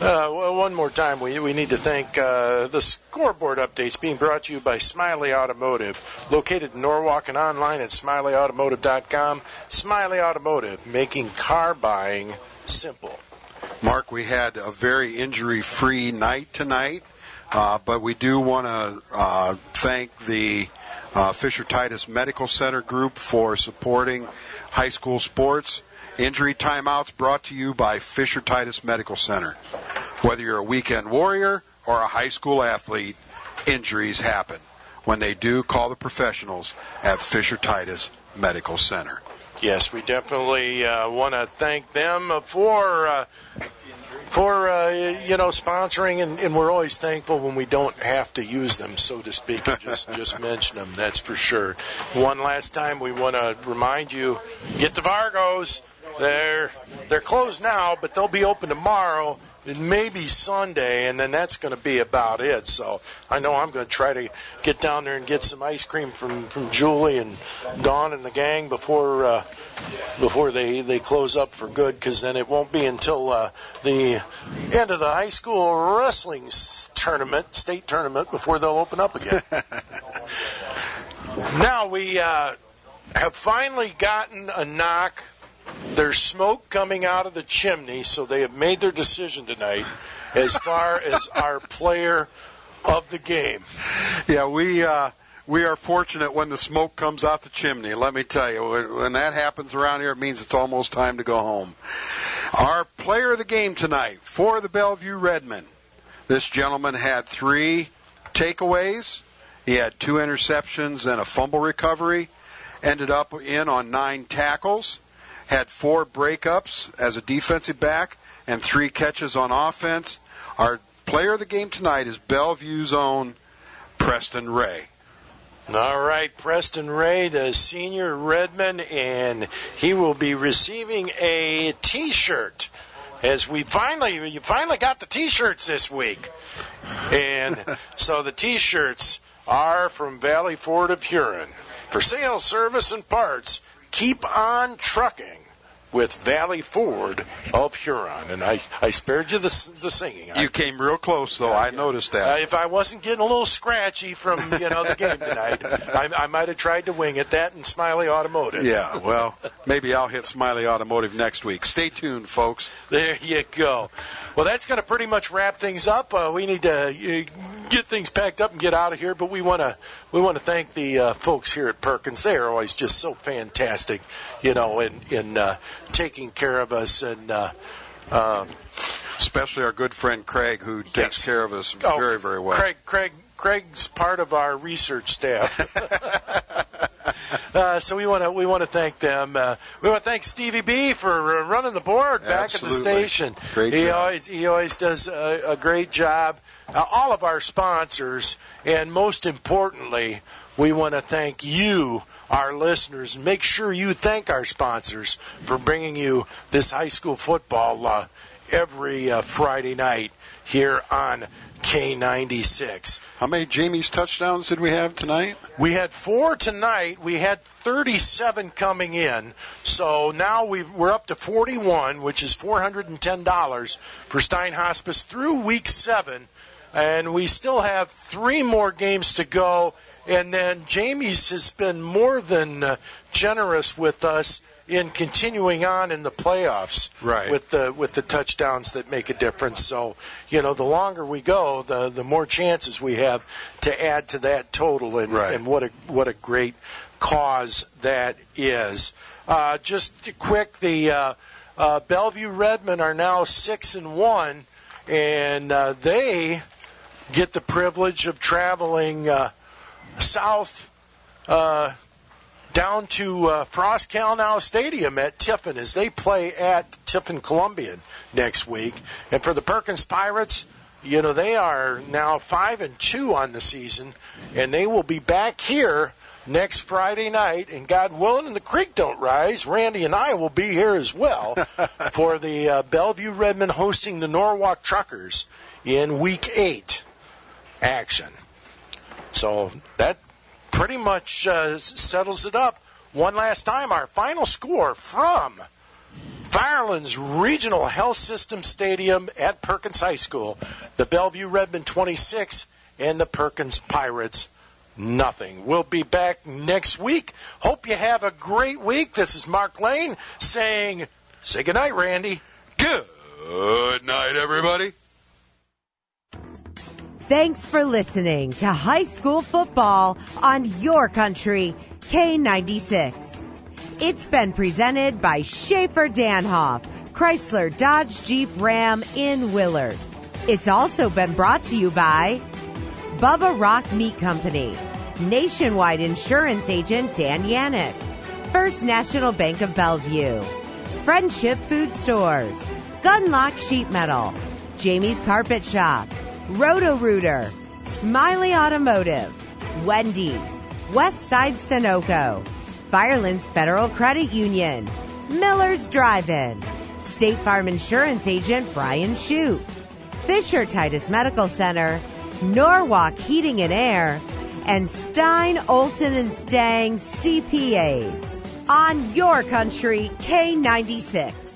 uh, one more time, we, we need to thank uh, the scoreboard updates being brought to you by Smiley Automotive, located in Norwalk and online at smileyautomotive.com. Smiley Automotive, making car buying simple. Mark, we had a very injury-free night tonight, uh, but we do want to uh, thank the uh, Fisher Titus Medical Center group for supporting high school sports. Injury timeouts brought to you by Fisher Titus Medical Center. Whether you're a weekend warrior or a high school athlete, injuries happen. When they do, call the professionals at Fisher Titus Medical Center. Yes, we definitely uh, want to thank them for uh, for uh, you know sponsoring, and, and we're always thankful when we don't have to use them, so to speak, and just just mention them. That's for sure. One last time, we want to remind you: get to Vargos. They're they're closed now, but they'll be open tomorrow maybe Sunday, and then that's going to be about it. So I know I'm going to try to get down there and get some ice cream from from Julie and Dawn and the gang before uh, before they they close up for good, because then it won't be until uh, the end of the high school wrestling tournament, state tournament, before they'll open up again. now we uh, have finally gotten a knock there's smoke coming out of the chimney, so they have made their decision tonight as far as our player of the game. Yeah, we uh, we are fortunate when the smoke comes out the chimney. Let me tell you, when- when that happens around here, it means it's almost time to go home. Our player of the game tonight for the Bellevue Redmen. This gentleman had three takeaways. He had two interceptions and a fumble recovery. Ended up in on nine tackles. Had four breakups as a defensive back and three catches on offense. Our player of the game tonight is Bellevue's own Preston Ray. All right, Preston Ray, the senior Redman, and he will be receiving a T-shirt. As we finally, you finally got the T-shirts this week, and so the T-shirts are from Valley Ford of Huron for sales, service, and parts. Keep on trucking with Valley Ford of Huron, and I I spared you the the singing. You came real close, though. I noticed Uh, that. if I wasn't getting a little scratchy from you know the game tonight, I, I might have tried to wing it. That and Smiley Automotive. Yeah, well, maybe I'll hit Smiley Automotive next week. Stay tuned, folks. There you go. Well, that's going to pretty much wrap things up. Uh, we need to uh, get things packed up and get out of here. But we want to we want to thank the uh, folks here at Perkins. They are always just so fantastic, you know, in in uh, taking care of us and. Uh, um, Especially our good friend Craig, who takes care of us Oh, very, very well. Craig, Craig, Craig's part of our research staff. uh, so we want to we want to thank them. Uh, we want to thank Stevie B for uh, running the board back at the station. Great he job. always he always does a, a great job. Uh, all of our sponsors, and most importantly, we want to thank you, our listeners, and make sure you thank our sponsors for bringing you this high school football uh, every uh, Friday night here on K96. How many Jamie's touchdowns did we have tonight? We had four tonight. We had 37 coming in. So now we've, we're up to 41, which is $410 for Stein Hospice through week seven. And we still have three more games to go. And then Jamie's has been more than uh, generous with us in continuing on in the playoffs Right. with the with the touchdowns that make a difference. So, you know, the longer we go, the the more chances we have to add to that total and, and what a what a great cause that is. Uh, just quick, the uh, uh, Bellevue Redmen are now six and one, and uh, they get the privilege of traveling uh, south uh, down to uh, Frost Kalnow Stadium at Tiffin as they play at Tiffin Columbian next week. And for the Perkins Pirates, you know they are now five and two on the season, and they will be back here next Friday night. And God willing, and the creek don't rise, Randy and I will be here as well for the uh, Bellevue Redmen hosting the Norwalk Truckers in Week Eight action. So that pretty much uh, settles it up. One last time, our final score from Firelands Regional Health System Stadium at Perkins High School. The Bellevue Redmen 26 and the Perkins Pirates nothing. We'll be back next week. Hope you have a great week. This is Mark Lane saying, say goodnight, Randy. Good night, everybody. Thanks for listening to high school football on your country, K96. It's been presented by Schaefer Danhoff, Chrysler Dodge Jeep Ram in Willard. It's also been brought to you by Bubba Rock Meat Company, Nationwide Insurance Agent Dan Yannick, First National Bank of Bellevue, Friendship Food Stores, Gunlock Sheet Metal, Jamie's Carpet Shop, Roto Rooter, Smiley Automotive, Wendy's, Westside Sunoco, Firelands Federal Credit Union, Miller's Drive-In, State Farm Insurance Agent Brian Shute, Fisher Titus Medical Center, Norwalk Heating and Air, and Stein, Olson and Stang CPAs. On your country, K96.